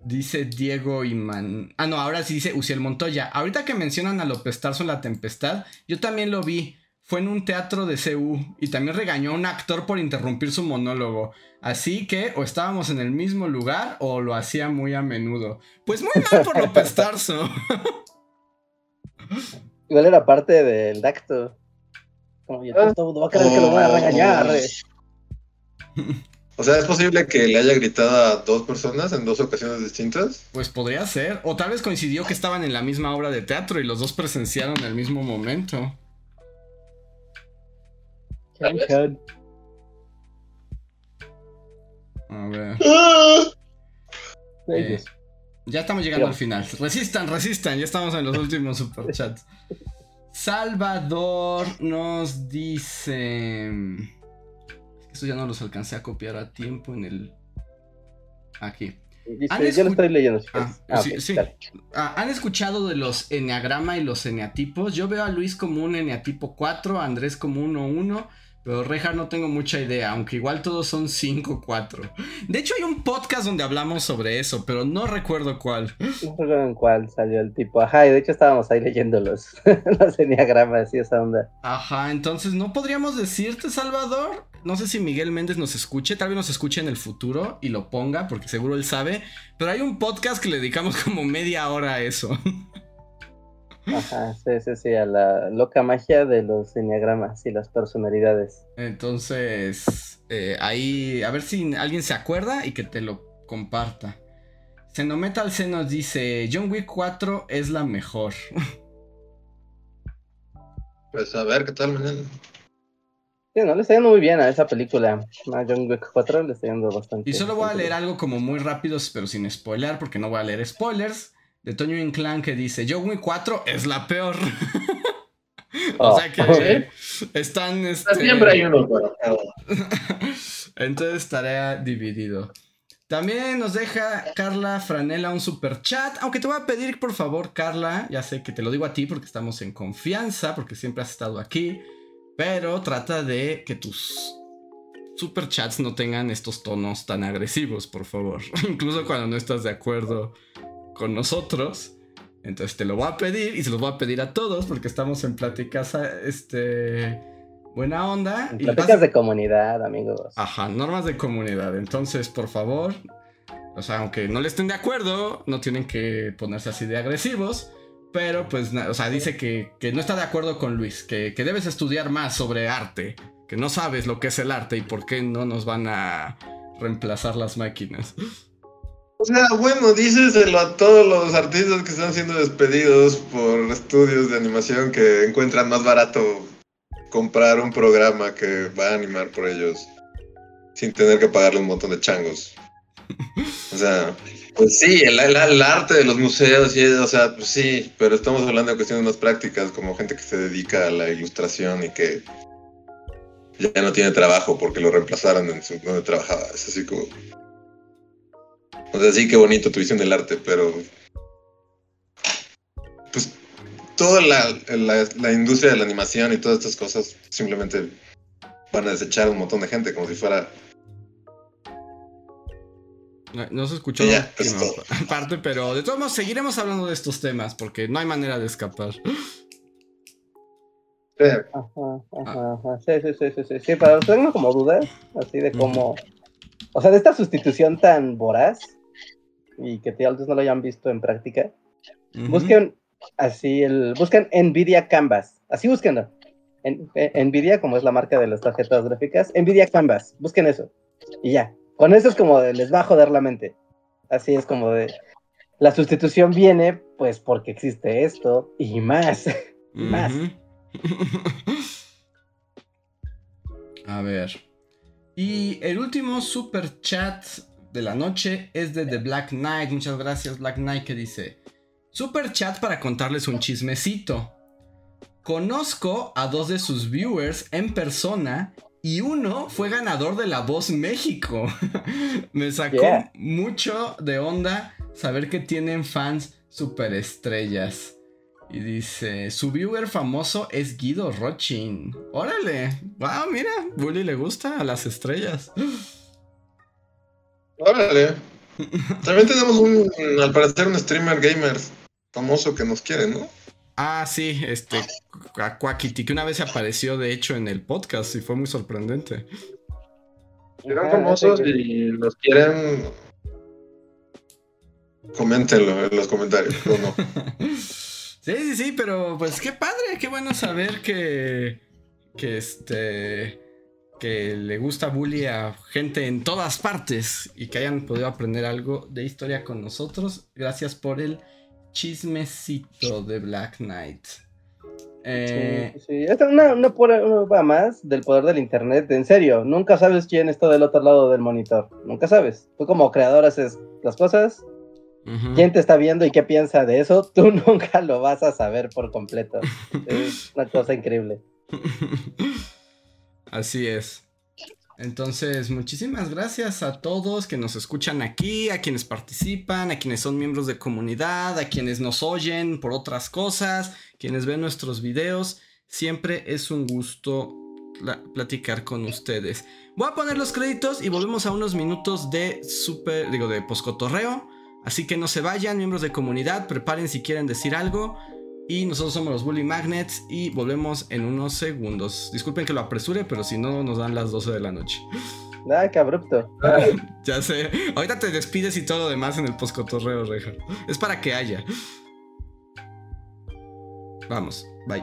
Dice Diego Iman. Ah, no, ahora sí dice Uciel Montoya. Ahorita que mencionan a López Tarso en La Tempestad, yo también lo vi. Fue en un teatro de CU y también regañó a un actor por interrumpir su monólogo. Así que o estábamos en el mismo lugar o lo hacía muy a menudo. Pues muy mal por López Tarso. (laughs) Igual era parte del acto. Como yo, todo va a creer que lo voy a regañar. O sea, ¿es posible que le haya gritado a dos personas en dos ocasiones distintas? Pues podría ser. O tal vez coincidió que estaban en la misma obra de teatro y los dos presenciaron el mismo momento. A ver. Eh, ya estamos llegando al final. Resistan, resistan. Ya estamos en los últimos superchats. Salvador nos dice. Esto ya no los alcancé a copiar a tiempo en el. Aquí. yo lo estoy leyendo. Ah, ah, sí, ah, ¿Han escuchado de los eneagrama y los eneatipos? Yo veo a Luis como un eneatipo 4, a Andrés como 1-1 pero Reja no tengo mucha idea, aunque igual todos son 5 4. De hecho, hay un podcast donde hablamos sobre eso, pero no recuerdo cuál. No recuerdo en cuál salió el tipo. Ajá, y de hecho estábamos ahí leyendo los, (laughs) los enneagramas y esa onda. Ajá, entonces no podríamos decirte, Salvador. No sé si Miguel Méndez nos escuche, tal vez nos escuche en el futuro y lo ponga, porque seguro él sabe. Pero hay un podcast que le dedicamos como media hora a eso. (laughs) Ajá, sí, sí, sí, a la loca magia de los enneagramas y las personalidades. Entonces, eh, ahí, a ver si alguien se acuerda y que te lo comparta. Xenometal se nos dice, John Wick 4 es la mejor. (laughs) Pues a ver, ¿qué tal? Sí, no, le está yendo muy bien a esa película. A John Wick 4 le está yendo bastante. Y solo voy a leer algo como muy rápido, pero sin spoiler, porque no voy a leer spoilers de Toño Inclán que dice, Wick 4 es la peor. (laughs) o sea que están... Este... Siempre hay uno (laughs) Entonces estaría dividido. También nos deja Carla Franela un super chat. Aunque te voy a pedir, por favor, Carla. Ya sé que te lo digo a ti porque estamos en confianza, porque siempre has estado aquí. Pero trata de que tus super chats no tengan estos tonos tan agresivos, por favor. (laughs) Incluso cuando no estás de acuerdo con nosotros. Entonces te lo voy a pedir y se los voy a pedir a todos porque estamos en pláticas este, buena onda. Y Pláticas de comunidad, amigos. Ajá, normas de comunidad. Entonces, por favor, o sea, aunque no le estén de acuerdo, no tienen que ponerse así de agresivos. Pero pues, o sea, dice que, no está de acuerdo con Luis, que, que, debes estudiar más sobre arte, que no sabes lo que es el arte y por qué no nos van a reemplazar las máquinas. O sea, bueno, díseselo a todos los artistas que están siendo despedidos por estudios de animación que encuentran más barato comprar un programa que va a animar por ellos sin tener que pagarle un montón de changos. O sea, pues sí, el, arte de los museos, y, o sea, pues sí, pero estamos hablando de cuestiones más prácticas, como gente que se dedica a la ilustración y que ya no tiene trabajo porque lo reemplazaron en su, donde trabajaba. Es así como... O sea, sí, qué bonito tu visión del arte, pero... Pues toda la, la industria de la animación y todas estas cosas simplemente van a desechar un montón de gente como si fuera no se escuchó (laughs) parte, pero de todos modos seguiremos hablando de estos temas porque no hay manera de escapar. Sí. Ajá, ajá, Sí, sí, sí, sí, sí. pero tengo como dudas, así de cómo. O sea, de esta sustitución tan voraz y que tal vez no lo hayan visto en práctica. Busquen así el. Busquen Nvidia Canvas. Así búsquenlo. En, Nvidia, como es la marca de las tarjetas gráficas, Nvidia Canvas. Busquen eso. Y ya. Con eso es como de, les va a joder la mente. Así es como de, la sustitución viene pues porque existe esto y más. (laughs) más. (laughs) a ver. Y el último super chat de la noche es de The Black Knight. Muchas gracias, Black Knight, que dice: Super chat para contarles un chismecito. Conozco a dos de sus viewers en persona y uno fue ganador de La Voz México. (laughs) Me sacó mucho de onda saber que tienen fans superestrellas. Y dice, su viewer famoso es Guido Rochin. Órale, wow, mira, Bully le gusta a las estrellas. Órale. También tenemos un, al parecer, un streamer gamer famoso que nos quiere, ¿no? Ah, sí, este, Quackity, que una vez se apareció de hecho en el podcast y fue muy sorprendente. Eran famosos y los quieren. Coméntenlo en los comentarios, ¿o no? (laughs) sí, sí, sí, pero pues qué padre, qué bueno saber que. Que este. Que le gusta bully a gente en todas partes y que hayan podido aprender algo de historia con nosotros. Gracias por el chismecito de Black Knight. Eh... Sí, es una, una, prueba más del poder del internet. En serio, nunca sabes quién está del otro lado del monitor. Nunca sabes. Tú como creador haces las cosas. ¿Quién te está viendo y qué piensa de eso? Tú (laughs) nunca lo vas a saber por completo. es una cosa increíble. (laughs) Así es. Entonces, muchísimas gracias a todos que nos escuchan aquí, a quienes participan, a quienes son miembros de comunidad, a quienes nos oyen por otras cosas, quienes ven nuestros videos. Siempre es un gusto platicar con ustedes. Voy a poner los créditos y volvemos a unos minutos de super, digo, de poscotorreo. Así que no se vayan, miembros de comunidad, preparen si quieren decir algo. Y nosotros somos los Bully Magnets y volvemos en unos segundos. Disculpen que lo apresure, pero si no, nos dan las 12 de la noche. (laughs) Ah, qué abrupto. (laughs) ya sé. Ahorita te despides y todo lo demás en el poscotorreo, Reja. Es para que haya. Vamos, bye.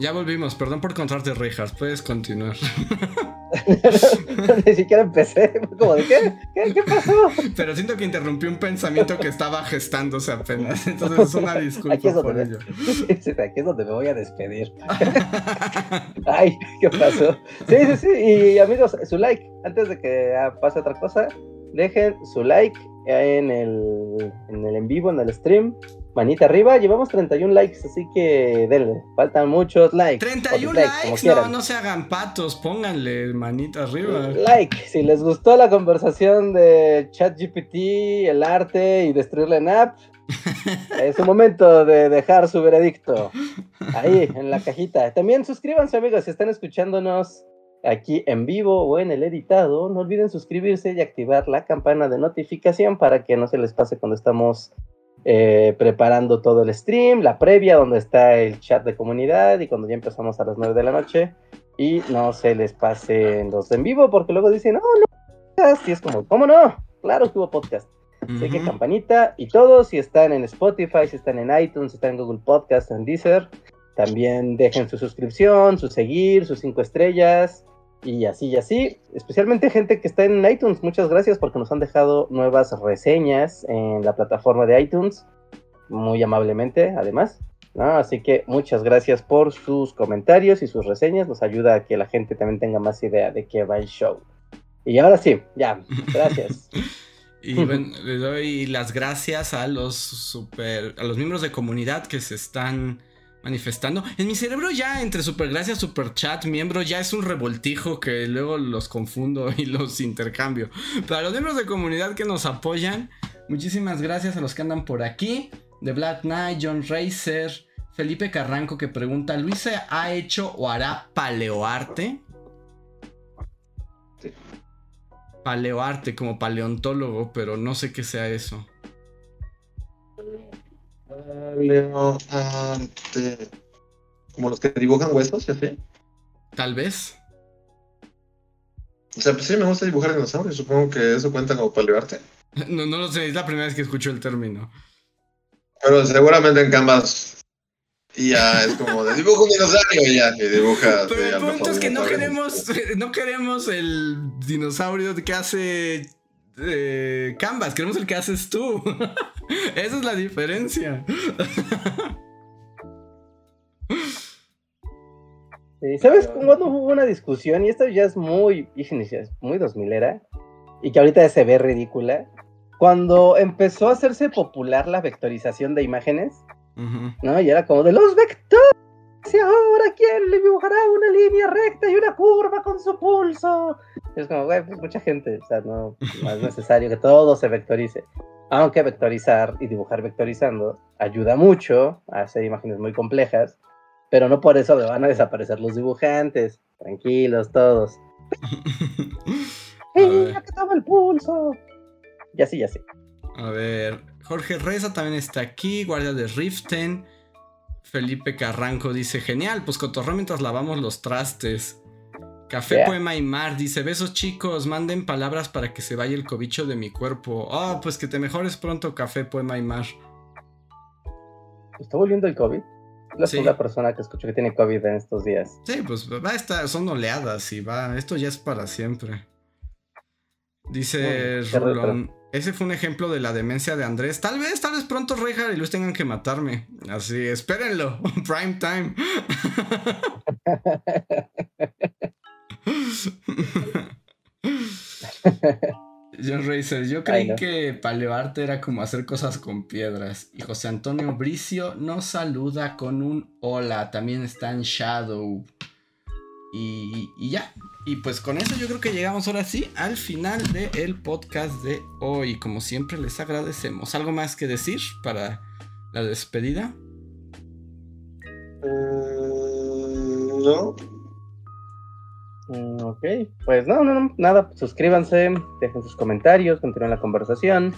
Ya volvimos, perdón por contarte rejas, puedes continuar. (laughs) Ni siquiera empecé, como de ¿qué? ¿qué? pasó? Pero siento que interrumpí un pensamiento que estaba gestándose apenas, entonces es una disculpa (laughs) aquí es por ello. (laughs) Aquí es donde me voy a despedir. Ay, ¿qué pasó? Sí, sí, sí, y amigos, su like, antes de que pase otra cosa, dejen su like en el en, el en vivo, en el stream, manita arriba. Llevamos 31 likes, así que denle. Faltan muchos likes. 31 likes, no, no se hagan patos, pónganle manita arriba. Like, si les gustó la conversación de ChatGPT, el arte y destruirle en app. (laughs) es un momento de dejar su veredicto ahí en la cajita. También suscríbanse, amigos, si están escuchándonos aquí en vivo o en el editado. No olviden suscribirse y activar la campana de notificación para que no se les pase cuando estamos eh, preparando todo el stream, la previa donde está el chat de comunidad y cuando ya empezamos a las 9 de la noche y no se les pase los en vivo porque luego dicen, no, no, podcast y es como, ¿cómo no? Claro que hubo podcast. Así que campanita y todos, si están en Spotify, si están en iTunes, si están en Google Podcast, en Deezer, también dejen su suscripción, su seguir, sus cinco estrellas y así y así. Especialmente gente que está en iTunes, muchas gracias porque nos han dejado nuevas reseñas en la plataforma de iTunes, muy amablemente además. Así que muchas gracias por sus comentarios y sus reseñas, nos ayuda a que la gente también tenga más idea de qué va el show. Y ahora sí, ya, gracias. (laughs) y bueno, le doy las gracias a los super, a los miembros de comunidad que se están manifestando. En mi cerebro ya entre supergracia, superchat, miembro, ya es un revoltijo que luego los confundo (laughs) y los intercambio. Para los miembros de comunidad que nos apoyan, muchísimas gracias a los que andan por aquí. The Black Knight, John Racer, Felipe Carranco que pregunta, ¿Luisa ha hecho o hará paleoarte? Paleoarte como paleontólogo, pero no sé qué sea eso. Como los que dibujan huesos, ¿ya sé? Tal vez. O sea, pues sí, me gusta dibujar dinosaurios. Supongo que eso cuenta como paleoarte. (laughs) No, no lo sé, es la primera vez que escucho el término. Pero seguramente en Canvas y ya es como de dibujo un dinosaurio y ya, y dibuja. Pero el punto es que no queremos, (laughs) no queremos el dinosaurio que hace eh, Canvas, queremos el que haces tú. (laughs) Esa es la diferencia. ¿Sabes cuando hubo una discusión? Y esto ya es muy, muy 2000 era, y que ahorita se ve ridícula. Cuando empezó a hacerse popular la vectorización de imágenes, ¿no? Y era como de los vectores. Y ahora, ¿quién le dibujará una línea recta y una curva con su pulso? Es como, güey, mucha gente, o sea, no, es necesario que todo se vectorice. Aunque vectorizar y dibujar vectorizando ayuda mucho a hacer imágenes muy complejas, pero no por eso van a desaparecer los dibujantes. Tranquilos todos. (laughs) ¡Ey, ya que toma el pulso! Y así, ya así. A ver, Jorge Reza también está aquí, guardia de Riften. Felipe Carranco dice, genial, pues cotorreo mientras lavamos los trastes. Café Poema y Mar dice, besos chicos, manden palabras para que se vaya el cobicho de mi cuerpo. Oh, pues que te mejores pronto, Café Poema y Mar. ¿Está volviendo el COVID? La segunda persona que escucho que tiene COVID en estos días. Sí, pues va a estar, son oleadas y va, esto ya es para siempre. Dice Rulón, ese fue un ejemplo de la demencia de Andrés. Tal vez, tal vez pronto Rejar y Luis tengan que matarme. Así, espérenlo. (laughs) Prime time. John Racer, yo creí que paleoarte era como hacer cosas con piedras. Y José Antonio Bricio nos saluda con un hola. También está en Shadow. Y, y ya, y pues con eso yo creo que llegamos ahora sí al final del podcast de hoy. Como siempre les agradecemos. ¿Algo más que decir para la despedida? Mm, no. Mm, ok, pues no, no, no, nada, suscríbanse, dejen sus comentarios, continúen la conversación.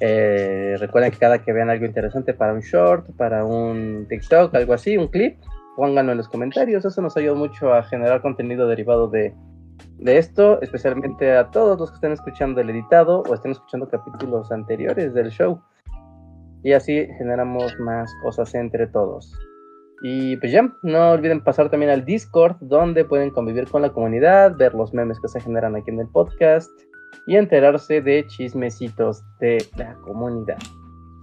Eh, recuerden que cada que vean algo interesante para un short, para un TikTok, algo así, un clip, pónganlo en los comentarios. Eso nos ayuda mucho a generar contenido derivado de, esto, especialmente a todos los que estén escuchando el editado o estén escuchando capítulos anteriores del show. Y así generamos más cosas entre todos. Y pues ya, no olviden pasar también al Discord, donde pueden convivir con la comunidad, ver los memes que se generan aquí en el podcast y enterarse de chismecitos de la comunidad.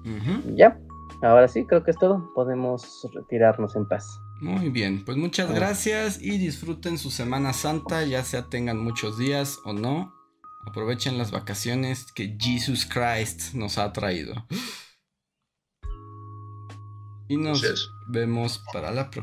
y ya, ahora sí, creo que es todo. Podemos retirarnos en paz. Muy bien, pues muchas ah. gracias y disfruten su Semana Santa, ya sea tengan muchos días o no. Aprovechen las vacaciones que Jesus Christ nos ha traído. Y nos vemos para la próxima.